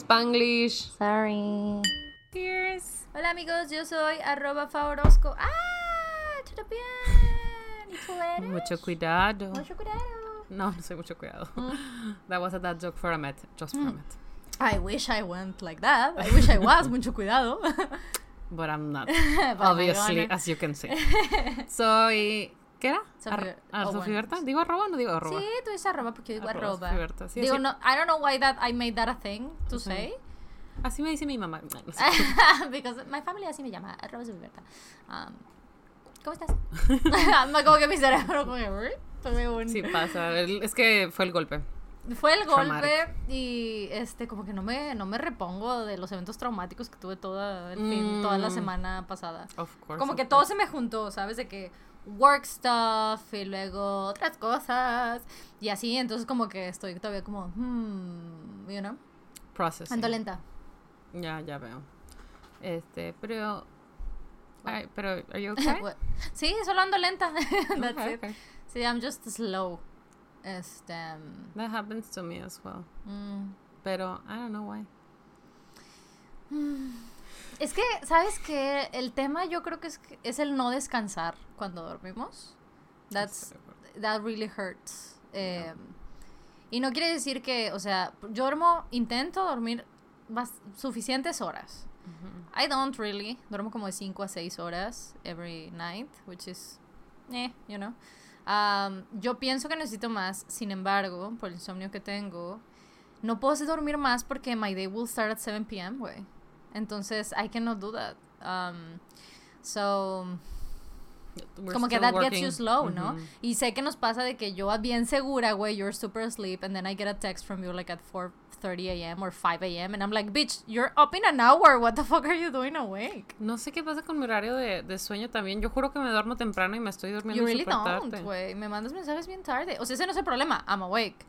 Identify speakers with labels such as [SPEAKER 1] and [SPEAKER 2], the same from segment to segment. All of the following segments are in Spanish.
[SPEAKER 1] Spanglish.
[SPEAKER 2] Sorry.
[SPEAKER 1] Cheers.
[SPEAKER 2] Hola amigos, yo soy arroba favorosco. ¡Ah! ¿Todo bien? ¿Y tú eres?
[SPEAKER 1] Mucho cuidado.
[SPEAKER 2] Mucho cuidado.
[SPEAKER 1] No, no soy mucho cuidado. That was a dad joke for a met. Just for a met.
[SPEAKER 2] I wish I went like that. I wish I was. Mucho cuidado.
[SPEAKER 1] But I'm not.
[SPEAKER 2] But
[SPEAKER 1] Obviously, as you can see. Soy. ¿Qué era?
[SPEAKER 2] Sofía-
[SPEAKER 1] Ar- ah,
[SPEAKER 2] oh,
[SPEAKER 1] Sofía. Berta. ¿Digo arroba o no digo arroba?
[SPEAKER 2] Sí, tú dices arroba porque digo
[SPEAKER 1] Arroba,
[SPEAKER 2] arroba.
[SPEAKER 1] Berta. Sí,
[SPEAKER 2] digo,
[SPEAKER 1] sí.
[SPEAKER 2] no, I don't know why that I made that a thing to
[SPEAKER 1] Ujú.
[SPEAKER 2] say.
[SPEAKER 1] Así me dice mi mamá.
[SPEAKER 2] Because my family así me llama, arroba Sofía Berta. Um, ¿Cómo estás? Me como que mi cerebro como que,
[SPEAKER 1] Sí, pasa. Es que fue el golpe.
[SPEAKER 2] Fue el golpe y este como que no me, no me repongo de los eventos traumáticos que tuve toda el fin,
[SPEAKER 1] Mm.
[SPEAKER 2] toda la semana pasada.
[SPEAKER 1] Of course.
[SPEAKER 2] Como
[SPEAKER 1] of
[SPEAKER 2] que
[SPEAKER 1] course.
[SPEAKER 2] todo se me juntó, ¿sabes? De que work stuff y luego otras cosas y así, entonces como que estoy todavía como, hmm, you know,
[SPEAKER 1] Processing.
[SPEAKER 2] ando lenta.
[SPEAKER 1] Ya, ya veo. Este, pero. Ay, pero, ¿are you okay?
[SPEAKER 2] Sí, solo ando lenta. That's
[SPEAKER 1] Okay,
[SPEAKER 2] it.
[SPEAKER 1] okay.
[SPEAKER 2] Sí, I'm just slow. Este, um,
[SPEAKER 1] That happens to me as well.
[SPEAKER 2] mm.
[SPEAKER 1] Pero, I don't know why.
[SPEAKER 2] Es que, ¿sabes qué? El tema yo creo que es, es el no descansar cuando dormimos. That's, that really hurts. Eh, y no quiere decir que, o sea, yo duermo, intento dormir suficientes horas. I don't really. Duermo como de 5 a 6 horas every night, which is, eh, you know. Um, yo pienso que necesito más, sin embargo, por el insomnio que tengo, no puedo dormir más porque my day will start at 7 p.m., güey. Entonces, I cannot do that. Um, so,
[SPEAKER 1] We're
[SPEAKER 2] como que that gets
[SPEAKER 1] working.
[SPEAKER 2] you slow, ¿no?
[SPEAKER 1] Ujú.
[SPEAKER 2] Y sé que nos pasa de que yo bien segura, güey, you're super asleep, and then I get a text from you like at 4.30 a.m. or 5 a.m. And I'm like, bitch, you're up in an hour. What the fuck are you doing awake?
[SPEAKER 1] No sé qué pasa con mi horario de, de sueño también. Yo juro que me duermo temprano y me estoy durmiendo
[SPEAKER 2] You really
[SPEAKER 1] súper
[SPEAKER 2] don't,
[SPEAKER 1] tarde.
[SPEAKER 2] güey. Me mandas mensajes bien tarde. O sea, ese no es el problema. I'm awake.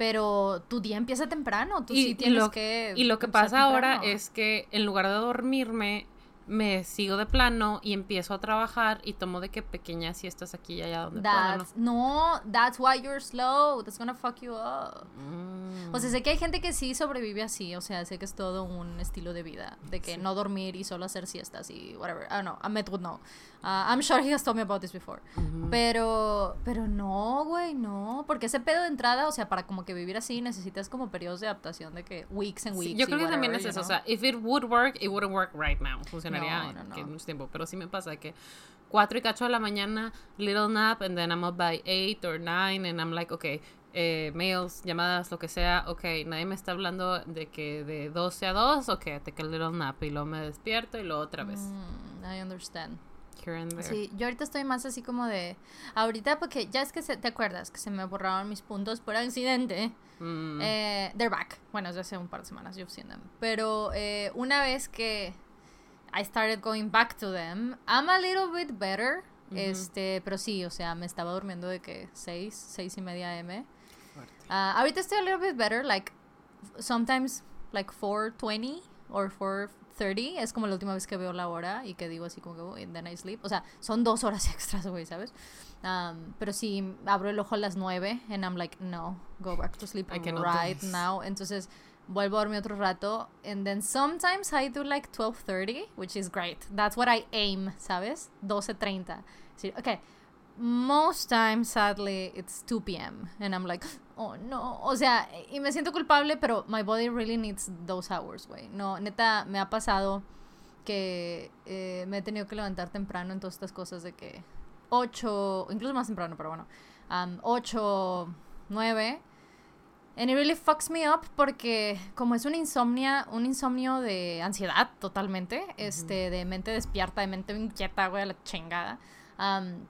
[SPEAKER 2] Pero tu día empieza temprano. Tú sí tienes
[SPEAKER 1] lo,
[SPEAKER 2] que.
[SPEAKER 1] y lo que pasa ahora es que en lugar de dormirme, me sigo de plano y empiezo a trabajar y tomo de que pequeñas siestas aquí y allá donde puedo, ¿no?
[SPEAKER 2] That's, no, that's why you're slow. That's gonna fuck you up.
[SPEAKER 1] Mm.
[SPEAKER 2] O sea, sé que hay gente que sí sobrevive así, o sea, sé que es todo un estilo de vida, de que
[SPEAKER 1] Sí.
[SPEAKER 2] no dormir y solo hacer siestas y whatever. I don't know, Ahmed would know. Uh, I'm sure he has told me about this before. Pero, pero no, güey, no, porque ese pedo de entrada, o sea, para como que vivir así necesitas como periodos de adaptación de que weeks and
[SPEAKER 1] Sí,
[SPEAKER 2] weeks.
[SPEAKER 1] yo
[SPEAKER 2] y
[SPEAKER 1] creo que también es eso. O sea, if it would work, it wouldn't work right now. Funcionaría
[SPEAKER 2] No, no, no.
[SPEAKER 1] en mucho tiempo. Pero sí me pasa que cuatro y cacho de la mañana, little nap, and then I'm up by eight or nine, and I'm like, okay, eh, mails, llamadas, lo que sea, okay, nadie me está hablando de que de 12 a 2, okay, I take a little nap, y luego me despierto y luego otra vez.
[SPEAKER 2] Mm, I understand.
[SPEAKER 1] Here and there.
[SPEAKER 2] Sí, yo ahorita estoy más así como de. Ahorita, porque ya es que se, te acuerdas que se me borraron mis puntos por accidente.
[SPEAKER 1] Mm,
[SPEAKER 2] Eh, they're back. Bueno, desde hace un par de semanas you've seen them. Pero eh, una vez que I started going back to them, I'm a little bit better. Este, pero sí, o sea, me estaba durmiendo de que 6, 6 y media M. Ah, ahorita estoy a little bit better, like sometimes like 4.20 or 4.30 es como la última vez que veo la hora y que digo así como que "Oh, and then I sleep. O sea, son dos horas extras, güey, ¿sabes? Um, pero si abro el ojo a las 9 and I'm like, no, go back to sleep right now. Entonces vuelvo a dormir otro rato and then sometimes I do like 12.30, which is great. That's what I aim, ¿sabes? 12.30. Sí, okay. Most times, sadly, it's 2 p.m. And I'm like, oh no. O sea, y me siento culpable, pero my body really needs those hours, güey. No, neta, me ha pasado que eh, me he tenido que levantar temprano en todas estas cosas de que 8, incluso más temprano, pero bueno, um, 8, 9. And it really fucks me up porque como es una insomnia, un insomnio de ansiedad totalmente, este, de mente despierta, de mente inquieta, güey, a la chingada. Um,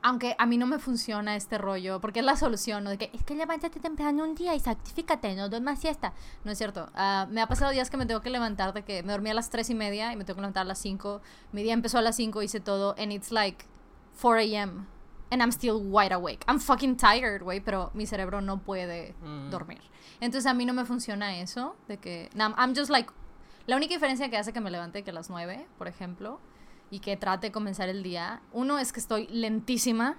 [SPEAKER 2] aunque a mí no me funciona este rollo, porque es la solución, ¿no? De que es que levántate temprano un día y sacrifícate, no duermas siesta. No es cierto. Ah, me ha pasado días que me tengo que levantar, de que me dormí a las 3 y media y me tengo que levantar a las 5. Mi día empezó a las 5, hice todo, and it's like 4 a.m. And I'm still wide awake. I'm fucking tired, güey, pero mi cerebro no puede
[SPEAKER 1] Mm.
[SPEAKER 2] dormir. Entonces a mí no me funciona eso, de que... I'm just like... La única diferencia que hace que me levante que a las 9, por ejemplo, y que trate de comenzar el día, uno es que estoy lentísima,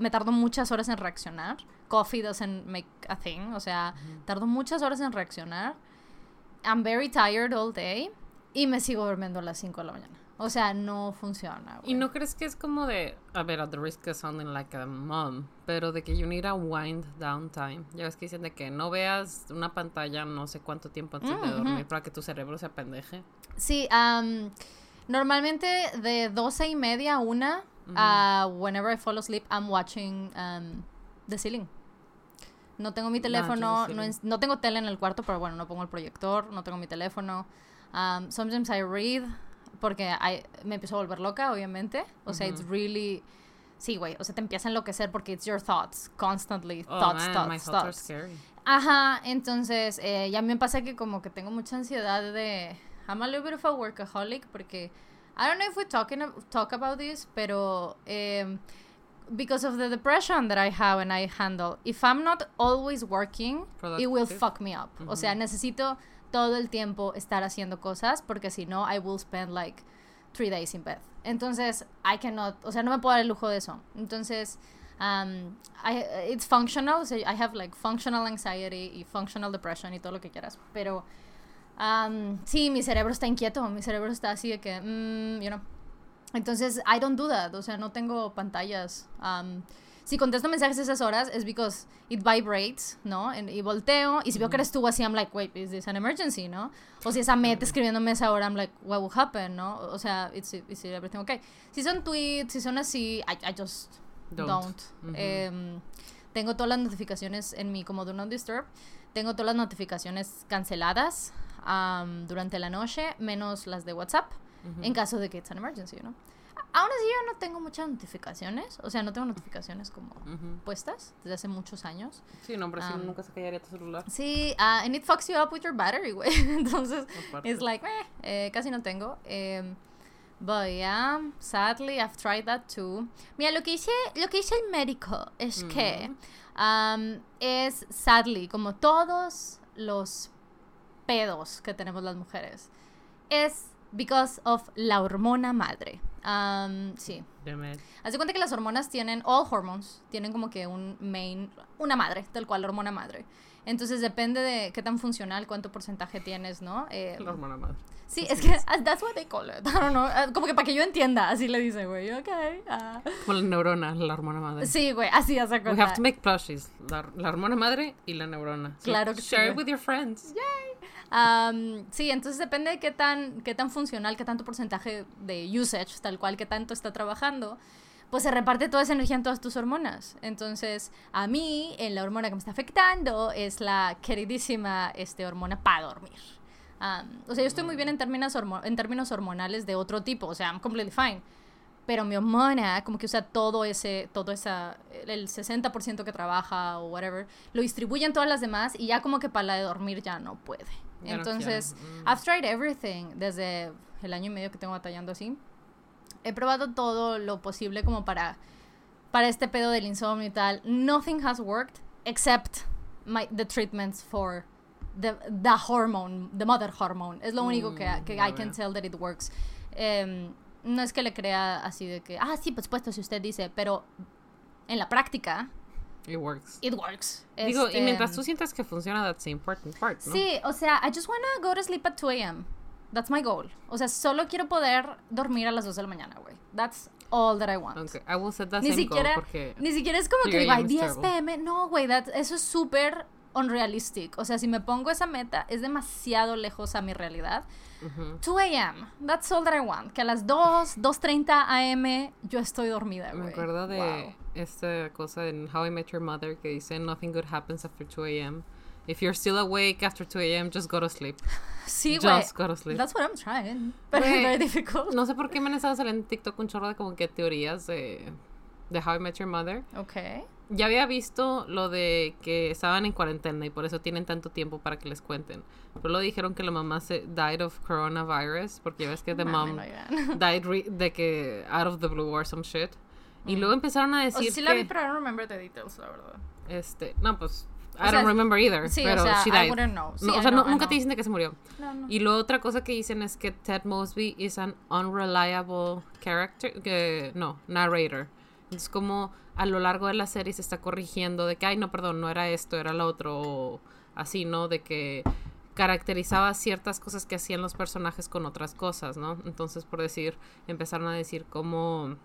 [SPEAKER 2] me tardo muchas horas en reaccionar. Coffee doesn't make a thing, o sea, tardo muchas horas en reaccionar. I'm very tired all day y me sigo durmiendo a las 5 de la mañana. O sea, no funciona.
[SPEAKER 1] ¿Y no crees que es como de, a ver, at the risk of sounding like a mom, pero de que you need a wind down time? Ya ves que dicen de que no veas una pantalla no sé cuánto tiempo antes de dormir para que tu cerebro se apendeje.
[SPEAKER 2] Sí, um, normalmente de 12 y media a una, uh, whenever I fall asleep, I'm watching um, the ceiling. No tengo mi teléfono, no, no, tengo tele en el cuarto, pero bueno, no pongo el proyector, no tengo mi teléfono. Um, sometimes I read porque me empezó a volver loca, obviamente. O sea, it's really... Sí, güey, o sea, te empieza a enloquecer porque it's your thoughts, constantly, oh, thoughts, thoughts, my thoughts. Are scary. Ajá, entonces, eh, ya me pasa que como que tengo mucha ansiedad de... I'm a little bit of a workaholic porque... I don't know if we talking, talk about this, pero... Um, because of the depression that I have and I handle, if I'm not always working, it will fuck me up. O sea, necesito todo el tiempo estar haciendo cosas porque si no, I will spend like three days in bed. Entonces, I cannot, o sea, no me puedo dar el lujo de eso. Entonces, um, I, it's functional, so I have like functional anxiety y functional depression y todo lo que quieras, pero um, sí, mi cerebro está inquieto, mi cerebro está así de que, mm, you know. Entonces, I don't do that, o sea, no tengo pantallas. Um, si contesto mensajes a esas horas es because it vibrates, ¿no? y volteo y si veo que eres tú así, I'm like, wait, is this an emergency, ¿no? O si es Amet escribiéndome esa hora, I'm like, what will happen, ¿no? O sea, it's, it's everything okay. Si son tweets, si son así, I, I just don't. Em, tengo todas las notificaciones en mi como Do Not Disturb. Tengo todas las notificaciones canceladas durante la noche, menos las de WhatsApp, en caso de que it's an emergency, ¿no? Aún así yo no tengo muchas notificaciones, o sea, no tengo notificaciones como puestas desde hace muchos años.
[SPEAKER 1] Sí, no, pero si nunca se callaría tu celular.
[SPEAKER 2] Sí, uh, and it fucks you up with your battery, güey. Entonces, it's like, eh, eh, casi no tengo. Eh, but yeah, sadly, I've tried that too. Mira, lo que dice, lo que dice el médico es que um, es, sadly, como todos los pedos que tenemos las mujeres, es because of la hormona madre. Um, sí. Haz de cuenta que las hormonas tienen, all hormones, tienen como que un main, una madre, tal cual, la hormona madre. Entonces depende de qué tan funcional, cuánto porcentaje tienes, ¿no?
[SPEAKER 1] Eh, la hormona madre.
[SPEAKER 2] Sí, es que ah, that's what they call it. I don't know. Ah, como que para que yo entienda, así le dice, güey. Ok. Uh.
[SPEAKER 1] Como la neurona, la hormona madre.
[SPEAKER 2] Sí, güey, así hace.
[SPEAKER 1] We have to make plushies. La, la hormona madre y la neurona.
[SPEAKER 2] claro que
[SPEAKER 1] Share it with your friends.
[SPEAKER 2] Yay sí, entonces depende de qué tan, qué tan funcional, qué tanto porcentaje de usage, tal cual, qué tanto está trabajando, pues se reparte toda esa energía en todas tus hormonas. Entonces, a mí, en la hormona que me está afectando es la queridísima este, hormona para dormir. o sea, yo estoy muy bien en términos, en términos hormonales de otro tipo, o sea, I'm completely fine. Pero mi hormona, como que usa todo ese, todo esa, el 60% que trabaja o whatever, lo distribuye en todas las demás y ya como que para la de dormir ya no puede. Entonces, mm. I've tried everything desde el año y medio que tengo batallando así. He probado todo lo posible como para, para este pedo del insomnio y tal. Nothing has worked except my, the treatments for the, the hormone, the mother hormone. Es lo único que, mm, que I can tell that it works. Em, no es que le crea así de que, ah, sí, por supuesto, si usted dice, pero en la práctica
[SPEAKER 1] It works.
[SPEAKER 2] It works.
[SPEAKER 1] Digo, y mientras este, tú sientas que funciona, that's the important part, ¿no?
[SPEAKER 2] Sí, o sea, I just wanna go to sleep at 2 a.m. That's my goal. O sea, solo quiero poder dormir a las 2 de la mañana, güey. That's all that I want.
[SPEAKER 1] Okay, I will set that ni same siquiera, goal porque...
[SPEAKER 2] Ni siquiera es como que digo, 10 pm. No, güey, eso es súper unrealistic. O sea, si me pongo esa meta, es demasiado lejos a mi realidad. 2 a.m. That's all that I want. Que a las 2, 2.30 a.m. yo estoy dormida,
[SPEAKER 1] Me acuerdo de esta cosa en How I Met Your Mother que dice Nothing good happens after 2 a.m. If you're still awake after 2 a.m., just go to sleep.
[SPEAKER 2] Sí, güey. Just go to sleep. That's what I'm trying. But it's very difficult.
[SPEAKER 1] No sé por qué me han estado saliendo en TikTok un chorro de como que teorías de, de How I Met Your Mother.
[SPEAKER 2] Okay
[SPEAKER 1] ya había visto lo de que estaban en cuarentena y por eso tienen tanto tiempo para que les cuenten. Pero lo dijeron que la mamá se died of coronavirus porque ya ves que the mom died de que out of the blue or some shit. Y luego empezaron a decir
[SPEAKER 2] o sea, sí la vi, pero I don't remember the details, la verdad.
[SPEAKER 1] Este, no, pues I don't remember either. Sí, pero o sea, she died. I wouldn't know. no, o sea, nunca te dicen que se murió. No, no. Y luego otra cosa que dicen es que Ted Mosby is an unreliable character, que no, narrator. Es como a lo largo de la serie se está corrigiendo de que, ay, no, perdón, no era esto, era lo otro, o así, ¿no? De que caracterizaba ciertas cosas que hacían los personajes con otras cosas, ¿no? Entonces, por decir, empezaron a decir como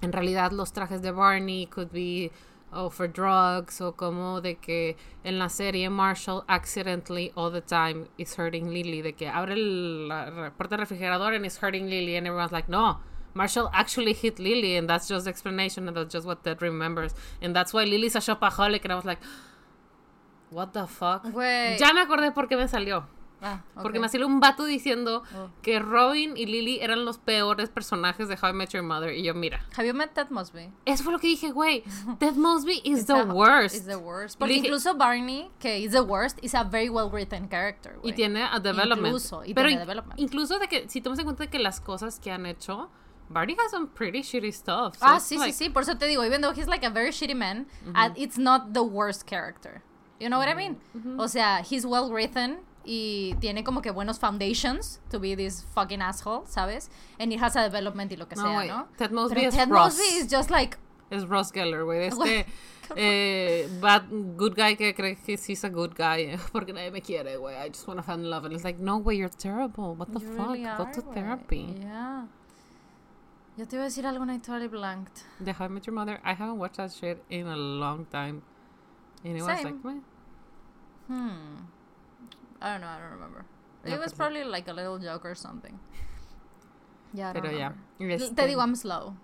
[SPEAKER 1] en realidad los trajes de Barney could be oh, for drugs o como de que en la serie Marshall accidentally all the time is hurting Lily, de que abre el, la puerta del refrigerador and is hurting Lily and everyone's like, no, Marshall actually hit Lily and that's just the explanation and that's just what Ted remembers and that's why Lily's a shopaholic and I was like, what the fuck? Ya me acordé por qué me salió.
[SPEAKER 2] Ah,
[SPEAKER 1] Porque
[SPEAKER 2] ok.
[SPEAKER 1] me salió un vato diciendo
[SPEAKER 2] Oh.
[SPEAKER 1] que Robin y Lily eran los peores personajes de How I Met Your Mother. Y yo, mira,
[SPEAKER 2] Have you met Ted Mosby?
[SPEAKER 1] eso fue lo que dije, güey. Ted Mosby is
[SPEAKER 2] It's
[SPEAKER 1] the
[SPEAKER 2] a-
[SPEAKER 1] worst.
[SPEAKER 2] Is the worst. Porque
[SPEAKER 1] dije-
[SPEAKER 2] incluso Barney, que is the worst, is a very well written character.
[SPEAKER 1] Y tiene a development.
[SPEAKER 2] Incluso, y
[SPEAKER 1] Pero
[SPEAKER 2] tiene development.
[SPEAKER 1] incluso de que, si tomas en cuenta que las cosas que han hecho, Barney has some pretty shitty stuff. So
[SPEAKER 2] Ah, sí,
[SPEAKER 1] like-
[SPEAKER 2] sí, sí. Por eso te digo, even though he's like a very shitty man, uh, it's not the worst character. You know what I mean? O sea, he's well written y tiene como que buenos foundations to be this fucking asshole, ¿sabes? And it has a development y lo que
[SPEAKER 1] No,
[SPEAKER 2] sea,
[SPEAKER 1] güey.
[SPEAKER 2] ¿no?
[SPEAKER 1] Ted Mosby
[SPEAKER 2] Pero
[SPEAKER 1] es
[SPEAKER 2] Ted
[SPEAKER 1] Ross.
[SPEAKER 2] Mosby is just like,
[SPEAKER 1] Es Ross Geller, güey. Este eh, bad, good guy que cree que sí es a good guy. Porque nadie me quiere, güey. I just want to fall in love. And it's like, no, güey, you're terrible. What the
[SPEAKER 2] you
[SPEAKER 1] fuck?
[SPEAKER 2] really
[SPEAKER 1] Go
[SPEAKER 2] are,
[SPEAKER 1] to
[SPEAKER 2] güey.
[SPEAKER 1] therapy.
[SPEAKER 2] Yeah. Yo te iba a decir algo I totally blanked.
[SPEAKER 1] The How I Met Your Mother, I haven't watched that shit in a long time. And it was
[SPEAKER 2] Same.
[SPEAKER 1] like, meh.
[SPEAKER 2] Hmm. I don't know, I don't remember.
[SPEAKER 1] No,
[SPEAKER 2] It was
[SPEAKER 1] pues,
[SPEAKER 2] probably like a little joke or something. Yeah,
[SPEAKER 1] Pero ya. este,
[SPEAKER 2] Te digo, I'm slow.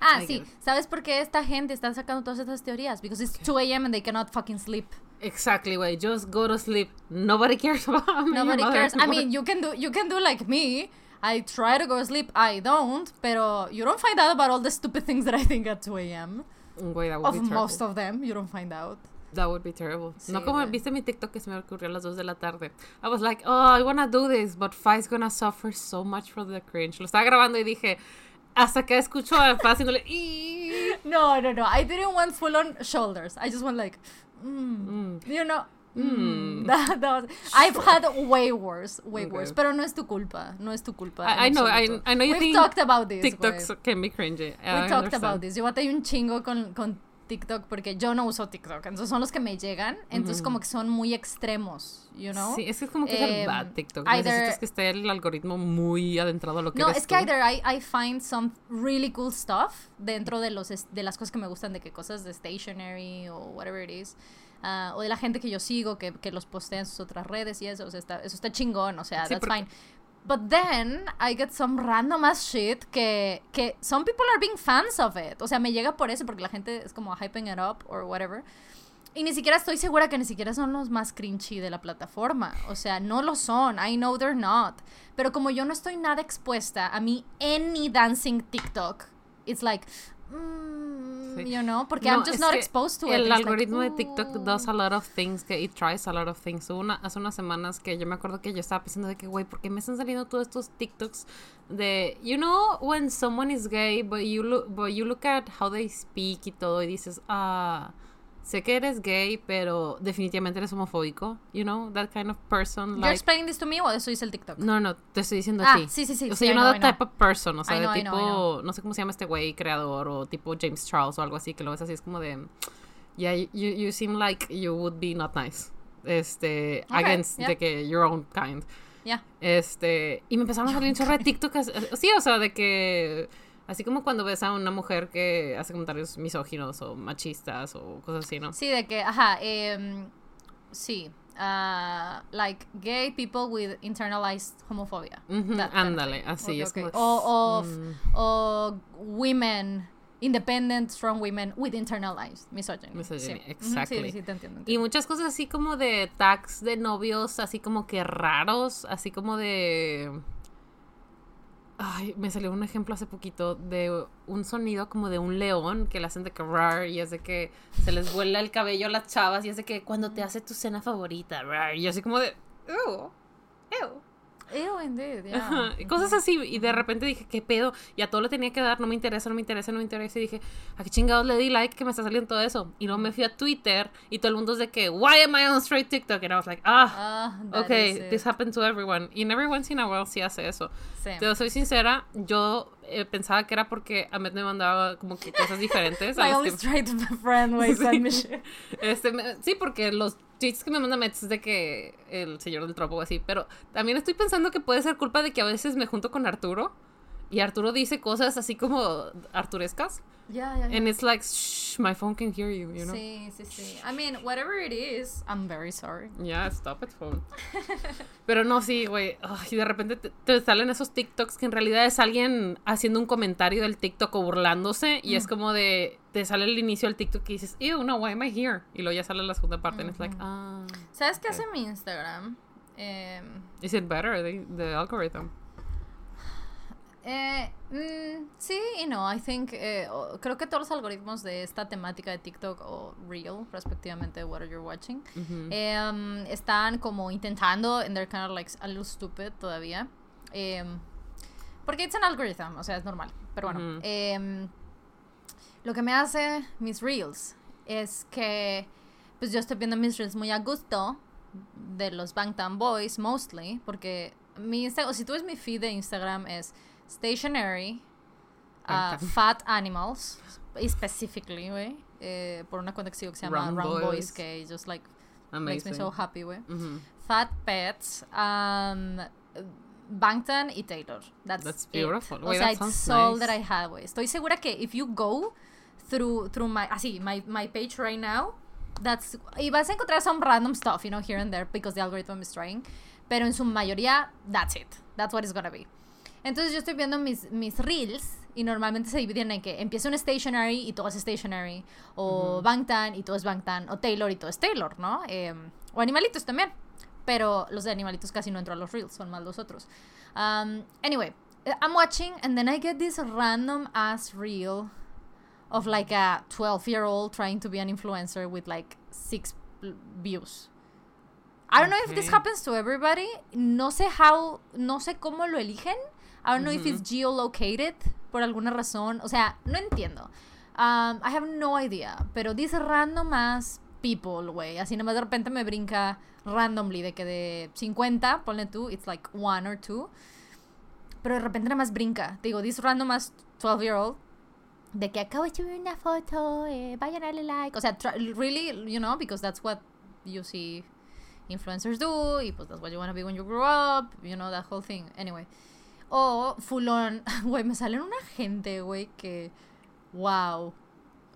[SPEAKER 2] Ah,
[SPEAKER 1] I
[SPEAKER 2] sí.
[SPEAKER 1] it.
[SPEAKER 2] ¿Sabes por qué esta gente está sacando todas estas teorías? Because it's 2 a.m. and they cannot fucking sleep.
[SPEAKER 1] Exactly, güey. Just go to sleep. Nobody cares about Your
[SPEAKER 2] Nobody cares. I mean, you can do you can do like me. I try to go to sleep. I don't. Pero you don't find out about all the stupid things that I think at 2 a.m.
[SPEAKER 1] Güey, that would
[SPEAKER 2] Of most of them, you don't find out.
[SPEAKER 1] That would be terrible. no
[SPEAKER 2] Sí,
[SPEAKER 1] como
[SPEAKER 2] güey.
[SPEAKER 1] viste mi TikTok que se me ocurrió a las 2 de la tarde. I was like, oh, I wanna do this, but Fai's gonna suffer so much for the cringe. Lo estaba grabando y dije, hasta que escucho a Fa haciéndole.
[SPEAKER 2] No, no, no. I didn't want full on shoulders. I just went like, mm,
[SPEAKER 1] Mm.
[SPEAKER 2] you know.
[SPEAKER 1] Mm.
[SPEAKER 2] Mm. That, that was, I've had way worse, way
[SPEAKER 1] Okay.
[SPEAKER 2] worse. Pero no es tu culpa. No es tu culpa.
[SPEAKER 1] I- I know, I-. I know you
[SPEAKER 2] We've
[SPEAKER 1] think
[SPEAKER 2] talked about this.
[SPEAKER 1] TikToks can be cringy.
[SPEAKER 2] We
[SPEAKER 1] I
[SPEAKER 2] talked about
[SPEAKER 1] understand.
[SPEAKER 2] this. Yo batallé un chingo con, con TikTok porque yo no uso TikTok. Entonces son los que me llegan. Entonces como que son muy extremos, you know?
[SPEAKER 1] Sí, es que es como que es el
[SPEAKER 2] Em,
[SPEAKER 1] bad TikTok.
[SPEAKER 2] either-
[SPEAKER 1] Necesitas que esté el algoritmo muy adentrado a lo que
[SPEAKER 2] No,
[SPEAKER 1] eres
[SPEAKER 2] es que
[SPEAKER 1] tú.
[SPEAKER 2] either I, I find some really cool stuff dentro de, los, de las cosas que me gustan, de que cosas de stationery o whatever it is, ah, o de la gente que yo sigo, que, que los postea en sus otras redes y eso, o sea, está, eso está chingón, o sea,
[SPEAKER 1] Sí,
[SPEAKER 2] that's fine. But then I get some random ass shit que, que some people are being fans of it. O sea, me llega por eso, porque la gente es como hyping it up or whatever. Y ni siquiera estoy segura que ni siquiera son los más cringy de la plataforma. O sea, no lo son. I know they're not. Pero como yo no estoy nada expuesta a mi any dancing TikTok, it's like, mm,
[SPEAKER 1] Sí.
[SPEAKER 2] you know, porque
[SPEAKER 1] No,
[SPEAKER 2] I'm just not exposed to it.
[SPEAKER 1] El
[SPEAKER 2] It's like,
[SPEAKER 1] algoritmo de TikTok does a lot of things, que it tries a lot of things. Una, hace unas semanas que yo me acuerdo que yo estaba pensando de que, güey, ¿por qué me están saliendo todos estos TikToks de, you know, when someone is gay, but you look, but you look at how they speak y todo y dices, ah, sé que eres gay, pero definitivamente eres homofóbico, you know, that kind of person,
[SPEAKER 2] ¿You're
[SPEAKER 1] like,
[SPEAKER 2] explaining this to me o eso dice el TikTok?
[SPEAKER 1] no, no, te estoy diciendo
[SPEAKER 2] Ah,
[SPEAKER 1] a ti.
[SPEAKER 2] sí, sí, sí,
[SPEAKER 1] O sea, know
[SPEAKER 2] know,
[SPEAKER 1] the
[SPEAKER 2] I know.
[SPEAKER 1] type of person, o sea,
[SPEAKER 2] I
[SPEAKER 1] de
[SPEAKER 2] know, I
[SPEAKER 1] tipo,
[SPEAKER 2] know, I know.
[SPEAKER 1] no sé cómo se llama este güey creador, o tipo James Charles o algo así, que lo ves así, es como de, yeah, you, you, seem like you would be not nice. Este,
[SPEAKER 2] Okay,
[SPEAKER 1] against
[SPEAKER 2] yeah.
[SPEAKER 1] de que your own kind.
[SPEAKER 2] Yeah.
[SPEAKER 1] Este, y me empezaron a salir un chorro de TikTok, as- sí, o sea, de que, así como cuando ves a una mujer que hace comentarios misóginos o machistas o cosas así, ¿no?
[SPEAKER 2] Sí, de que, ajá, em, sí. ah, like gay people with internalized homophobia.
[SPEAKER 1] Ándale, así, es
[SPEAKER 2] ok.
[SPEAKER 1] como...
[SPEAKER 2] O, o,
[SPEAKER 1] mm.
[SPEAKER 2] o women, independent, strong women with internalized misogyny.
[SPEAKER 1] Misogyny,
[SPEAKER 2] sí.
[SPEAKER 1] Exactly.
[SPEAKER 2] Sí, sí, te entiendo.
[SPEAKER 1] Y muchas cosas así como de tags de novios, así como que raros, así como de... Ay, me salió un ejemplo hace poquito de un sonido como de un león que le hacen de que rar y es de que se les vuela el cabello a las chavas y es de que cuando te hace tu cena favorita, rar, y así como de... Ew, ew.
[SPEAKER 2] Ew, indeed, yeah.
[SPEAKER 1] Ajá, cosas así, y de repente dije, ¿qué pedo? Y a todo le tenía que dar, no me interesa, no me interesa, no me interesa. Y dije, ¿a qué chingados le di like que me está saliendo todo eso? Y luego me fui a Twitter y todo el mundo es de que, ¿Why am I on straight TikTok? And I was like, ah,
[SPEAKER 2] is it.
[SPEAKER 1] this happened to everyone. Y every once in a while sí hace eso.
[SPEAKER 2] Sí.
[SPEAKER 1] Te soy sincera, yo eh, pensaba que era porque Ahmed me mandaba como que cosas diferentes.
[SPEAKER 2] My only straight friend,
[SPEAKER 1] Sí. Este, me- sí, porque los tweets que me mandan es de que el señor del tropo o así, pero también estoy pensando que puede ser culpa de que a veces me junto con Arturo y Arturo dice cosas así como arturescas.
[SPEAKER 2] Yeah, yeah, yeah.
[SPEAKER 1] And it's like, shh, my phone can hear you, you know?
[SPEAKER 2] Sí, sí, sí. I mean, whatever it is, I'm very sorry.
[SPEAKER 1] Yeah, stop it, phone. Pero no, sí, güey. Y de repente te, te salen esos TikToks que en realidad es alguien haciendo un comentario del TikTok o burlándose. Y es como de. Te sale el inicio del TikTok y dices, ew, no, why am I here? Y luego ya sale la segunda parte. And it's like, ah.
[SPEAKER 2] ¿Sabes qué hace mi Instagram? Em,
[SPEAKER 1] Is it better, the, the algorithm?
[SPEAKER 2] Eh, mm, sí y no, I think, eh, creo que todos los algoritmos de esta temática de TikTok o Reel, respectivamente, what you're watching,
[SPEAKER 1] Ujú.
[SPEAKER 2] em, están como intentando, and they're kind of like a little stupid todavía, em, porque it's an algorithm, o sea, es normal, pero bueno, em, lo que me hace mis Reels es que, pues yo estoy viendo mis Reels muy a gusto de los Bangtan Boys, mostly, porque mi Insta- o si tú ves mi feed de Instagram es stationary, uh,
[SPEAKER 1] Bangtan.
[SPEAKER 2] fat animals, specifically, güey, eh, por una cuenta que se llama
[SPEAKER 1] Round
[SPEAKER 2] Round, Boys.
[SPEAKER 1] Boys.
[SPEAKER 2] que just like makes me so happy, güey.
[SPEAKER 1] Ujú.
[SPEAKER 2] Fat Pets, um, Bangtan y Taylor. That's,
[SPEAKER 1] That's
[SPEAKER 2] it.
[SPEAKER 1] beautiful.
[SPEAKER 2] O
[SPEAKER 1] Wait,
[SPEAKER 2] sea,
[SPEAKER 1] that
[SPEAKER 2] it's all
[SPEAKER 1] nice.
[SPEAKER 2] that I have, güey. Estoy segura que if you go through through my así my my page right now, that's y vas a encontrar some random stuff, you know, here and there because the algorithm is trying, pero en su mayoría that's it. That's what it's gonna be. Entonces yo estoy viendo mis, mis reels y normalmente se dividen en que empieza un stationary y todo es stationary, o Bangtan y todo es Bangtan, o Taylor y todo es Taylor, ¿no? Em, o animalitos también. Pero los de animalitos casi no entro a los reels, son más los otros. Um, anyway, eh, I'm watching and then I get this random ass reel of like a 12 year old trying to be an influencer with like six views. I don't know if this happens to everybody. No sé how, no sé cómo lo eligen. I don't know if it's geolocated por alguna razón. O sea, no entiendo. Um, I have no idea. Pero dice random ass people, güey. Así nomás de repente me brinca randomly de que de 50, ponle tú, it's like one or two. Pero de repente nada más brinca. Digo, this random ass 12 year old. De que acabo de subir una foto, eh, vayan a darle like. O sea, really, you know, because that's what you see influencers do. Y pues that's what you want to be when you grow up. You know, that whole thing. Anyway. O fulón, güey, me salen una gente, güey, que. Wow.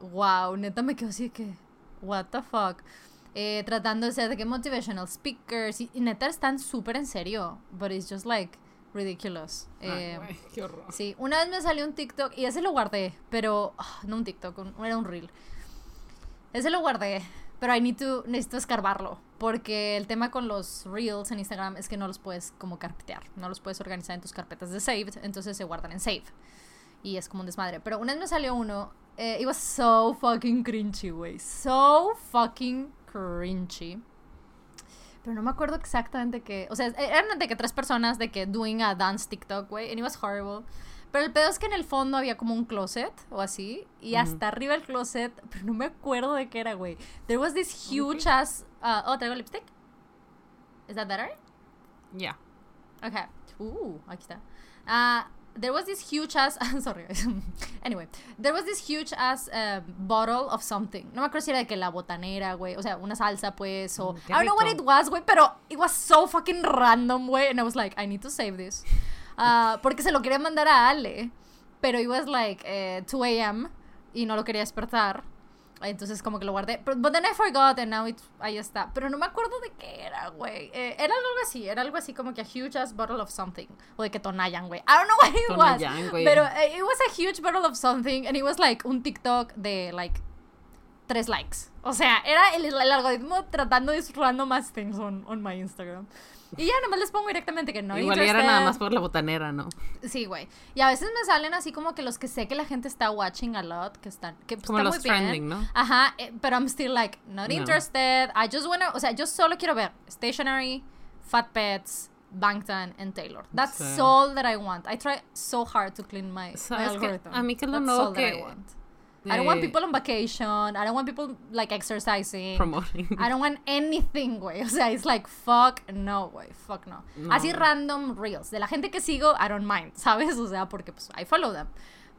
[SPEAKER 2] Wow, neta me quedo así que. What the fuck. Eh, tratando de ser de que motivational speakers. Y, y neta están súper en serio. But it's just like ridiculous.
[SPEAKER 1] Ay,
[SPEAKER 2] Eh,
[SPEAKER 1] qué horror.
[SPEAKER 2] Sí, una vez me salió un TikTok y ese lo guardé, pero ah, no un TikTok, un- era un reel. Ese lo guardé, pero I need to, necesito escarbarlo, porque el tema con los reels en Instagram es que no los puedes como carpetear, no los puedes organizar en tus carpetas de saved, entonces se guardan en save. Y es como un desmadre. Pero una vez me salió uno, eh, it was so fucking cringy, güey. So fucking cringy. Pero no me acuerdo exactamente qué. O sea, eran de que tres personas de que doing a dance TikTok, güey. And it was horrible. Pero el pedo es que en el fondo había como un closet o así. Y hasta arriba el closet. Pero no me acuerdo de qué era, güey. There was this huge ass. uh, oh, traigo lipstick. Is that better?
[SPEAKER 1] Yeah.
[SPEAKER 2] Okay. Uh, aquí está. Uh, there was this huge ass. sorry. anyway, there was this huge ass uh, bottle of something. No me acuerdo si era de que la botanera, güey. O sea, una salsa, pues. O.
[SPEAKER 1] Mm,
[SPEAKER 2] I don't know what it was, güey. Pero it was so fucking random, güey. And I was like, I need to save this. Uh, porque se lo quería mandar a Ale. Pero it was like eh, 2 a.m. Y no lo quería despertar. Entonces como que lo guardé. But, but then I forgot and now it, ahí está. Pero no me acuerdo de qué era, güey. Eh, era algo así. Era algo así como que a huge ass bottle of something. O de que Tonayan, güey. I don't know what it
[SPEAKER 1] Tonayán,
[SPEAKER 2] was.
[SPEAKER 1] güey.
[SPEAKER 2] Pero eh, it was a huge bottle of something. And it was like un TikTok de like tres likes. O sea, era el, el algoritmo tratando de random más things on, on my Instagram. Y ya nomás les pongo directamente que no.
[SPEAKER 1] Igual era nada más por la botanera, ¿no?
[SPEAKER 2] Sí, güey. Y a veces me salen así como que los que sé que la gente está watching a lot, que están, que
[SPEAKER 1] Como
[SPEAKER 2] está
[SPEAKER 1] los
[SPEAKER 2] muy bien.
[SPEAKER 1] trending, ¿no?
[SPEAKER 2] Ajá, eh, pero I'm still like not
[SPEAKER 1] No.
[SPEAKER 2] interested. I just wanna, o sea, yo solo quiero ver Stationary, Fat Pets, Bangtan and Taylor. That's
[SPEAKER 1] Sí.
[SPEAKER 2] all that I want. I try so hard to clean my, my algorithm.
[SPEAKER 1] A mí que lo nuevo
[SPEAKER 2] all that I
[SPEAKER 1] que-
[SPEAKER 2] want. I don't want people on vacation. I don't want people like exercising.
[SPEAKER 1] promoting.
[SPEAKER 2] I don't want anything, güey. O sea, it's like, fuck no, güey. Fuck no.
[SPEAKER 1] No.
[SPEAKER 2] Así random reels. De la gente que sigo, I don't mind, ¿sabes? O sea, porque pues I follow them.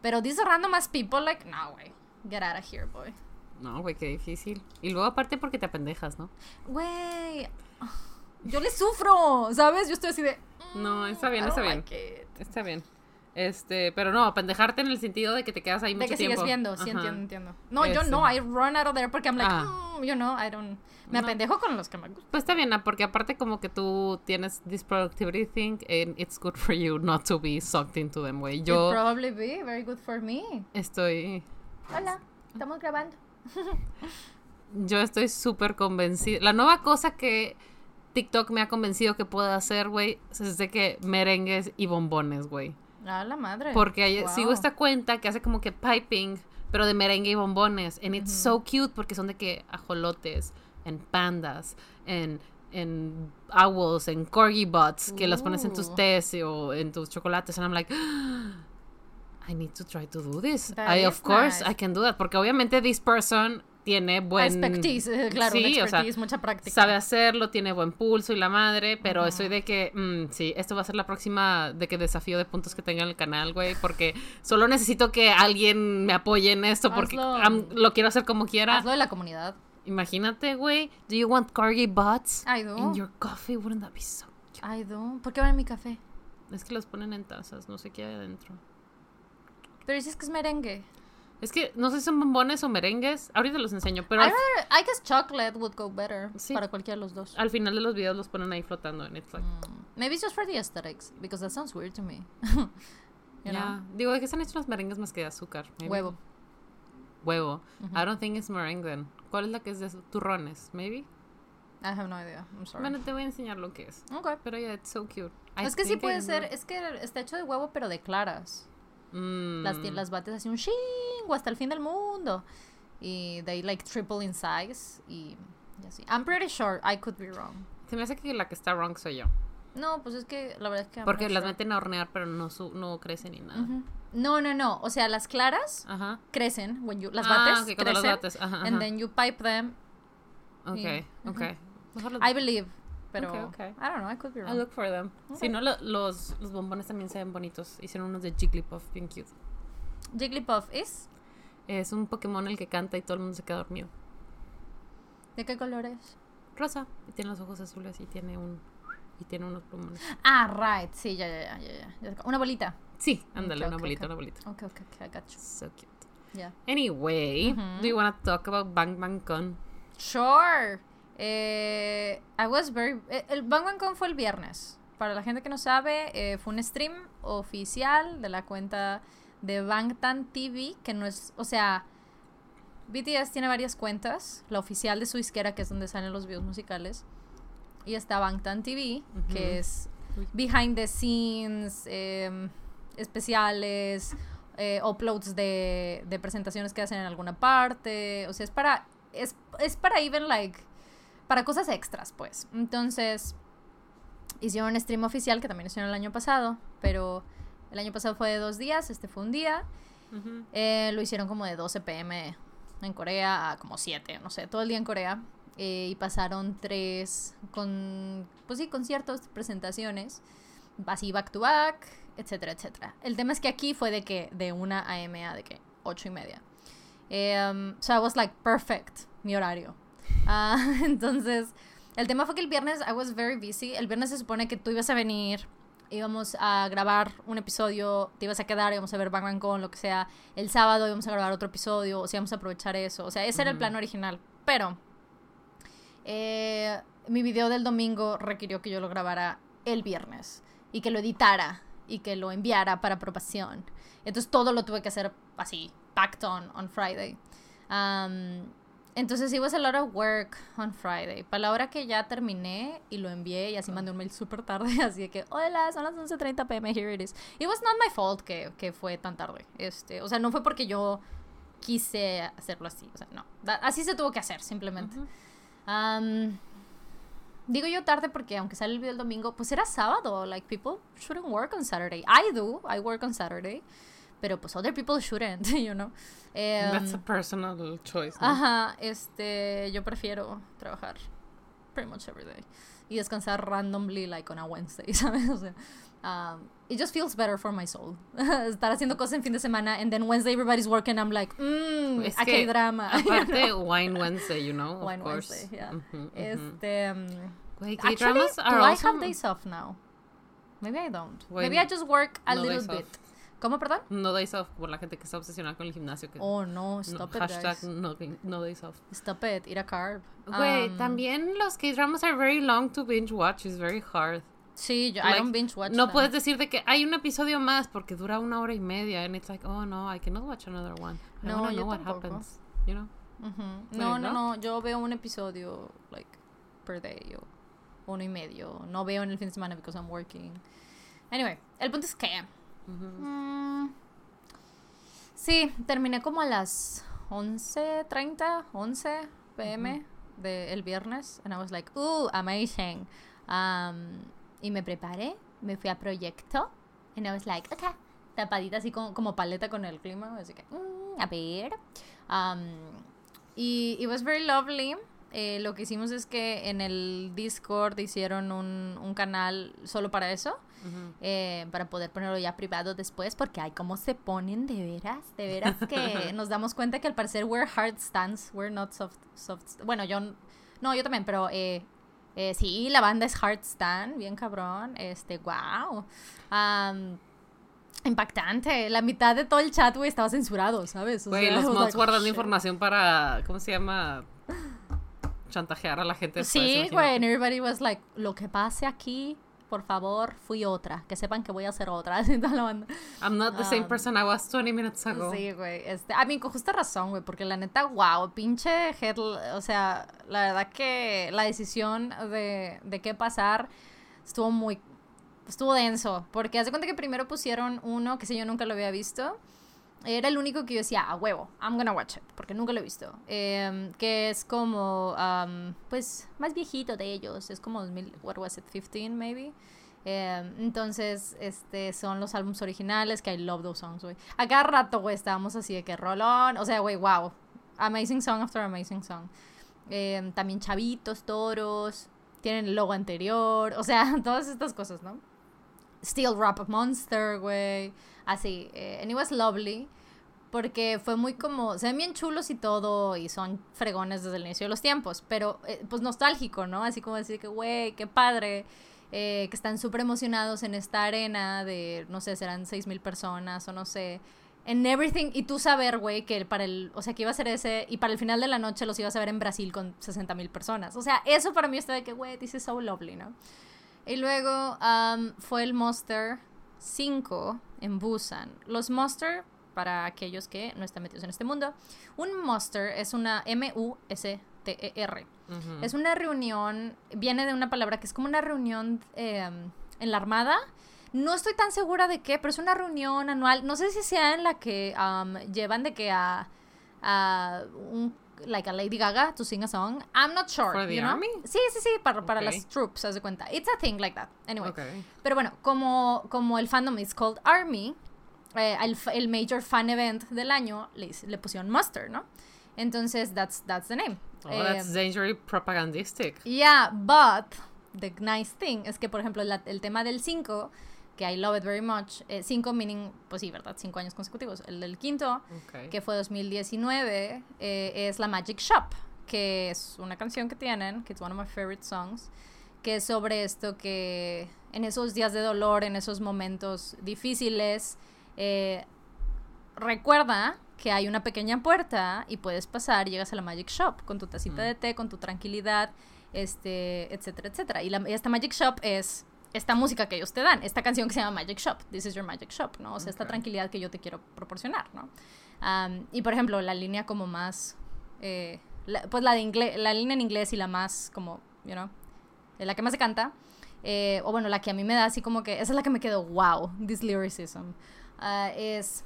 [SPEAKER 2] Pero these random ass people, like, no, güey. Get out of here, boy.
[SPEAKER 1] No, güey, qué difícil. Y luego aparte porque te apendejas, ¿no?
[SPEAKER 2] Güey. Yo le sufro, ¿sabes? Yo estoy así de.
[SPEAKER 1] No, está bien,
[SPEAKER 2] I
[SPEAKER 1] está bien.
[SPEAKER 2] like.
[SPEAKER 1] Está bien. Este, pero no, apendejarte en el sentido de que te quedas ahí
[SPEAKER 2] De
[SPEAKER 1] mucho
[SPEAKER 2] que
[SPEAKER 1] tiempo.
[SPEAKER 2] sigues viendo, sí
[SPEAKER 1] Ajá.
[SPEAKER 2] entiendo, entiendo. No, yo no, I run out of there porque I'm like,
[SPEAKER 1] Ah.
[SPEAKER 2] mm, you know, I don't. Me
[SPEAKER 1] No.
[SPEAKER 2] apendejo con los que me gustan.
[SPEAKER 1] Pues está bien, ah, porque aparte como que tú tienes this productivity thing and it's good for you not to be sucked into them.
[SPEAKER 2] It'd
[SPEAKER 1] Yo
[SPEAKER 2] probably be very good for me.
[SPEAKER 1] estoy
[SPEAKER 2] Hola, estamos grabando.
[SPEAKER 1] yo estoy súper convencida. La nueva cosa que TikTok me ha convencido que puedo hacer, güey, es de que merengues y bombones, güey.
[SPEAKER 2] La madre.
[SPEAKER 1] Porque hay-
[SPEAKER 2] Wow.
[SPEAKER 1] sigo esta cuenta que hace como que piping, pero de merengue y bombones. And it's so cute porque son de que ajolotes, en pandas, en, en owls, en corgi bots, que las pones en tus
[SPEAKER 2] Ooh.
[SPEAKER 1] tés o en tus chocolates. And I'm like, I need to try to do this.
[SPEAKER 2] That
[SPEAKER 1] I, of course. I can do that. Porque obviamente this person tiene buen...
[SPEAKER 2] Expertise, eh, claro,
[SPEAKER 1] Sí,
[SPEAKER 2] una
[SPEAKER 1] o sea,
[SPEAKER 2] expertise, mucha práctica.
[SPEAKER 1] Sabe hacerlo, tiene buen pulso y la madre, pero
[SPEAKER 2] Ujú.
[SPEAKER 1] estoy de que, mm, sí, esto va a ser la próxima de que desafío de puntos que tenga en el canal, güey, porque solo necesito que alguien me apoye en esto porque lo quiero hacer como quiera.
[SPEAKER 2] Hazlo de la comunidad.
[SPEAKER 1] Imagínate, güey, do you want corgi bots
[SPEAKER 2] I do.
[SPEAKER 1] in your coffee? Wouldn't that be so cute?
[SPEAKER 2] I do. ¿Por qué van en mi café?
[SPEAKER 1] Es que los ponen en tazas, no sé qué hay adentro.
[SPEAKER 2] Pero dices que es merengue.
[SPEAKER 1] Es que no sé si son bombones o merengues, ahorita los enseño, pero
[SPEAKER 2] I, rather, I guess chocolate would go better
[SPEAKER 1] Sí.
[SPEAKER 2] para cualquiera de los dos.
[SPEAKER 1] al final de los videos los ponen ahí flotando en it's like,
[SPEAKER 2] Mm, Maybe it's just for the aesthetics, because that sounds weird to me. you know?
[SPEAKER 1] yeah. Digo, ¿de qué están hechos los merengues más que de azúcar? Maybe.
[SPEAKER 2] Huevo.
[SPEAKER 1] Huevo. I don't think it's meringue then. ¿Cuál es la que es de turrones? Maybe.
[SPEAKER 2] I have no idea. I'm sorry.
[SPEAKER 1] Bueno, te voy a enseñar lo que es.
[SPEAKER 2] Okay.
[SPEAKER 1] Pero yeah, it's so cute. I
[SPEAKER 2] es que sí puede
[SPEAKER 1] know.
[SPEAKER 2] ser, es que está hecho de huevo pero de claras.
[SPEAKER 1] Mm.
[SPEAKER 2] Las, ti- las bates así un chingo hasta el fin del mundo. Y they like triple in size y, y así. I'm pretty sure I could be wrong.
[SPEAKER 1] Se me hace que la que está wrong soy yo.
[SPEAKER 2] No, pues es que la verdad es que I'm
[SPEAKER 1] Porque las
[SPEAKER 2] sure.
[SPEAKER 1] meten a hornear, pero no, su no crecen ni nada.
[SPEAKER 2] No, no, no. O sea, las claras
[SPEAKER 1] Ajá.
[SPEAKER 2] crecen when you las
[SPEAKER 1] Ah,
[SPEAKER 2] bates
[SPEAKER 1] ok, cuando las
[SPEAKER 2] crecen
[SPEAKER 1] bates, ajá,
[SPEAKER 2] and then you pipe them.
[SPEAKER 1] Ok,
[SPEAKER 2] y-
[SPEAKER 1] ok. Mejor
[SPEAKER 2] I believe, pero
[SPEAKER 1] Ok, ok.
[SPEAKER 2] I don't know, I could be
[SPEAKER 1] I'll
[SPEAKER 2] wrong.
[SPEAKER 1] look for them. Si no, lo- los, los bombones también se ven bonitos. Hicieron unos de Jigglypuff bien cute.
[SPEAKER 2] Jigglypuff is
[SPEAKER 1] Es un Pokémon el que canta y todo el mundo se queda dormido.
[SPEAKER 2] ¿De qué color es?
[SPEAKER 1] Rosa. Y tiene los ojos azules y tiene un... Y tiene unos plumones.
[SPEAKER 2] Ah, right. Sí, ya, ya, ya, ya. Una bolita.
[SPEAKER 1] Sí, ándale, una bolita, una bolita.
[SPEAKER 2] Okay, okay, okay, I got you.
[SPEAKER 1] So cute.
[SPEAKER 2] Yeah.
[SPEAKER 1] Anyway, do you want to talk about Bang Bang Con?
[SPEAKER 2] Sure. Eh, I was very. eh, El Bang Bang Con fue el viernes. Para la gente que no sabe, eh, fue un stream oficial de la cuenta de Bangtan TV, que no es. O sea, BTS tiene varias cuentas. La oficial de su disquera, que es donde salen los videos musicales. Y está Bangtan TV, que es behind the scenes, em, especiales, eh, uploads de, de presentaciones que hacen en alguna parte. O sea, es para. Es, es para even like. Para cosas extras, pues. Entonces. Hicieron un stream oficial que también hicieron el año pasado. Pero el año pasado fue de dos días. Este fue un día. Eh, lo hicieron como de 12 pm en Corea a como 7, no sé, todo el día en Corea. Eh, y pasaron tres con, pues sí, conciertos, presentaciones, así back to back, etcétera, etcétera. El tema es que aquí fue de que, de una AM a de que 8 y media. Eh, um, so I was like, perfect, mi horario. Ah, entonces, el tema fue que el viernes I was very busy. El viernes se supone que tú ibas a venir, íbamos a grabar un episodio, te ibas a quedar, íbamos a ver Bang Bang Con, lo que sea. El sábado íbamos a grabar otro episodio, o sea, íbamos a aprovechar eso. O sea, ese era el plan original. Pero eh, mi video del domingo requirió que yo lo grabara el viernes y que lo editara y que lo enviara para aprobación. Entonces todo lo tuve que hacer así, packed on on Friday. Um, entonces it was a lot of work on Friday. Para la hora que ya terminé y lo envié y así mandé un mail súper tarde, así de que, hola, son las 11.30 pm, here it is. It was not my fault que, que fue tan tarde. Este, o sea, no fue porque yo quise hacerlo así. O sea, no. Da- así se tuvo que hacer, simplemente.
[SPEAKER 1] Ujú.
[SPEAKER 2] Um, digo yo tarde porque aunque sale el video el domingo, pues era sábado. Like, people shouldn't work on Saturday. I do. I work on Saturday. Pero pues other people shouldn't, you know. Em,
[SPEAKER 1] That's a personal choice. ¿no?
[SPEAKER 2] Ajá, este, yo prefiero trabajar pretty much every day. Y descansar randomly, like on a Wednesday, ¿sabes? O sea, um, it just feels better for my soul. Estar haciendo cosas en fin de semana, and then Wednesday everybody's working, I'm like, mmm,
[SPEAKER 1] Es
[SPEAKER 2] aquí hay drama.
[SPEAKER 1] Aparte, Wine Wednesday, you know, of
[SPEAKER 2] Wine
[SPEAKER 1] course.
[SPEAKER 2] Wednesday, yeah.
[SPEAKER 1] Ujú, ujú.
[SPEAKER 2] Este, um,
[SPEAKER 1] Güey,
[SPEAKER 2] actually,
[SPEAKER 1] K-dramas
[SPEAKER 2] do I have days off now? Maybe I don't.
[SPEAKER 1] When-
[SPEAKER 2] Maybe I just work a
[SPEAKER 1] no
[SPEAKER 2] little
[SPEAKER 1] off.
[SPEAKER 2] ¿Cómo, perdón?
[SPEAKER 1] No days off por la gente que está obsesionada con el gimnasio. Que
[SPEAKER 2] Oh, no,
[SPEAKER 1] no-
[SPEAKER 2] stop it,
[SPEAKER 1] hashtag
[SPEAKER 2] guys.
[SPEAKER 1] no, no days off.
[SPEAKER 2] Stop it, eat a carb.
[SPEAKER 1] Güey,
[SPEAKER 2] Um,
[SPEAKER 1] también los K-dramas are very long to binge watch. It's very hard.
[SPEAKER 2] Sí, yo, I
[SPEAKER 1] like,
[SPEAKER 2] don't binge watch
[SPEAKER 1] no
[SPEAKER 2] them.
[SPEAKER 1] puedes decir de que hay un episodio más porque dura una hora y media. And it's like, oh no, I cannot watch another one. I
[SPEAKER 2] No, yo
[SPEAKER 1] know what
[SPEAKER 2] tampoco.
[SPEAKER 1] happens. You know?
[SPEAKER 2] No, no,
[SPEAKER 1] ¿no?
[SPEAKER 2] no, yo veo un episodio, like, per day, o uno y medio. No veo en el fin de semana because I'm working. Anyway, el punto es que... Mm, sí, terminé como a las 11.30, 11 pm del viernes. And I was like, ooh, amazing. Um, y me preparé, me fui a proyecto. And I was like, okay. Tapadita así como, como paleta con el clima. Así que, mm, a ver. Um, y it was very lovely. Eh, lo que hicimos es que en el Discord hicieron un, un canal solo para eso. Eh, para poder ponerlo ya privado después, porque hay cómo se ponen de veras, de veras que nos damos cuenta que al parecer we're hard stands, we're not soft, soft. Bueno, yo no, yo también, pero eh, eh, sí, la banda es hard stand, bien cabrón, este, wow. Impactante, la mitad de todo el chat, güey, estaba censurado, ¿sabes? O
[SPEAKER 1] Güey,
[SPEAKER 2] sea,
[SPEAKER 1] los mods
[SPEAKER 2] like,
[SPEAKER 1] guardando información para, ¿cómo se llama? Chantajear a la gente. después,
[SPEAKER 2] Sí, güey, and everybody was like, lo que pase aquí, por favor, fui otra, que sepan que voy a hacer otra.
[SPEAKER 1] I'm not the same
[SPEAKER 2] Um,
[SPEAKER 1] person I was 20 minutes ago.
[SPEAKER 2] Sí, güey. Este, a mí con justa razón, güey, porque la neta, wow, pinche head, o sea, la verdad que la decisión de, de qué pasar estuvo muy, estuvo denso, porque hace cuenta que primero pusieron uno que sé yo nunca lo había visto. Era el único que yo decía, a huevo, I'm gonna watch it, porque nunca lo he visto. Em, que es como, pues, más viejito de ellos. Es como 2000, what was it, 15 maybe? Em, entonces, este, son los álbumes originales, que I love those songs, güey. A rato, güey, estábamos así de que rolón, o sea, güey, wow. Amazing song after amazing song. Em, también chavitos, toros, tienen el logo anterior, o sea, todas estas cosas, ¿no? Steel Rap Monster, güey. Así. eh, and it was lovely. Porque fue muy como. Se ven bien chulos y todo. Y son fregones desde el inicio de los tiempos. Pero, eh, pues nostálgico, ¿no? Así como decir que, güey, qué padre. eh, que están súper emocionados en esta arena de, no sé, serán seis mil personas o no sé. En everything. Y tú saber, güey, que para el. O sea, que iba a ser ese. Y para el final de la noche los ibas a ver en Brasil con 60 mil personas. O sea, eso para mí está de que, güey, this is so lovely, ¿no? Y luego um, fue el Monster 5 en Busan. Los Monster, para aquellos que no están metidos en este mundo, un Monster es una M-U-S-T-E-R. Es una reunión, viene de una palabra que es como una reunión eh, en la Armada. No estoy tan segura de qué, pero es una reunión anual. No sé si sea en la que um, llevan de que a, a un like a Lady Gaga to sing a song. I'm not sure.
[SPEAKER 1] For the
[SPEAKER 2] you know?
[SPEAKER 1] army?
[SPEAKER 2] Sí, sí, sí, para, para las troops, haz de cuenta. It's a thing like that. Anyway.
[SPEAKER 1] Ok.
[SPEAKER 2] Pero bueno, como, como el fandom is called Army, eh, el, fa- el major fan event del año le, le pusieron Muster, ¿no? Entonces, that's, that's the name.
[SPEAKER 1] Oh, that's
[SPEAKER 2] Em,
[SPEAKER 1] dangerously propagandistic.
[SPEAKER 2] Yeah, but the nice thing es que, por ejemplo, la- el tema del 5, que I love it very much, 5 meaning, pues sí, ¿verdad? 5 años consecutivos. El del quinto, que fue 2019, eh, es la Magic Shop, que es una canción que tienen, que es one of my favorite songs, que es sobre esto que en esos días de dolor, en esos momentos difíciles, eh, recuerda que hay una pequeña puerta y puedes pasar, llegas a la Magic Shop con tu tacita
[SPEAKER 1] Mm.
[SPEAKER 2] de té, con tu tranquilidad, este, etcétera, etcétera. Y, la- y esta Magic Shop es esta música que ellos te dan, esta canción que se llama Magic Shop, This is your Magic Shop, ¿no? O sea, esta
[SPEAKER 1] Ok.
[SPEAKER 2] tranquilidad que yo te quiero proporcionar, ¿no? Y por ejemplo, la línea como más, eh, la- pues la de inglés, la línea en inglés y la más como, you know, eh, la que más se canta, eh, o bueno, la que a mí me da así como que, esa es la que me quedó, wow, this lyricism, ah, es,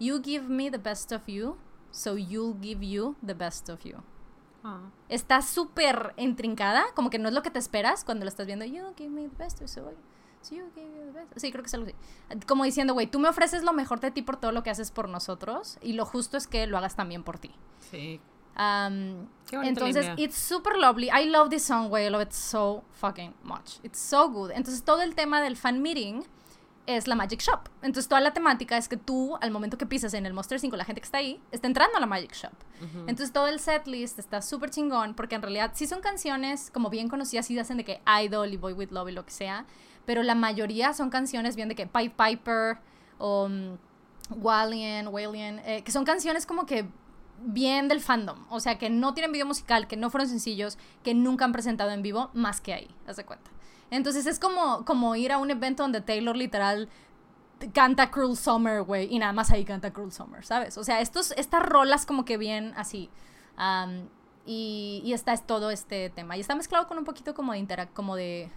[SPEAKER 2] you give me the best of you, so you'll give you the best of you.
[SPEAKER 1] Ah.
[SPEAKER 2] Está súper intrincada, como que no es lo que te esperas cuando lo estás viendo. You give me the best, so, you give me the best. Sí, creo que es algo así. Como diciendo, güey, tú me ofreces lo mejor de ti por todo lo que haces por nosotros y lo justo es que lo hagas también por ti.
[SPEAKER 1] Sí.
[SPEAKER 2] Um,
[SPEAKER 1] Qué
[SPEAKER 2] entonces,
[SPEAKER 1] línea.
[SPEAKER 2] it's super lovely. I love this song, güey. I love it so fucking much. It's so good. Entonces, todo el tema del fan meeting es la Magic Shop. Entonces, toda la temática es que tú, al momento que pisas en el Monster 5, la gente que está ahí, está entrando a la Magic Shop. Entonces, todo el setlist está súper chingón, porque en realidad sí son canciones como bien conocidas, sí hacen de que Idol y Boy With Love y lo que sea, pero la mayoría son canciones bien de que Pipe Piper o um, Walian, Walian, eh, que son canciones como que bien del fandom, o sea, que no tienen video musical, que no fueron sencillos, que nunca han presentado en vivo, más que ahí, haz de cuenta. Entonces es como, como ir a un evento donde Taylor literal canta Cruel Summer, güey, y nada más ahí canta Cruel Summer, ¿sabes? O sea, estos, estas rolas como que bien así. am, y, y está es todo este tema. Y está mezclado con un poquito como de, interac como de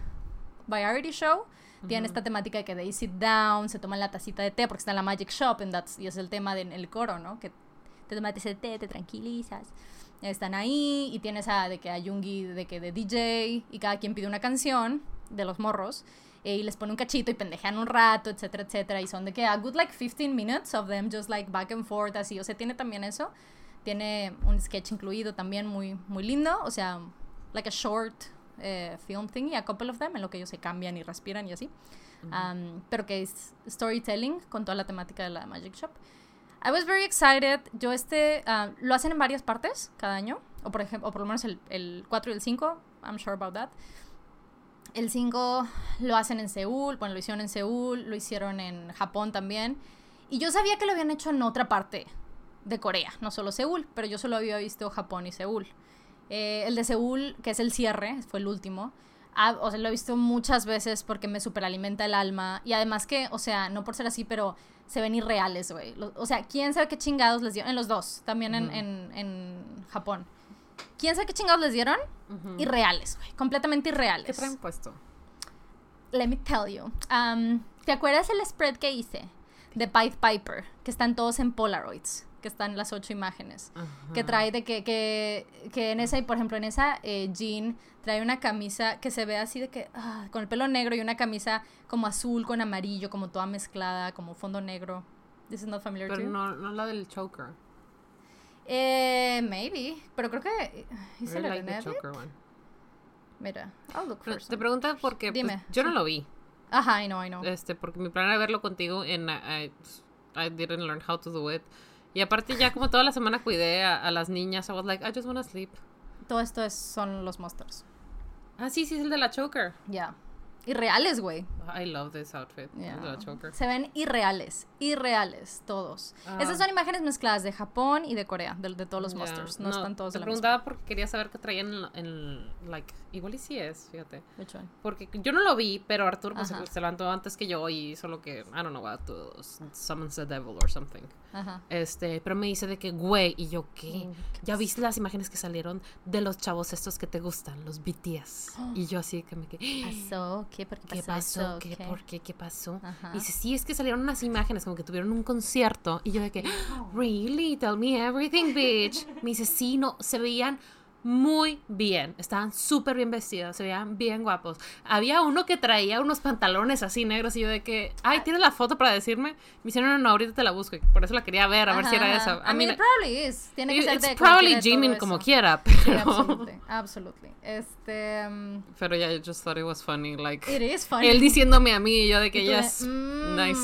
[SPEAKER 2] variety show. Tiene esta temática de que they sit down, se toman la tacita de té porque está en la Magic Shop and that's- y es el tema del coro, ¿no? Que te tomas ese té, te tranquilizas. Están ahí y tienes a, de que a Yungi de que de DJ y cada quien pide una canción de los morros eh, y les pone un cachito y pendejean un rato, etcétera, etcétera. Y son de que a good like 15 minutes of them just like back and forth así. O sea, tiene también eso. Tiene un sketch incluido también muy, muy lindo. O sea, like a short eh, film thing y a couple of them en lo que ellos se cambian y respiran y así. Um, pero que es storytelling con toda la temática de la Magic Shop. I was very excited. Yo este ah, lo hacen en varias partes cada año. O por ejemplo, o por lo menos el, el 4 y el 5. I'm sure about that. El 5 lo hacen en Seúl. Bueno, lo hicieron en Seúl. Lo hicieron en Japón también. Y yo sabía que lo habían hecho en otra parte de Corea. No solo Seúl. Pero yo solo había visto Japón y Seúl. Eh, el de Seúl, que es el cierre, fue el último. Ah, o sea, lo he visto muchas veces porque me superalimenta el alma. Y además que, o sea, no por ser así, pero se ven irreales, güey. O sea, quién sabe qué chingados les dieron. En los dos, también en, en, en Japón. ¿Quién sabe qué chingados les dieron? Irreales, güey. Completamente irreales.
[SPEAKER 1] ¿Qué traen puesto?
[SPEAKER 2] Let me tell you. Um, ¿Te acuerdas el spread que hice? De Pied Piper, que están todos en Polaroids, que están las ocho imágenes. Que trae de que, que, que en esa, por ejemplo, en esa eh, Jean trae una camisa que se ve así de que, ah, con el pelo negro y una camisa como azul con amarillo, como toda mezclada, como fondo negro. This is not familiar to
[SPEAKER 1] Pero
[SPEAKER 2] you?
[SPEAKER 1] no, no la del choker.
[SPEAKER 2] Eh, maybe, pero creo que
[SPEAKER 1] I
[SPEAKER 2] hice la
[SPEAKER 1] like.
[SPEAKER 2] Mira, I'll look for
[SPEAKER 1] te
[SPEAKER 2] some.
[SPEAKER 1] pregunto porque pues,
[SPEAKER 2] Dime,
[SPEAKER 1] yo no lo vi.
[SPEAKER 2] Ajá, I know, I know.
[SPEAKER 1] Este, porque mi plan era verlo contigo en I, I didn't learn how to do it. Y aparte ya como toda la semana cuidé a, a las niñas, I was like, I just wanna sleep.
[SPEAKER 2] Todo esto es, son los monsters.
[SPEAKER 1] Ah, sí, sí, es el de la choker.
[SPEAKER 2] Ya. Irreales, güey.
[SPEAKER 1] I love this outfit. Choker.
[SPEAKER 2] Se ven irreales, irreales todos.
[SPEAKER 1] Ah.
[SPEAKER 2] Esas son imágenes mezcladas de Japón y de Corea, de, de todos los
[SPEAKER 1] Ya.
[SPEAKER 2] monsters. No, están todos
[SPEAKER 1] Te
[SPEAKER 2] de la misma.
[SPEAKER 1] preguntaba porque quería saber qué traían en, en, like, igual y sí es, fíjate.
[SPEAKER 2] Which one?
[SPEAKER 1] Porque yo no lo vi, pero Arthur pues, se levantó antes que yo y hizo lo que, I don't know what, to summons the devil or something.
[SPEAKER 2] Ajá.
[SPEAKER 1] Este, pero me dice de que, güey, y yo, ¿qué?
[SPEAKER 2] Mm, ¿qué
[SPEAKER 1] ¿Ya viste las imágenes que salieron de los chavos estos que te gustan, los BTS? Y yo así que me quedé,
[SPEAKER 2] ¿Pasó? ¿Qué? ¿Por qué
[SPEAKER 1] ¿qué
[SPEAKER 2] pasó?
[SPEAKER 1] pasó? ¿Qué?
[SPEAKER 2] ¿Qué?
[SPEAKER 1] ¿Por qué? ¿Qué pasó?
[SPEAKER 2] Ajá.
[SPEAKER 1] Y dice, sí, es que salieron unas imágenes como que tuvieron un concierto. Y yo de que, really? Tell me everything, bitch. Me dice, sí, no, se veían muy bien. Estaban súper bien vestidos, se veían bien guapos. Había uno que traía unos pantalones así negros y yo de que, ay, ¿tienes la foto para decirme? Me dice, no, no, ahorita te la busco. Por eso la quería ver, a ver si
[SPEAKER 2] Ajá,
[SPEAKER 1] era
[SPEAKER 2] ajá.
[SPEAKER 1] eso.
[SPEAKER 2] I mean, it probably is. Tiene que ser
[SPEAKER 1] It's
[SPEAKER 2] de
[SPEAKER 1] probably Jimin como quiera,
[SPEAKER 2] Sí,
[SPEAKER 1] pero...
[SPEAKER 2] absolutely, absolutely. Este, um,
[SPEAKER 1] Pero ya, I just thought it was funny, like...
[SPEAKER 2] it is funny.
[SPEAKER 1] Él diciéndome a mí y yo de que yes,
[SPEAKER 2] "Mm".
[SPEAKER 1] nice.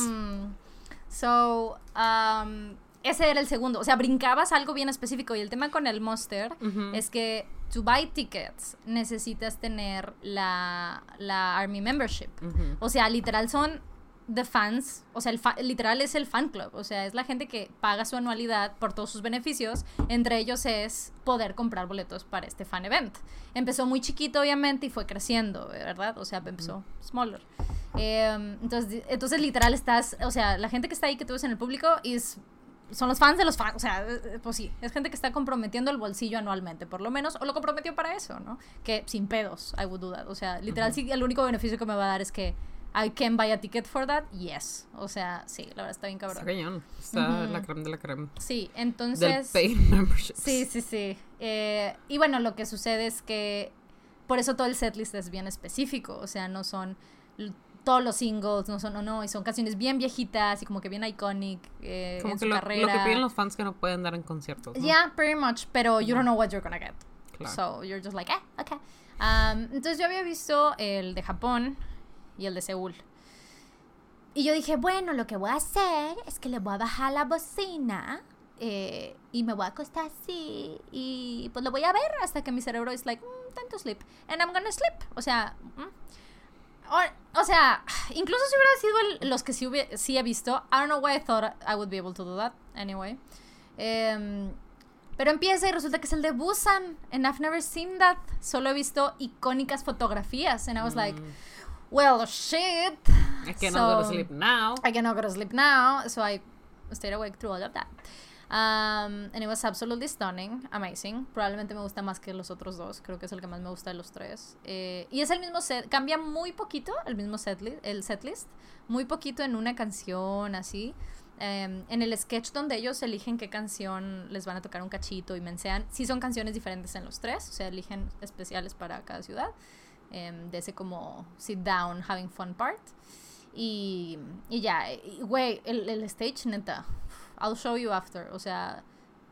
[SPEAKER 2] So, um, ese era el segundo. O sea, brincabas algo bien específico. Y el tema con el Monster es que to buy tickets necesitas tener la, la Army Membership. O sea, literal son the fans, o sea, el fa- literal es el fan club, o sea, es la gente que paga su anualidad por todos sus beneficios, entre ellos es poder comprar boletos para este fan event. Empezó muy chiquito, obviamente, y fue creciendo, ¿verdad? O sea, empezó smaller. Eh, entonces, entonces, literal, estás, o sea, la gente que está ahí que tú ves en el público es son los fans de los fans, o sea, eh, pues sí, es gente que está comprometiendo el bolsillo anualmente, por lo menos, o lo comprometió para eso, ¿no? Que sin pedos, I would do that. O sea, literal, sí, el único beneficio que me va a dar es que I can buy a ticket for that, yes. O sea, sí, la verdad está bien
[SPEAKER 1] Está
[SPEAKER 2] cabrón.
[SPEAKER 1] cañón. Está la creme de la creme.
[SPEAKER 2] Sí,
[SPEAKER 1] Del
[SPEAKER 2] entonces...
[SPEAKER 1] paid memberships.
[SPEAKER 2] Sí, sí, sí. Eh, y bueno, lo que sucede es que por eso todo el setlist es bien específico, o sea, no son todos los singles, no son, no, no, y son canciones bien viejitas y como que bien iconic eh,
[SPEAKER 1] Como
[SPEAKER 2] en
[SPEAKER 1] que
[SPEAKER 2] su
[SPEAKER 1] lo,
[SPEAKER 2] carrera.
[SPEAKER 1] lo que piden los fans que no pueden dar en conciertos. ¿no?
[SPEAKER 2] Yeah, pretty much, pero you don't know what you're gonna get.
[SPEAKER 1] Claro.
[SPEAKER 2] So you're just like, eh, okay. Um, entonces yo había visto el de Japón y el de Seúl. Y yo dije, bueno, lo que voy a hacer es que le voy a bajar la bocina eh, y me voy a acostar así y pues lo voy a ver hasta que mi cerebro es like, mm, time to sleep. And I'm gonna sleep. O sea, mm. O, o sea, incluso si hubiera sido el- los que sí, hubie- sí he visto, I don't know why I thought I would be able to do that anyway. Em, pero empieza y resulta que es el de Busan. And I've never seen that. Solo he visto icónicas fotografías. And I was like, well, shit.
[SPEAKER 1] I cannot go to sleep now.
[SPEAKER 2] I cannot go to sleep now. So I stayed awake through all of that. Um, and it was absolutely stunning, amazing. Probablemente me gusta más que los otros dos. Creo que es el que más me gusta de los tres. Eh, y es el mismo set, cambia muy poquito el mismo setlist, el setlist, muy poquito en una canción así. Em, en el sketch donde ellos eligen qué canción les van a tocar un cachito y mensean, sí son canciones diferentes en los tres, o sea, eligen especiales para cada ciudad. em, de ese como sit down, having fun part. Y, y ya, güey, el, el stage, neta, I'll show you after. O sea,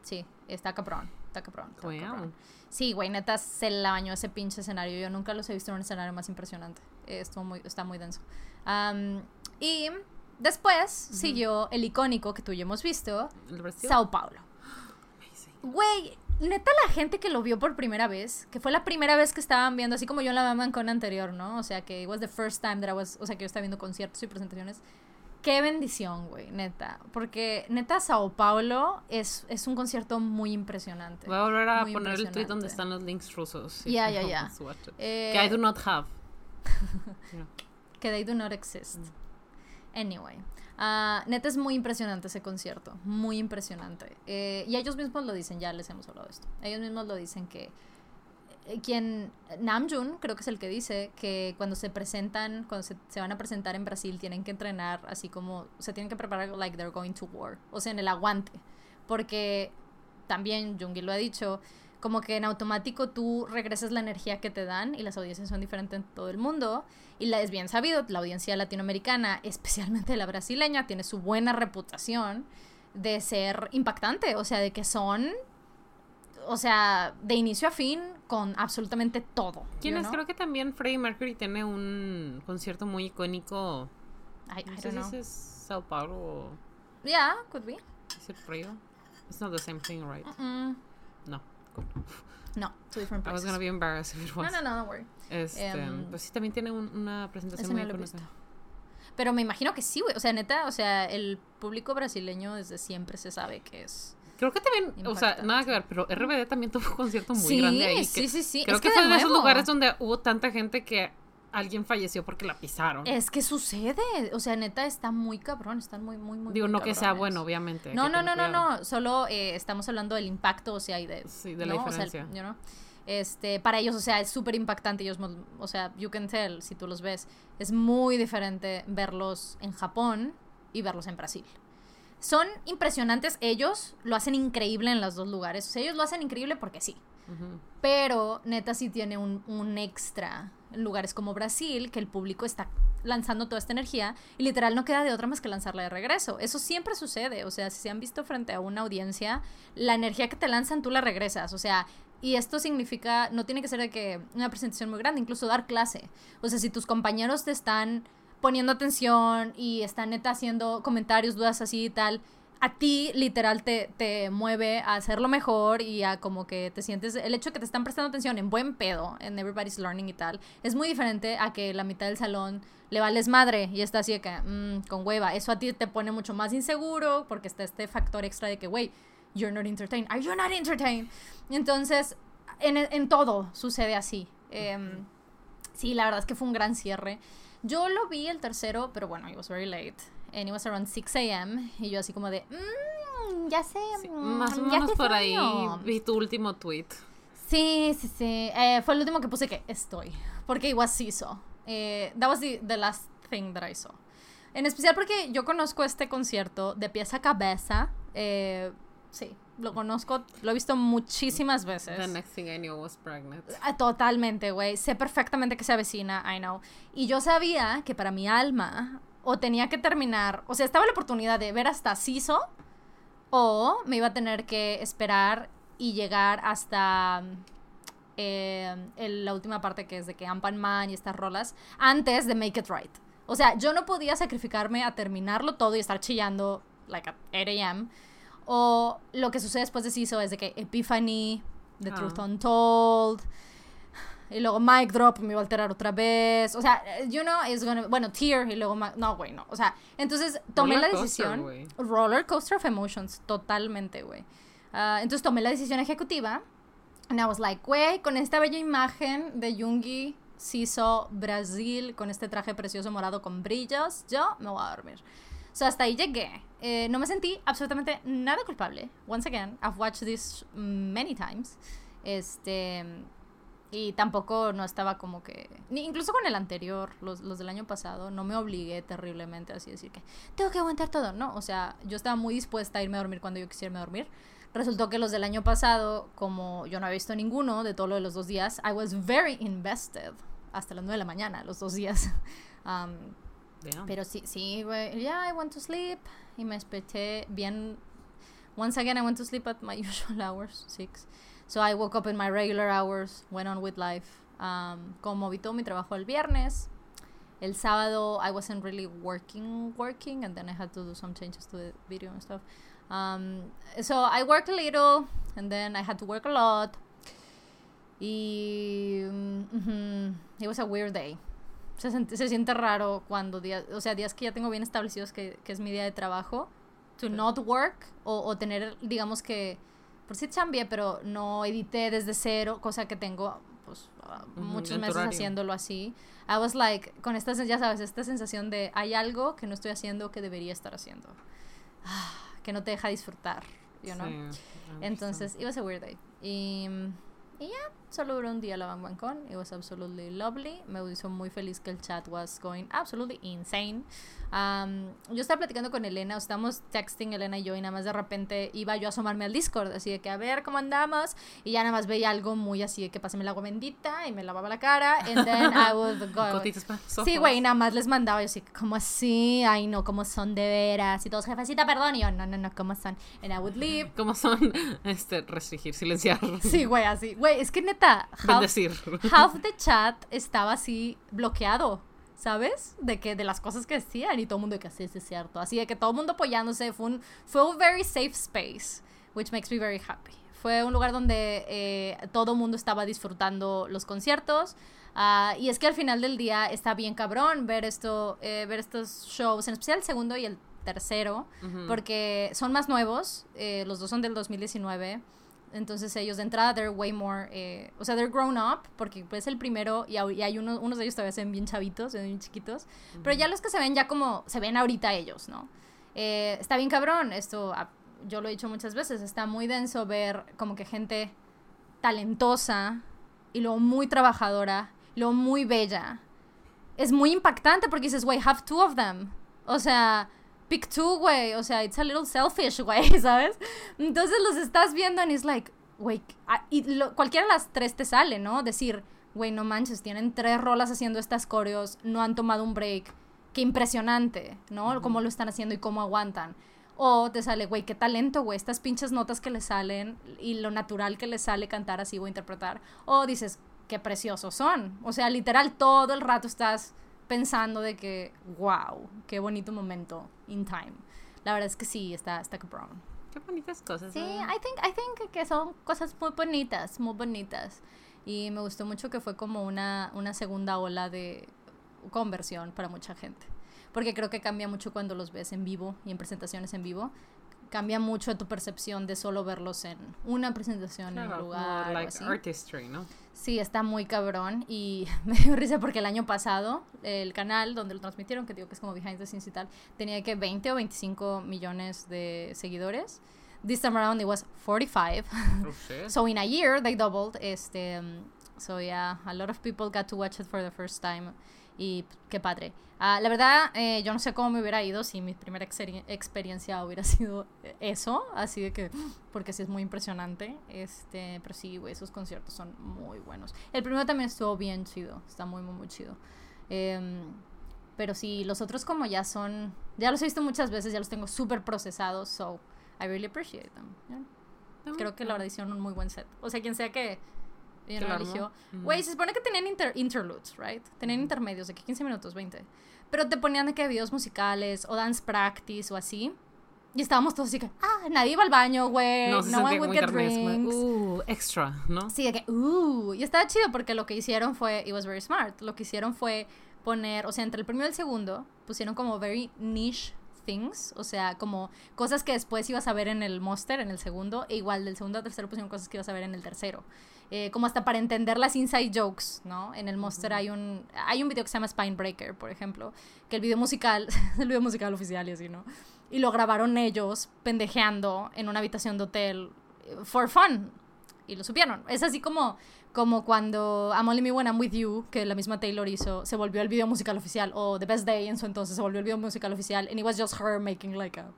[SPEAKER 2] sí, está cabrón, está cabrón. está
[SPEAKER 1] Wow.
[SPEAKER 2] cabrón. Sí, güey, neta, se la bañó ese pinche escenario. Yo nunca los he visto en un escenario más impresionante. Estuvo muy, está muy denso. Am, y después siguió el icónico que tú y yo hemos visto. Sao Paulo. Güey, neta la gente que lo vio por primera vez, que fue la primera vez que estaban viendo, así como yo en la Mama con anterior, ¿no? O sea, que it was the first time that I was, o sea, que yo estaba viendo conciertos y presentaciones. Qué bendición, güey, neta. Porque neta Sao Paulo es, es un concierto muy impresionante.
[SPEAKER 1] Voy a volver a poner el tweet donde están los links rusos.
[SPEAKER 2] Ya, ya, ya. Eh,
[SPEAKER 1] Que I do not have. Yeah.
[SPEAKER 2] que they do not exist. Anyway, ah, neta es muy impresionante ese concierto, muy impresionante. Eh, y ellos mismos lo dicen, ya les hemos hablado de esto. Ellos mismos lo dicen que quien Namjoon creo que es el que dice que cuando se presentan, cuando se, van a presentar en Brasil tienen que entrenar así como se tienen que preparar like they're going to war, o sea, en el aguante, porque también Jungi lo ha dicho, como que en automático tú regresas la energía que te dan y las audiencias son diferentes en todo el mundo. Y es bien sabido, la audiencia latinoamericana, especialmente la brasileña, tiene su buena reputación de ser impactante, o sea, de que son o sea, de inicio a fin con absolutamente todo.
[SPEAKER 1] ¿Quién
[SPEAKER 2] you
[SPEAKER 1] es?
[SPEAKER 2] know?
[SPEAKER 1] Creo que también Freddie Mercury tiene un concierto muy icónico.
[SPEAKER 2] I, I
[SPEAKER 1] No sé si es Sao Paulo o
[SPEAKER 2] Yeah, could be.
[SPEAKER 1] is it Rio. It's not the same thing, right?
[SPEAKER 2] Mm,
[SPEAKER 1] No. Good.
[SPEAKER 2] no, two different
[SPEAKER 1] I was
[SPEAKER 2] places.
[SPEAKER 1] gonna be embarrassed if it
[SPEAKER 2] No,
[SPEAKER 1] was.
[SPEAKER 2] no, no, don't worry.
[SPEAKER 1] Este,
[SPEAKER 2] Em,
[SPEAKER 1] pues sí, también tiene un- una presentación
[SPEAKER 2] Ese
[SPEAKER 1] muy
[SPEAKER 2] no
[SPEAKER 1] icónica.
[SPEAKER 2] Pero me imagino que sí, güey. O sea, neta, o sea, el público brasileño desde siempre se sabe que es.
[SPEAKER 1] Creo que también, o sea, nada que ver, pero RBD también tuvo un concierto muy
[SPEAKER 2] sí,
[SPEAKER 1] grande ahí.
[SPEAKER 2] sí,
[SPEAKER 1] que
[SPEAKER 2] sí, sí.
[SPEAKER 1] Creo
[SPEAKER 2] es
[SPEAKER 1] que,
[SPEAKER 2] que,
[SPEAKER 1] fue
[SPEAKER 2] de
[SPEAKER 1] esos lugares donde hubo tanta gente que alguien falleció porque la pisaron.
[SPEAKER 2] Es que sucede. O sea, neta, está muy cabrón. Están muy, muy, muy.
[SPEAKER 1] Digo,
[SPEAKER 2] muy
[SPEAKER 1] no que sea bueno, obviamente.
[SPEAKER 2] No, no, no, no, no. Solo eh, estamos hablando del impacto, o sea, y de.
[SPEAKER 1] Sí, de la
[SPEAKER 2] ¿no? O sea,
[SPEAKER 1] diferencia.
[SPEAKER 2] you know, Este, para ellos, o sea, es súper impactante. Ellos, o sea, you can tell si tú los ves. Es muy diferente verlos en Japón y verlos en Brasil. Son impresionantes ellos, lo hacen increíble en los dos lugares. O sea, ellos lo hacen increíble porque sí. Pero neta sí tiene un, un extra en lugares como Brasil, que el público está lanzando toda esta energía y literal no queda de otra más que lanzarla de regreso. Eso siempre sucede. O sea, si se han visto frente a una audiencia, la energía que te lanzan tú la regresas. O sea, y esto significa, no tiene que ser de que una presentación muy grande, incluso dar clase. O sea, si tus compañeros te están poniendo atención y están neta haciendo comentarios, dudas así y tal, a ti literal te, te mueve a hacerlo mejor y a como que te sientes, el hecho de que te están prestando atención en buen pedo, en everybody's learning y tal, es muy diferente a que la mitad del salón le vales madre y está así de que, mm, con hueva, eso a ti te pone mucho más inseguro porque está este factor extra de que, güey, you're not entertained, are you not entertained? Entonces, en, en todo sucede así. Em, sí, la verdad es que fue un gran cierre. Yo lo vi el tercero, pero bueno, it was very late. And it was around 6 a.m. Y yo así como de, mmm, ya sé.
[SPEAKER 1] Sí,
[SPEAKER 2] mm,
[SPEAKER 1] más o menos por ahí
[SPEAKER 2] sueño".
[SPEAKER 1] vi tu último tweet.
[SPEAKER 2] Sí, sí, sí. Eh, fue el último que puse que estoy. Porque it was Siso. Eh, that was the, the last thing that I saw. En especial porque yo conozco este concierto de pieza a cabeza. Eh, sí, lo conozco, lo he visto muchísimas veces.
[SPEAKER 1] The next thing I knew was pregnant.
[SPEAKER 2] Ah, Totalmente, güey. Sé perfectamente que se avecina, I know. Y yo sabía que para mi alma, o tenía que terminar, o sea, estaba la oportunidad de ver hasta Siso, o me iba a tener que esperar y llegar hasta eh, el- la última parte que es de que Ampan Man y estas rolas, antes de Make It Right. O sea, yo no podía sacrificarme a terminarlo todo y estar chillando, like at 8 a.m. O lo que sucede después de Siso es de que Epiphany, The
[SPEAKER 1] Ah.
[SPEAKER 2] Truth Untold, y luego Mic Drop me iba a alterar otra vez. O sea, you know, it's gonna, bueno, Tear y luego, no, güey, no. O sea, entonces tomé
[SPEAKER 1] Roller
[SPEAKER 2] la decisión. Roller coaster of emotions, totalmente, güey. Ah, entonces tomé la decisión ejecutiva. And I was like, güey, con esta bella imagen de Yungi, Siso, Brasil, con este traje precioso morado con brillos, yo me voy a dormir. So hasta ahí llegué. Eh, no me sentí absolutamente nada culpable. Once again, I've watched this many times. Este. Y tampoco no estaba como que. Ni, incluso con el anterior, los, los del año pasado, no me obligué terriblemente así decir que tengo que aguantar todo, ¿no? O sea, yo estaba muy dispuesta a irme a dormir cuando yo quisiera irme a dormir. Resultó que los del año pasado, como yo no había visto ninguno de todo lo de los dos días, I was very invested hasta las 9 de la mañana, los dos días. Um, Pero sí, sí, güey. Yeah, I went to sleep. Y me desperté bien. Once again, I went to sleep at my usual hours, six. So I woke up in my regular hours, went on with life. Um, como vi todo mi trabajo el viernes, el sábado I wasn't really working, working, and then I had to do some changes to the video and stuff. Um, so I worked a little, and then I had to work a lot. Y. mm, ujú, it was a weird day se, sent- se siente raro cuando días, o sea, días que ya tengo bien establecidos que, que es mi día de trabajo, to not work o, o tener, digamos que, por sí chambié, pero no edité desde cero, cosa que tengo pues muchos meses
[SPEAKER 1] horario.
[SPEAKER 2] haciéndolo así. I was like, con esta, ya sabes, esta sensación de hay algo que no estoy haciendo que debería estar haciendo. Ah, que no te deja disfrutar, you know?
[SPEAKER 1] Sí.
[SPEAKER 2] Entonces, it was a weird day. Y, solo duró un día la Con. It was absolutely lovely. Me hizo muy feliz que el chat was going absolutely insane. Um, yo estaba platicando con Elena, o estábamos texting Elena y yo, y nada más de repente iba yo a asomarme al Discord, así de que a ver cómo andamos. Y ya nada más veía algo muy así de que pásame el agua bendita y me lavaba la cara. And then I would go. Sí, güey, nada más les mandaba yo así, ¿cómo así? Ay, no, ¿cómo son de veras? Y todos, jefecita, perdón. Y yo, no, no, no, ¿cómo son? And I would leave.
[SPEAKER 1] ¿Cómo son? Este, restringir, silenciar.
[SPEAKER 2] Sí, güey, así. Güey, es que neta, half,
[SPEAKER 1] Bendecir.
[SPEAKER 2] half the chat estaba así bloqueado, ¿sabes? De que de las cosas que decían y todo el mundo que sí, sí, es cierto. Así de que todo el mundo apoyándose. Fue un, fue un very safe space, which makes me very happy. Fue un lugar donde eh, todo el mundo estaba disfrutando los conciertos. ah, y es que al final del día está bien cabrón ver esto, eh, ver estos shows, en especial el segundo y el tercero, porque son más nuevos, eh, los dos son del 2019, entonces ellos de entrada they're way more, eh, o sea, they're grown up, porque pues el primero y, hay unos, unos de ellos todavía se ven bien chavitos, se ven bien chiquitos, pero ya los que se ven ya como, se ven ahorita ellos, ¿no? Eh, está bien cabrón, esto ah, yo lo he dicho muchas veces, está muy denso ver como que gente talentosa y luego muy trabajadora, y luego muy bella. Es muy impactante porque dices, güey, have two of them. O sea, pick two, güey. O sea, it's a little selfish, güey, ¿sabes? Entonces los estás viendo and it's like, güey, ah, y lo- cualquiera de las tres te sale, ¿no? Decir, güey, no manches, tienen tres rolas haciendo estas coreos, no han tomado un break. Qué impresionante, ¿no? Cómo lo están haciendo y cómo aguantan. O te sale, güey, qué talento, güey, estas pinches notas que le salen y lo natural que le sale cantar así o interpretar. O dices, qué preciosos son. O sea, literal, todo el rato estás pensando de que, wow, qué bonito momento in time. La verdad es que sí, está, está cabrón.
[SPEAKER 1] Qué bonitas cosas.
[SPEAKER 2] Sí,
[SPEAKER 1] ¿no?
[SPEAKER 2] I think, I think que son cosas muy bonitas, muy bonitas. Y me gustó mucho que fue como una, una segunda ola de conversión para mucha gente. Porque creo que cambia mucho cuando los ves en vivo y en presentaciones en vivo. Cambia mucho tu percepción de solo verlos en una presentación en un lugar. o
[SPEAKER 1] like
[SPEAKER 2] así.
[SPEAKER 1] artistry, ¿no?
[SPEAKER 2] Sí, está muy cabrón y me dio risa porque el año pasado el canal donde lo transmitieron, que digo que es como Behind the Scenes y tal, tenía que 20 o 25 millones de seguidores. This time around it was 45.
[SPEAKER 1] Oh,
[SPEAKER 2] so in a year they doubled. Este, um, so yeah, a lot of people got to watch it for the first time. Y qué padre. Ah, la verdad, eh, yo no sé cómo me hubiera ido si mi primera experiencia hubiera sido eso, así de que, porque sí es muy impresionante, este, pero sí, güey, esos conciertos son muy buenos. El primero también estuvo bien chido, está muy, muy, muy chido. Em, pero sí, los otros como ya son, ya los he visto muchas veces, ya los tengo súper procesados, so I really appreciate them. yeah. Creo que la verdad hicieron un muy buen set. O sea, quien sea que know,
[SPEAKER 1] lo armó.
[SPEAKER 2] eligió. Güey, se supone que tenían inter- interludes, right? Tenían intermedios de que 15 minutos, 20. Pero te ponían de que videos musicales o dance practice o así. Y estábamos todos así que, ah, nadie iba al baño, güey.
[SPEAKER 1] No,
[SPEAKER 2] No, one would get drinks.
[SPEAKER 1] Uh, extra, ¿no?
[SPEAKER 2] Sí, de que, uh, y estaba chido porque lo que hicieron fue, it was very smart, lo que hicieron fue poner, o sea, entre el primero y el segundo, pusieron como very niche things, o sea, como cosas que después ibas a ver en el monster, en el segundo, e igual del segundo al tercero pusieron cosas que ibas a ver en el tercero. Eh, como hasta para entender las inside jokes, ¿no? En el monster hay un hay un video que se llama Spine Breaker, por ejemplo, que el video musical, el video musical oficial y así, ¿no? Y lo grabaron ellos pendejeando en una habitación de hotel eh, for fun, y lo supieron. Es así como, como cuando I'm Only Me When I'm With You, que la misma Taylor hizo, se volvió el video musical oficial, o The Best Day en su entonces se volvió el video musical oficial, and it was just her making like a,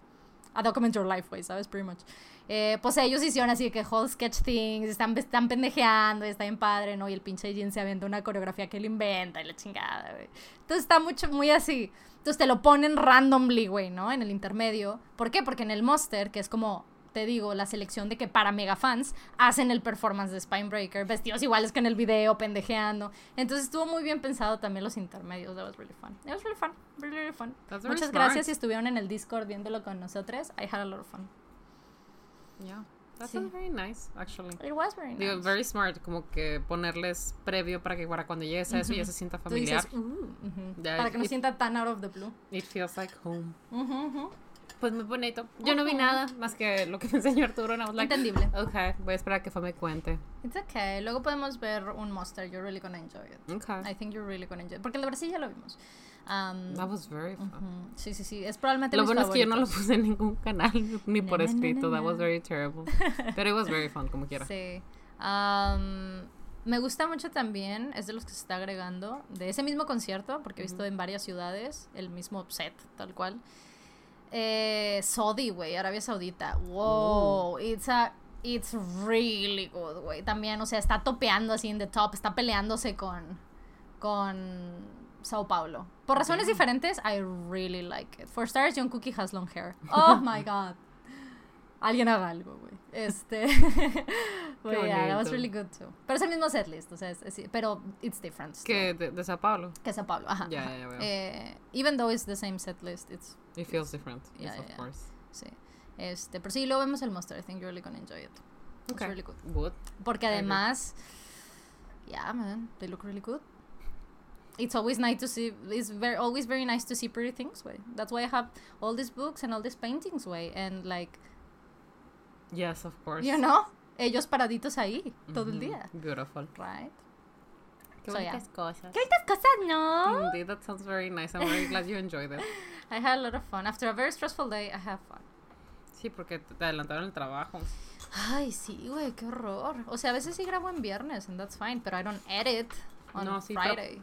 [SPEAKER 2] a document your life, way, ¿sabes? Pretty much. Eh, pues ellos hicieron así que whole sketch things, están, están pendejeando, y está bien padre, ¿no? Y el pinche Jin se avienta una coreografía que él inventa y la chingada, güey. Entonces está mucho, muy así. Entonces te lo ponen randomly, güey, ¿no? En el intermedio. ¿Por qué? Porque en el Monster, que es como te digo, la selección de que para mega fans hacen el performance de Spinebreaker, vestidos iguales que en el video, pendejeando. Entonces estuvo muy bien pensado también los intermedios. That was really fun. It was really fun. Really, really fun.
[SPEAKER 1] That's
[SPEAKER 2] Muchas
[SPEAKER 1] smart.
[SPEAKER 2] gracias si estuvieron en el Discord viéndolo con nosotros. I had a lot of fun.
[SPEAKER 1] Yeah. That
[SPEAKER 2] Sí.
[SPEAKER 1] sounds very nice, actually.
[SPEAKER 2] It was very nice.
[SPEAKER 1] Digo, very smart, como que ponerles previo para que para cuando llegues a eso ya se sienta familiar.
[SPEAKER 2] dices, "Uh", ujú,
[SPEAKER 1] Ya,
[SPEAKER 2] para que no
[SPEAKER 1] it-
[SPEAKER 2] sienta tan out of the blue.
[SPEAKER 1] It feels like home.
[SPEAKER 2] Ujú, ujú.
[SPEAKER 1] Pues muy bonito. Yo no vi nada más que lo que me enseñó Arturo. And I was like,
[SPEAKER 2] Entendible.
[SPEAKER 1] okay, voy a esperar a que Fa me cuente.
[SPEAKER 2] It's okay. Luego podemos ver un monster. You're really gonna enjoy it.
[SPEAKER 1] Okay.
[SPEAKER 2] I think you're really gonna enjoy it. Porque la verdad sí ya lo vimos. Um,
[SPEAKER 1] That was very fun.
[SPEAKER 2] ujú, Sí, sí, sí. Es probablemente
[SPEAKER 1] Lo
[SPEAKER 2] mis
[SPEAKER 1] bueno es que yo no lo
[SPEAKER 2] favoritos.
[SPEAKER 1] puse en ningún canal ni por
[SPEAKER 2] na,
[SPEAKER 1] escrito.
[SPEAKER 2] na,
[SPEAKER 1] That was very terrible. Pero it was very fun, como quiera.
[SPEAKER 2] Sí. Um, me gusta mucho también, es de los que se está agregando, de ese mismo concierto, porque he visto en varias ciudades el mismo set, tal cual. Eh, Saudi, güey, Arabia Saudita. Wow, it's a it's really good, güey. También, o sea, está topeando así en the top, está peleándose con con Sao Paulo. Por razones diferentes, I really like it. For starters, John Cookie has long hair. Oh my god. Alguien haga algo, güey. Este. But yeah, that was really good too. Pero es el mismo setlist, o sea, es, es- pero it's different.
[SPEAKER 1] Que de, de Sao Paulo.
[SPEAKER 2] Que Sao Paulo, ajá.
[SPEAKER 1] Ya,
[SPEAKER 2] ajá.
[SPEAKER 1] ya, ya veo.
[SPEAKER 2] Eh, even though it's the same setlist, it's.
[SPEAKER 1] It feels different.
[SPEAKER 2] Yeah,
[SPEAKER 1] yes, of
[SPEAKER 2] yeah.
[SPEAKER 1] course.
[SPEAKER 2] Sí. Este, pero sí, luego vemos el monster. I think you're really gonna enjoy it. It's
[SPEAKER 1] Okay.
[SPEAKER 2] really good.
[SPEAKER 1] Good.
[SPEAKER 2] Porque además, yeah, man, they look really good. It's always nice to see. It's very always very nice to see pretty things. Way. That's why I have all these books and all these paintings. Way and like
[SPEAKER 1] Yes, of course.
[SPEAKER 2] you know, ellos paraditos ahí todo el día,
[SPEAKER 1] Beautiful.
[SPEAKER 2] right?
[SPEAKER 1] Qué
[SPEAKER 2] So, yeah.
[SPEAKER 1] bonitas cosas.
[SPEAKER 2] ¿Qué estas cosas no?
[SPEAKER 1] Indeed, that sounds very nice. I'm very glad you enjoyed it.
[SPEAKER 2] I had a lot of fun. After a very stressful day, I have fun.
[SPEAKER 1] Sí, porque te adelantaron el trabajo.
[SPEAKER 2] Ay, sí, güey, qué horror. O sea, a veces sí grabo en viernes, and that's fine, pero I don't edit on
[SPEAKER 1] No, sí, pero-
[SPEAKER 2] Friday.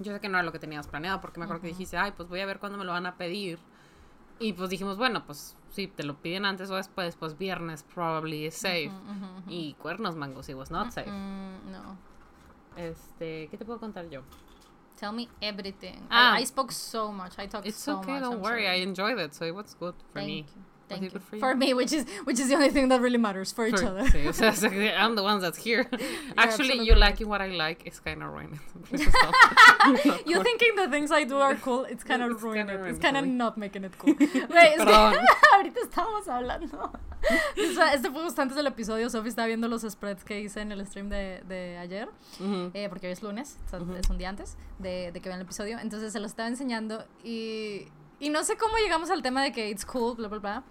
[SPEAKER 1] Yo sé que no era lo que tenías planeado, porque me acuerdo que dijiste, ay, pues voy a ver cuándo me lo van a pedir. Y pues dijimos, bueno, pues si te lo piden antes o después, pues viernes probably is safe. Y cuernos mangos, it was not safe.
[SPEAKER 2] Mm, no.
[SPEAKER 1] Este, ¿qué te puedo contar yo?
[SPEAKER 2] Tell me everything.
[SPEAKER 1] Ah.
[SPEAKER 2] I, I spoke so much. I talked
[SPEAKER 1] It's
[SPEAKER 2] so
[SPEAKER 1] okay,
[SPEAKER 2] much.
[SPEAKER 1] don't
[SPEAKER 2] I'm
[SPEAKER 1] worry. I enjoyed it, so it was good for
[SPEAKER 2] Thank
[SPEAKER 1] me.
[SPEAKER 2] you. Thank you.
[SPEAKER 1] good for you?
[SPEAKER 2] For me, which is which is the only thing that really matters for each
[SPEAKER 1] For-
[SPEAKER 2] other.
[SPEAKER 1] sí, o sea, I'm the one that's here. Actually, you liking what I like is kind of ruining.
[SPEAKER 2] You thinking the things I do are cool? It's kind of
[SPEAKER 1] kinda
[SPEAKER 2] it. It's kind of not making it cool. Güey, es que ahorita estábamos hablando. Este fue justo antes del episodio. Sophie estaba viendo los spreads que hice en el stream de, de ayer. Eh, porque hoy es lunes, es un día antes de, de que vean el episodio. Entonces se lo estaba enseñando y, y no sé cómo llegamos al tema de que it's cool, bla, bla, bla.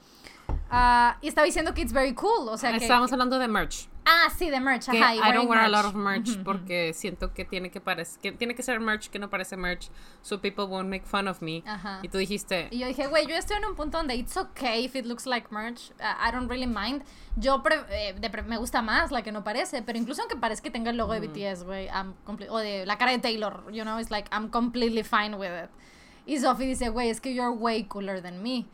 [SPEAKER 2] Ah, y estaba diciendo que it's very cool, o sea, que...
[SPEAKER 1] Estábamos hablando de merch.
[SPEAKER 2] Ah, sí, de merch.
[SPEAKER 1] que
[SPEAKER 2] Ajá,
[SPEAKER 1] I don't wear a lot of merch porque siento que tiene que que tiene que ser merch que no parece merch so people won't make fun of me.
[SPEAKER 2] Ajá.
[SPEAKER 1] Y tú dijiste,
[SPEAKER 2] Y yo dije, güey, yo estoy en un punto donde it's okay if it looks like merch. Uh, I don't really mind. Yo pre- eh, de pre- me gusta más la que no parece, pero incluso aunque parezca que tenga el logo de BTS, güey, o de la cara de Taylor, you know, it's like I'm completely fine with it. Y Sophie dice, güey, es que you're way cooler than me.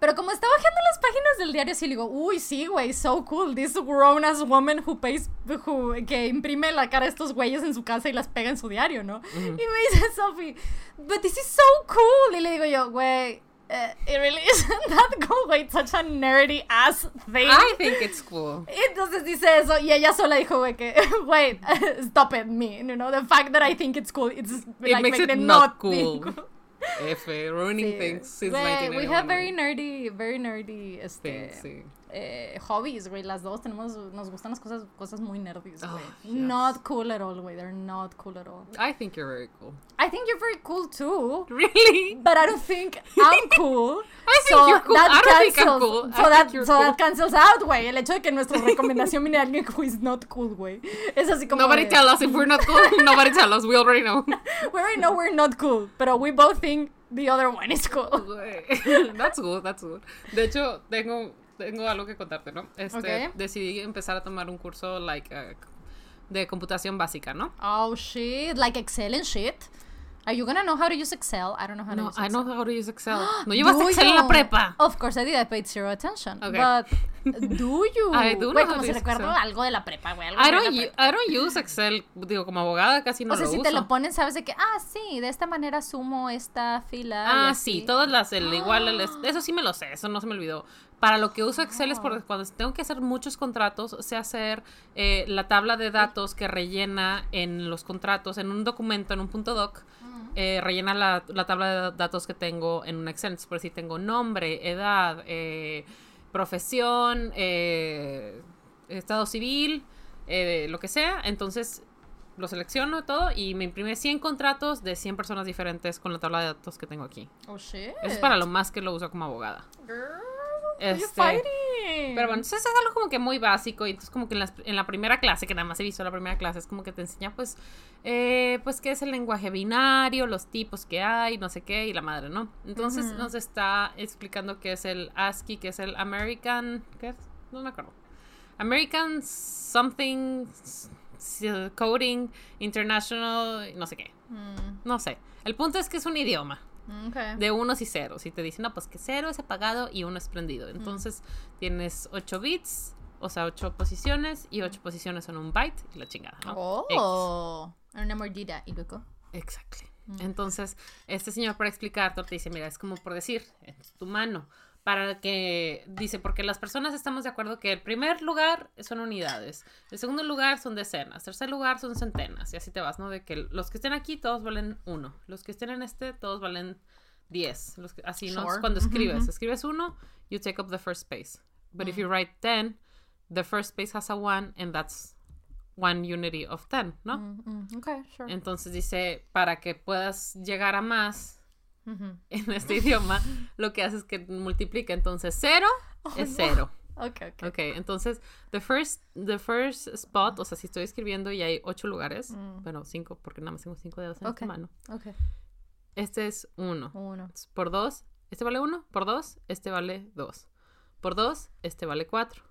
[SPEAKER 2] Pero como estaba bajando las páginas del diario, sí le digo, uy, sí, güey, so cool. This grown ass woman who pays, who, que imprime la cara de estos güeyes en su casa y las pega en su diario, ¿no? Y me dice Sophie, but this is so cool. Y le digo yo, güey, eh, it really isn't that cool, it's such a nerdy ass thing.
[SPEAKER 1] I think it's cool.
[SPEAKER 2] Entonces dice eso y ella sola dijo, güey, que, wait, stop it, me, you know, the fact that I think it's cool, it's like
[SPEAKER 1] makes
[SPEAKER 2] make
[SPEAKER 1] it not cool. F, ruining
[SPEAKER 2] Sí.
[SPEAKER 1] things since
[SPEAKER 2] we have very nerdy, very nerdy, este,
[SPEAKER 1] Things, sí.
[SPEAKER 2] Eh, hobbies, güey. Las dos tenemos, nos gustan las cosas, cosas muy nerdies,
[SPEAKER 1] Oh, yes.
[SPEAKER 2] Not cool at all, güey. They're not cool at all.
[SPEAKER 1] I think you're very cool.
[SPEAKER 2] I think you're very cool too,
[SPEAKER 1] Really?
[SPEAKER 2] but I don't think I'm cool.
[SPEAKER 1] I think you're cool. I don't think I'm
[SPEAKER 2] cancels-
[SPEAKER 1] cool. I
[SPEAKER 2] So that, so that cancels out, güey. El hecho de que nuestra recomendación viene alguien who is not cool, güey. Es así como.
[SPEAKER 1] Nobody
[SPEAKER 2] de-
[SPEAKER 1] tell us if we're not cool. Nobody tell us. We already know.
[SPEAKER 2] We already know we're not cool, but we both think the other one is cool.
[SPEAKER 1] That's good, that's good. De hecho, tengo, tengo algo que contarte, ¿no? Este,
[SPEAKER 2] Ok.
[SPEAKER 1] Decidí empezar a tomar un curso like uh, de computación básica, ¿no?
[SPEAKER 2] Oh shit, like Excel and shit. Are you gonna know how to use Excel? I don't know how to
[SPEAKER 1] No,
[SPEAKER 2] use
[SPEAKER 1] I
[SPEAKER 2] Excel.
[SPEAKER 1] know how to use Excel. ¿No llevas
[SPEAKER 2] Do
[SPEAKER 1] Excel en la prepa?
[SPEAKER 2] Of course I did. I paid zero attention.
[SPEAKER 1] Okay.
[SPEAKER 2] But do you?
[SPEAKER 1] I do know
[SPEAKER 2] Güey,
[SPEAKER 1] how
[SPEAKER 2] como
[SPEAKER 1] to
[SPEAKER 2] si
[SPEAKER 1] use
[SPEAKER 2] recuerdo
[SPEAKER 1] Excel.
[SPEAKER 2] algo de la prepa, güey.
[SPEAKER 1] I don't,
[SPEAKER 2] prepa.
[SPEAKER 1] I don't use Excel, digo, como abogada casi no
[SPEAKER 2] o sea,
[SPEAKER 1] lo
[SPEAKER 2] si
[SPEAKER 1] uso.
[SPEAKER 2] te lo ponen, sabes de que, ah, sí, de esta manera sumo esta fila.
[SPEAKER 1] Ah, sí, todas las, el igual, el- eso sí me lo sé, eso no se me olvidó. Para lo que uso Excel es porque cuando tengo que hacer muchos contratos, sé hacer eh, la tabla de datos que rellena en los contratos, en un documento, en un punto doc, eh, rellena la, la tabla de datos que tengo en un Excel. Entonces, por si tengo nombre, edad, eh, profesión, eh, estado civil, eh, lo que sea, entonces lo selecciono todo y me imprime 100 contratos de 100 personas diferentes con la tabla de datos que tengo aquí.
[SPEAKER 2] Oh shit.
[SPEAKER 1] Eso es para lo más que lo uso como abogada.
[SPEAKER 2] Girl,
[SPEAKER 1] Este,
[SPEAKER 2] you're fighting.
[SPEAKER 1] Pero bueno, entonces es algo como que muy básico y entonces como que en, las- en la primera clase, que nada más he visto la primera clase, es como que te enseña pues, eh, pues qué es el lenguaje binario, los tipos que hay, no sé qué, y la madre, ¿no? Entonces nos está explicando qué es el ASCII, qué es el American, ¿qué es? No me acuerdo. American something coding international, no sé qué,
[SPEAKER 2] Mm,
[SPEAKER 1] no sé. El punto es que es un idioma
[SPEAKER 2] okay.
[SPEAKER 1] de unos y ceros. Y te dicen, no, pues que cero es apagado y uno es prendido. Entonces tienes 8 bits, o sea, 8 posiciones, y 8 posiciones son un byte y la chingada, ¿no?
[SPEAKER 2] Oh, una mordida y luego.
[SPEAKER 1] Exactly. Entonces, este señor para explicarte te dice, mira, es como por decir, es tu mano. Para que, dice, porque las personas estamos de acuerdo que el primer lugar son unidades, el segundo lugar son decenas, tercer lugar son centenas, y así te vas, ¿no? De que los que estén aquí todos valen uno, los que estén en este todos valen diez, los que- así, ¿no?
[SPEAKER 2] Sure.
[SPEAKER 1] Cuando escribes, escribes uno, you take up the first space. But if you write ten, the first space has a one, and that's one unity of ten, ¿no?
[SPEAKER 2] Mm, mm, okay, sure.
[SPEAKER 1] Entonces dice, para que puedas llegar a más
[SPEAKER 2] Ujú.
[SPEAKER 1] en este idioma, lo que hace es que multiplica. Entonces, cero es
[SPEAKER 2] no.
[SPEAKER 1] cero.
[SPEAKER 2] Okay, okay.
[SPEAKER 1] Ok, entonces, the first, the first spot, o sea, si estoy escribiendo y hay ocho lugares,
[SPEAKER 2] Mm.
[SPEAKER 1] bueno, cinco, porque nada más tengo cinco dedos en
[SPEAKER 2] Ok.
[SPEAKER 1] esta mano.
[SPEAKER 2] Okay.
[SPEAKER 1] Este es uno.
[SPEAKER 2] Uno.
[SPEAKER 1] Por dos, este vale uno. Por dos, este vale dos. Por dos, este vale cuatro.